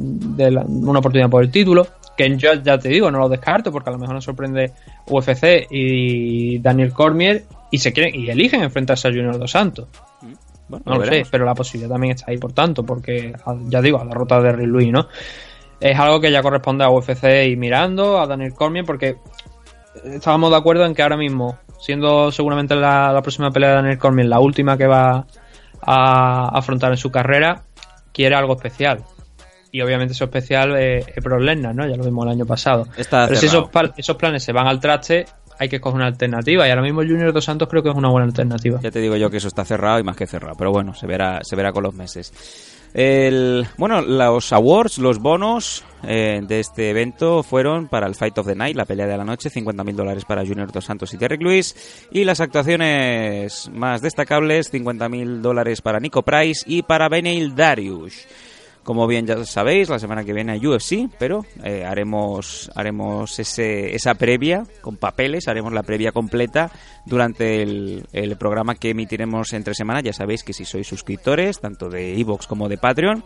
la- una oportunidad por el título. Que yo ya te digo, no lo descarto, porque a lo mejor nos sorprende UFC y Daniel Cormier y se quieren y eligen enfrentarse a Junior Dos Santos. Bueno, No lo sé, pero la posibilidad también está ahí, por tanto, porque ya digo, a la derrota de Rick Louis, ¿no? Es algo que ya corresponde a UFC y mirando, a Daniel Cormier, porque estábamos de acuerdo en que ahora mismo, siendo seguramente la, la próxima pelea de Daniel Cormier, la última que va a afrontar en su carrera, quiere algo especial. Y obviamente eso especial es, es Brock Lesnar, ¿no? Ya lo vimos el año pasado. Está Pero si esos planes se van al traste, hay que escoger una alternativa. Y ahora mismo Junior Dos Santos creo que es una buena alternativa. Ya te digo yo que eso está cerrado y más que cerrado, pero bueno, se verá, se verá con los meses. Bueno, los awards, los bonos eh, de este evento fueron para el Fight of the Night, la pelea de la noche, 50.000 dólares para Junior Dos Santos y Derek Lewis. Y las actuaciones más destacables, 50.000 dólares para Nico Price y para Beneil Darius. Como bien ya sabéis, la semana que viene hay UFC, pero eh, haremos haremos ese, esa previa con papeles, haremos la previa completa durante el, el programa que emitiremos entre semana. Ya sabéis que si sois suscriptores, tanto de Evox como de Patreon,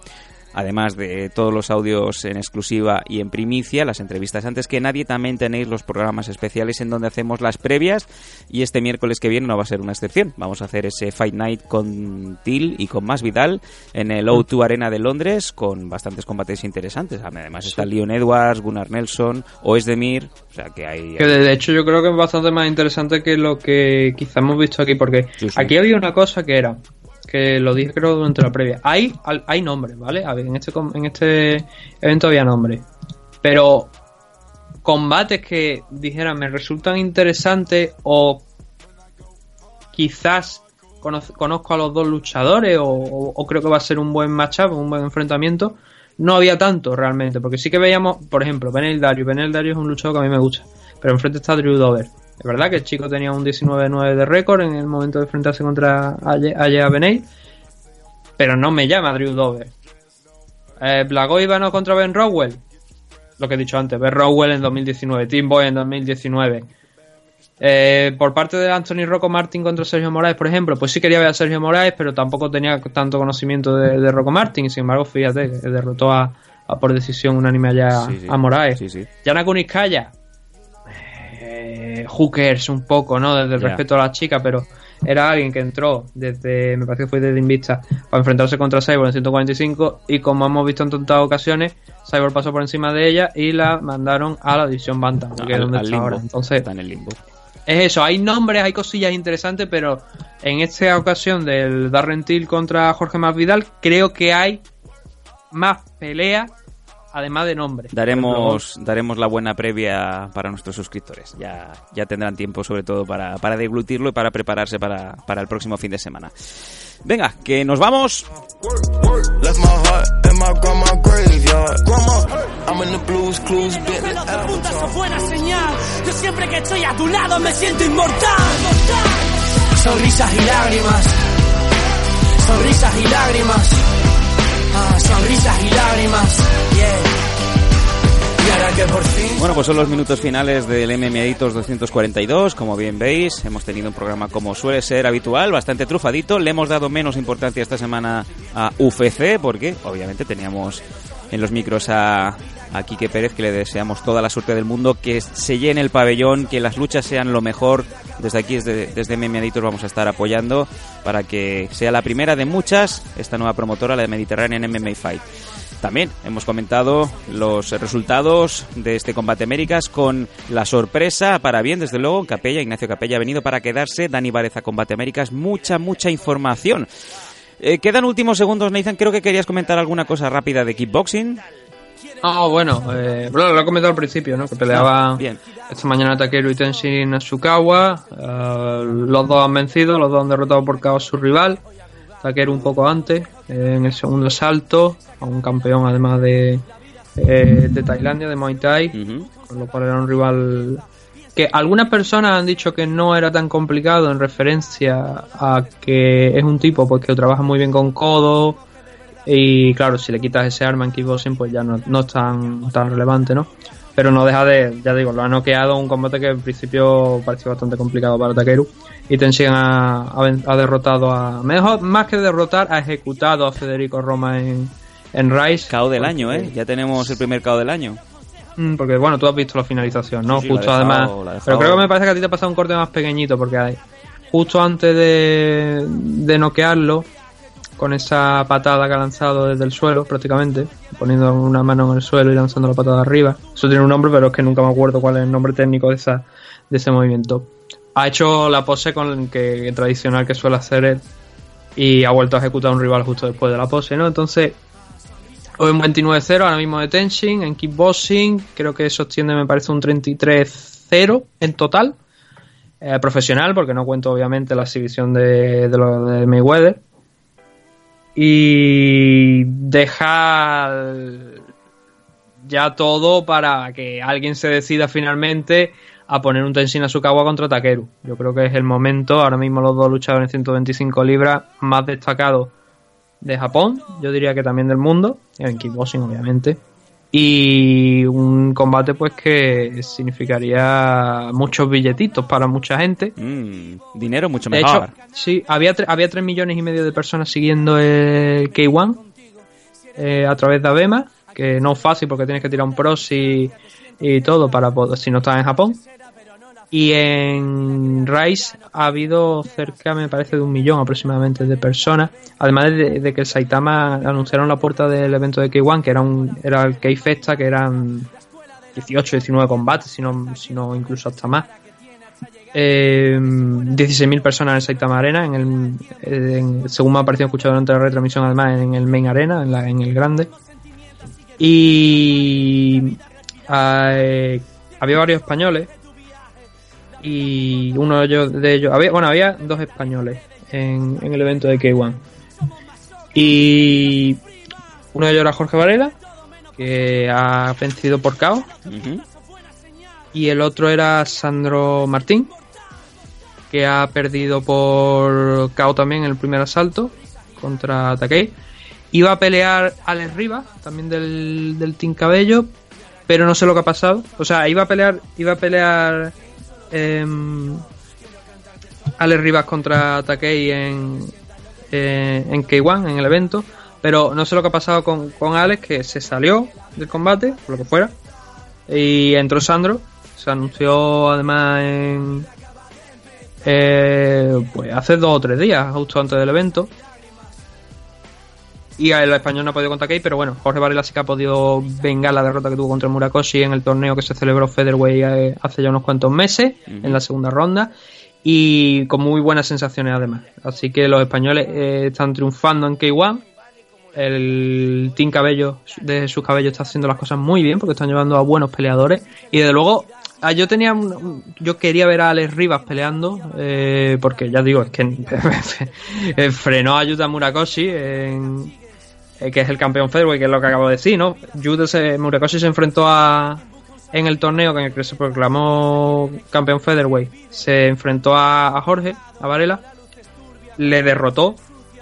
además de todos los audios en exclusiva y en primicia, las entrevistas antes que nadie, también tenéis los programas especiales en donde hacemos las previas y este miércoles que viene no va a ser una excepción. Vamos a hacer ese Fight Night con Till y con Más Vidal en el O2 Arena de Londres con bastantes combates interesantes. Además está Leon Edwards, Gunnar Nelson, Oesdemir, o sea que hay... Que de hecho yo creo que es bastante más interesante que lo que quizá hemos visto aquí, porque Sí, sí. aquí había una cosa que era, que lo dije creo durante la previa, hay, hay nombres, ¿vale? A ver, en este, en este evento había nombres, pero combates que dijeran me resultan interesantes o quizás cono- conozco a los dos luchadores o creo que va a ser un buen matchup, un buen enfrentamiento. No había tanto realmente, porque sí que veíamos, por ejemplo, Benel Dario. Benel Dario es un luchador que a mí me gusta, pero enfrente está Drew Dover. Es verdad que el chico tenía un 19-9 de récord en el momento de enfrentarse contra Aya Benel, pero no me llama Drew Dover. Eh, Blago Ivano contra Ben Rowell. Lo que he dicho antes, Ben Rowell en 2019, Team Boy en 2019. Eh, por parte de Anthony Rocco Martin contra Sergio Moraes, por ejemplo, pues sí quería ver a Sergio Moraes, pero tampoco tenía tanto conocimiento de, de Rocco Martin. Y sin embargo, fíjate, derrotó a, a por decisión unánime allá Sí, sí. a Moraes. Sí. Yana Kuniskaya, eh, hookers un poco, ¿no? Desde el respeto a las chicas, pero era alguien que entró desde, me parece que fue desde Invista, para enfrentarse contra Cyborg en 145 y como hemos visto en tantas ocasiones, Cyborg pasó por encima de ella y la mandaron a la división Bantam, que es donde está limbo. ahora. Entonces, Está en el limbo. es eso, hay nombres, hay cosillas interesantes, pero en esta ocasión del Darren Till contra Jorge Masvidal, creo que hay más peleas, además de nombres. Daremos, daremos la buena previa para nuestros suscriptores. Ya, ya tendrán tiempo, sobre todo, para, para deglutirlo y para prepararse para, para el próximo fin de semana. Venga, que nos vamos. Buena señal. Yo siempre que estoy a tu lado me siento inmortal. Sonrisas y lágrimas. Sonrisas y lágrimas. Sonrisas y lágrimas. Bueno, pues son los minutos finales del MMA Editos 242. Como bien veis, hemos tenido un programa como suele ser habitual, bastante trufadito. Le hemos dado menos importancia esta semana a UFC, porque obviamente teníamos en los micros a, a Quique Pérez, que le deseamos toda la suerte del mundo, que se llene el pabellón, que las luchas sean lo mejor. Desde aquí, desde, desde MMA Editos, vamos a estar apoyando para que sea la primera de muchas esta nueva promotora, la de Mediterranean MMA Fight. También hemos comentado los resultados de este combate Américas con la sorpresa para bien, desde luego, Capella, Ignacio Capella ha venido para quedarse, Dani Vareza Combate Américas, mucha, mucha información. Eh, quedan últimos segundos, Nathan. Creo que querías comentar alguna cosa rápida de kickboxing. Ah, bueno, eh, bueno, lo he comentado al principio, ¿no? Que peleaba Ah, bien. esta mañana Takeru y Tenshin Asukawa. eh, los dos han vencido, los dos han derrotado por a su rival. Takeru un poco antes, eh, en el segundo salto, a un campeón además de, eh, de Tailandia, de Muay Thai, con lo cual era un rival que algunas personas han dicho que no era tan complicado en referencia a que es un tipo pues que trabaja muy bien con codo y claro, si le quitas ese arma en kickboxing pues ya no, no es tan, tan relevante, ¿no? Pero no deja de, ya digo, lo ha noqueado un combate que en principio pareció bastante complicado para Takeru y Tenshin ha, ha ha derrotado a, mejor, más que derrotar, ha ejecutado a Federico Roma en, en Rise. KO del año, ¿eh? Ya tenemos el primer KO del año. Mm, Porque bueno, tú has visto la finalización, ¿no? Sí, sí, la justo además. dejado- Pero creo que me parece que a ti te ha pasado un corte más pequeñito porque hay, justo antes de, de noquearlo, con esa patada que ha lanzado desde el suelo prácticamente, poniendo una mano en el suelo y lanzando la patada arriba. Eso tiene un nombre, pero es que nunca me acuerdo cuál es el nombre técnico de, esa, de ese movimiento. Ha hecho la pose con que tradicional que suele hacer él y ha vuelto a ejecutar a un rival justo después de la pose, ¿no? Entonces, Hoy un 29-0 ahora mismo de Tenshin en kickboxing. Creo que sostiene, me parece, un 33-0 en total. Eh, profesional, porque no cuento obviamente la exhibición de, de Mayweather. Y deja ya todo para que alguien se decida finalmente a poner un Tenshin Asukawa contra Takeru. Yo creo que es el momento, ahora mismo los dos luchadores en 125 libras más destacados de Japón, yo diría que también del mundo, en kickboxing obviamente. Y un combate pues que significaría muchos billetitos para mucha gente. Mm, dinero mucho De mejor. hecho, sí, había, había 3 millones y medio de personas siguiendo el K1 eh, a través de Abema, que no es fácil porque tienes que tirar un proxy y todo para poder, si no estás en Japón. Y en Rise ha habido cerca, me parece, de un millón aproximadamente de personas. Además de, de que Saitama anunciaron la puerta del evento de K1, que era un era el K-Festa, que eran 18, 19 combates, si no, si no incluso hasta más. Eh, 16.000 personas en Saitama Arena, en el, en- según me ha parecido escuchado durante la retransmisión, además en el Main Arena, en, la- en el grande. Y eh, había varios españoles y uno de ellos, de ellos había, bueno, había dos españoles en, en el evento de K1. Y uno de ellos era Jorge Varela, que ha vencido por Ujú. y el otro era Sandro Martín, que ha perdido por KO también en el primer asalto contra Takei. Iba a pelear Alex Rivas, también del, del Team Cabello, pero no sé lo que ha pasado. O sea, iba a pelear, iba a pelear em, Alex Rivas contra Takei en, eh, en K1, en el evento, pero no sé lo que ha pasado con, con Alex, que se salió del combate, por lo que fuera, y entró Sandro, se anunció además en eh, pues hace dos o tres días, justo antes del evento. Y el español no ha podido contra Kei, pero bueno, Jorge Varela sí que ha podido vengar la derrota que tuvo contra Murakoshi en el torneo que se celebró Featherweight eh, hace ya unos cuantos meses, en la segunda ronda. Y con muy buenas sensaciones además. Así que los españoles eh, están triunfando en K1. El Team Cabello de sus cabellos está haciendo las cosas muy bien porque están llevando a buenos peleadores. Y desde luego, ah, yo tenía un- yo quería ver a Alex Rivas peleando eh, porque ya digo, es que (laughs) frenó a Yuta Murakoshi en, eh, que es el campeón Featherweight, que es lo que acabo de decir, ¿no? Yuta se, Murakoshi se enfrentó a en el torneo en el que se proclamó campeón Featherweight, se enfrentó a, Jorge, a Varela, le derrotó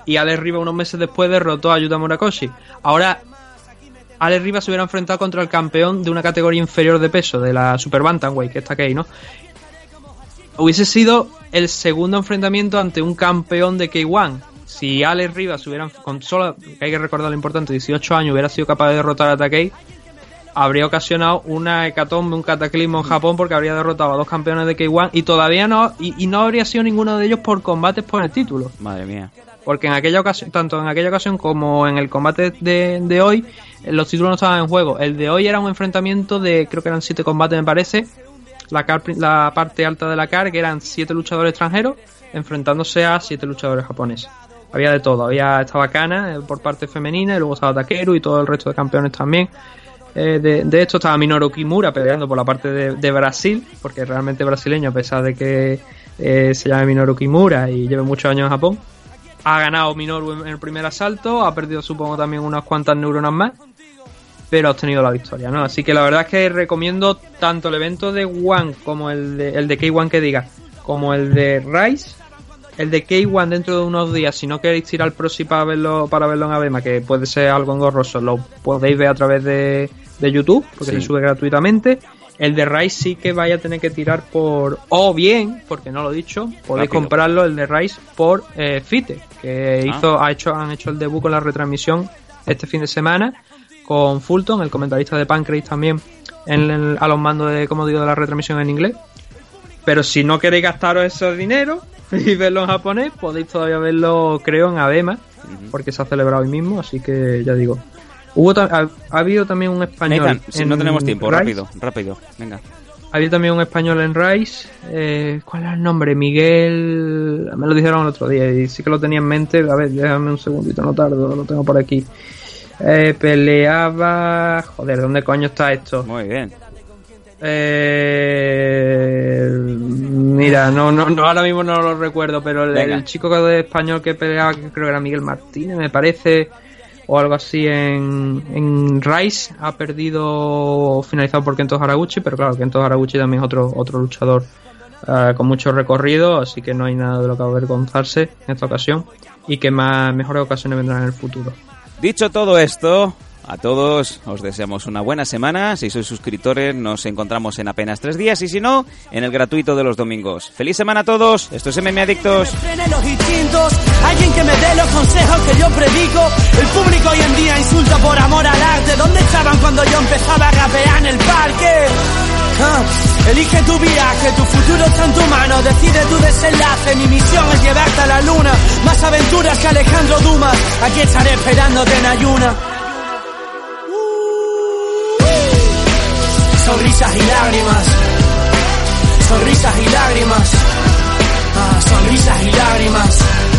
y Alex Rivas unos meses después derrotó a Yuta Murakoshi. Ahora Alex Rivas se hubiera enfrentado contra el campeón de una categoría inferior de peso, de la Super Bantamweight, que está aquí, ¿no? Hubiese sido el segundo enfrentamiento ante un campeón de K1. Si Alex Rivas hubiera, con solo, hay que recordar lo importante, 18 años, hubiera sido capaz de derrotar a Takei, habría ocasionado una hecatombe, un cataclismo en Japón porque habría derrotado a dos campeones de K1 y todavía no, y, y no habría sido ninguno de ellos por combates por el título. Madre mía. Porque en aquella ocasión, tanto en aquella ocasión como en el combate de, de hoy, los títulos no estaban en juego. El de hoy era un enfrentamiento de, creo que eran siete combates, me parece. La, car- la parte alta de la car, que eran siete luchadores extranjeros, enfrentándose a siete luchadores japoneses. Había de todo. Había estaba Kana eh, por parte femenina y luego estaba Takeru y todo el resto de campeones también. Eh, de, esto estaba Minoru Kimura peleando por la parte de, Brasil, porque realmente brasileño a pesar de que eh, se llame Minoru Kimura y lleve muchos años en Japón. Ha ganado Minoru en, el primer asalto, ha perdido supongo también unas cuantas neuronas más, pero ha obtenido la victoria, ¿no? Así que la verdad es que recomiendo tanto el evento de One como el de, el de K1 que diga, como el de Rise, el de K1 dentro de unos días, si no queréis tirar pro sí para verlo, para verlo en Abema, que puede ser algo engorroso, lo podéis ver a través de, de YouTube, porque Sí. se sube gratuitamente. El de Rise sí que vaya a tener que tirar por. O bien, porque no lo he dicho, podéis Rápido. comprarlo, el de Rise, por eh, Fite, que Ah. hizo, ha hecho, han hecho el debut con la retransmisión este fin de semana, con Fulton, el comentarista de Pancrase también, en el- a los mandos de, como digo, de la retransmisión en inglés. Pero si no queréis gastaros ese dinero y verlo en japonés, podéis todavía verlo, creo, en Abema, porque se ha celebrado hoy mismo, así que ya digo. Hubo ha, ha habido también un español. Nathan, si no en tenemos tiempo, rápido, rápido. Venga. Había también un español en Rise. eh, ¿Cuál era el nombre? Miguel. Me lo dijeron el otro día y sí que lo tenía en mente. A ver, déjame un segundito, no tardo, lo tengo por aquí. Eh, peleaba. Joder, ¿dónde coño está esto? Muy bien. Eh, mira, no, no, no, ahora mismo no lo recuerdo, pero el, el chico de español que peleaba, que creo que era Miguel Martínez, me parece, o algo así en, en Rise, ha perdido finalizado por Kento Haraguchi, pero claro, Kento Haraguchi también es otro, otro luchador eh, con mucho recorrido, así que no hay nada de lo que avergonzarse en esta ocasión y que más mejores ocasiones vendrán en el futuro. Dicho todo esto, a todos os deseamos una buena semana. Si sois suscriptores, nos encontramos en apenas tres días y si no, en el gratuito de los domingos. ¡Feliz semana a todos! Esto es MM Adictos. alguien que me dé los consejos que yo predico. El público hoy en día insulta por amor al arte. ¿Dónde estaban cuando yo empezaba a rapear en el parque? Ah, elige tu viaje, tu futuro está en tu mano, decide tu desenlace. Mi misión es llevarte a la luna, más aventuras que Alejandro Dumas. Aquí estaré esperándote en ayuna. Sonrisas y lágrimas, sonrisas y lágrimas, ah, sonrisas y lágrimas.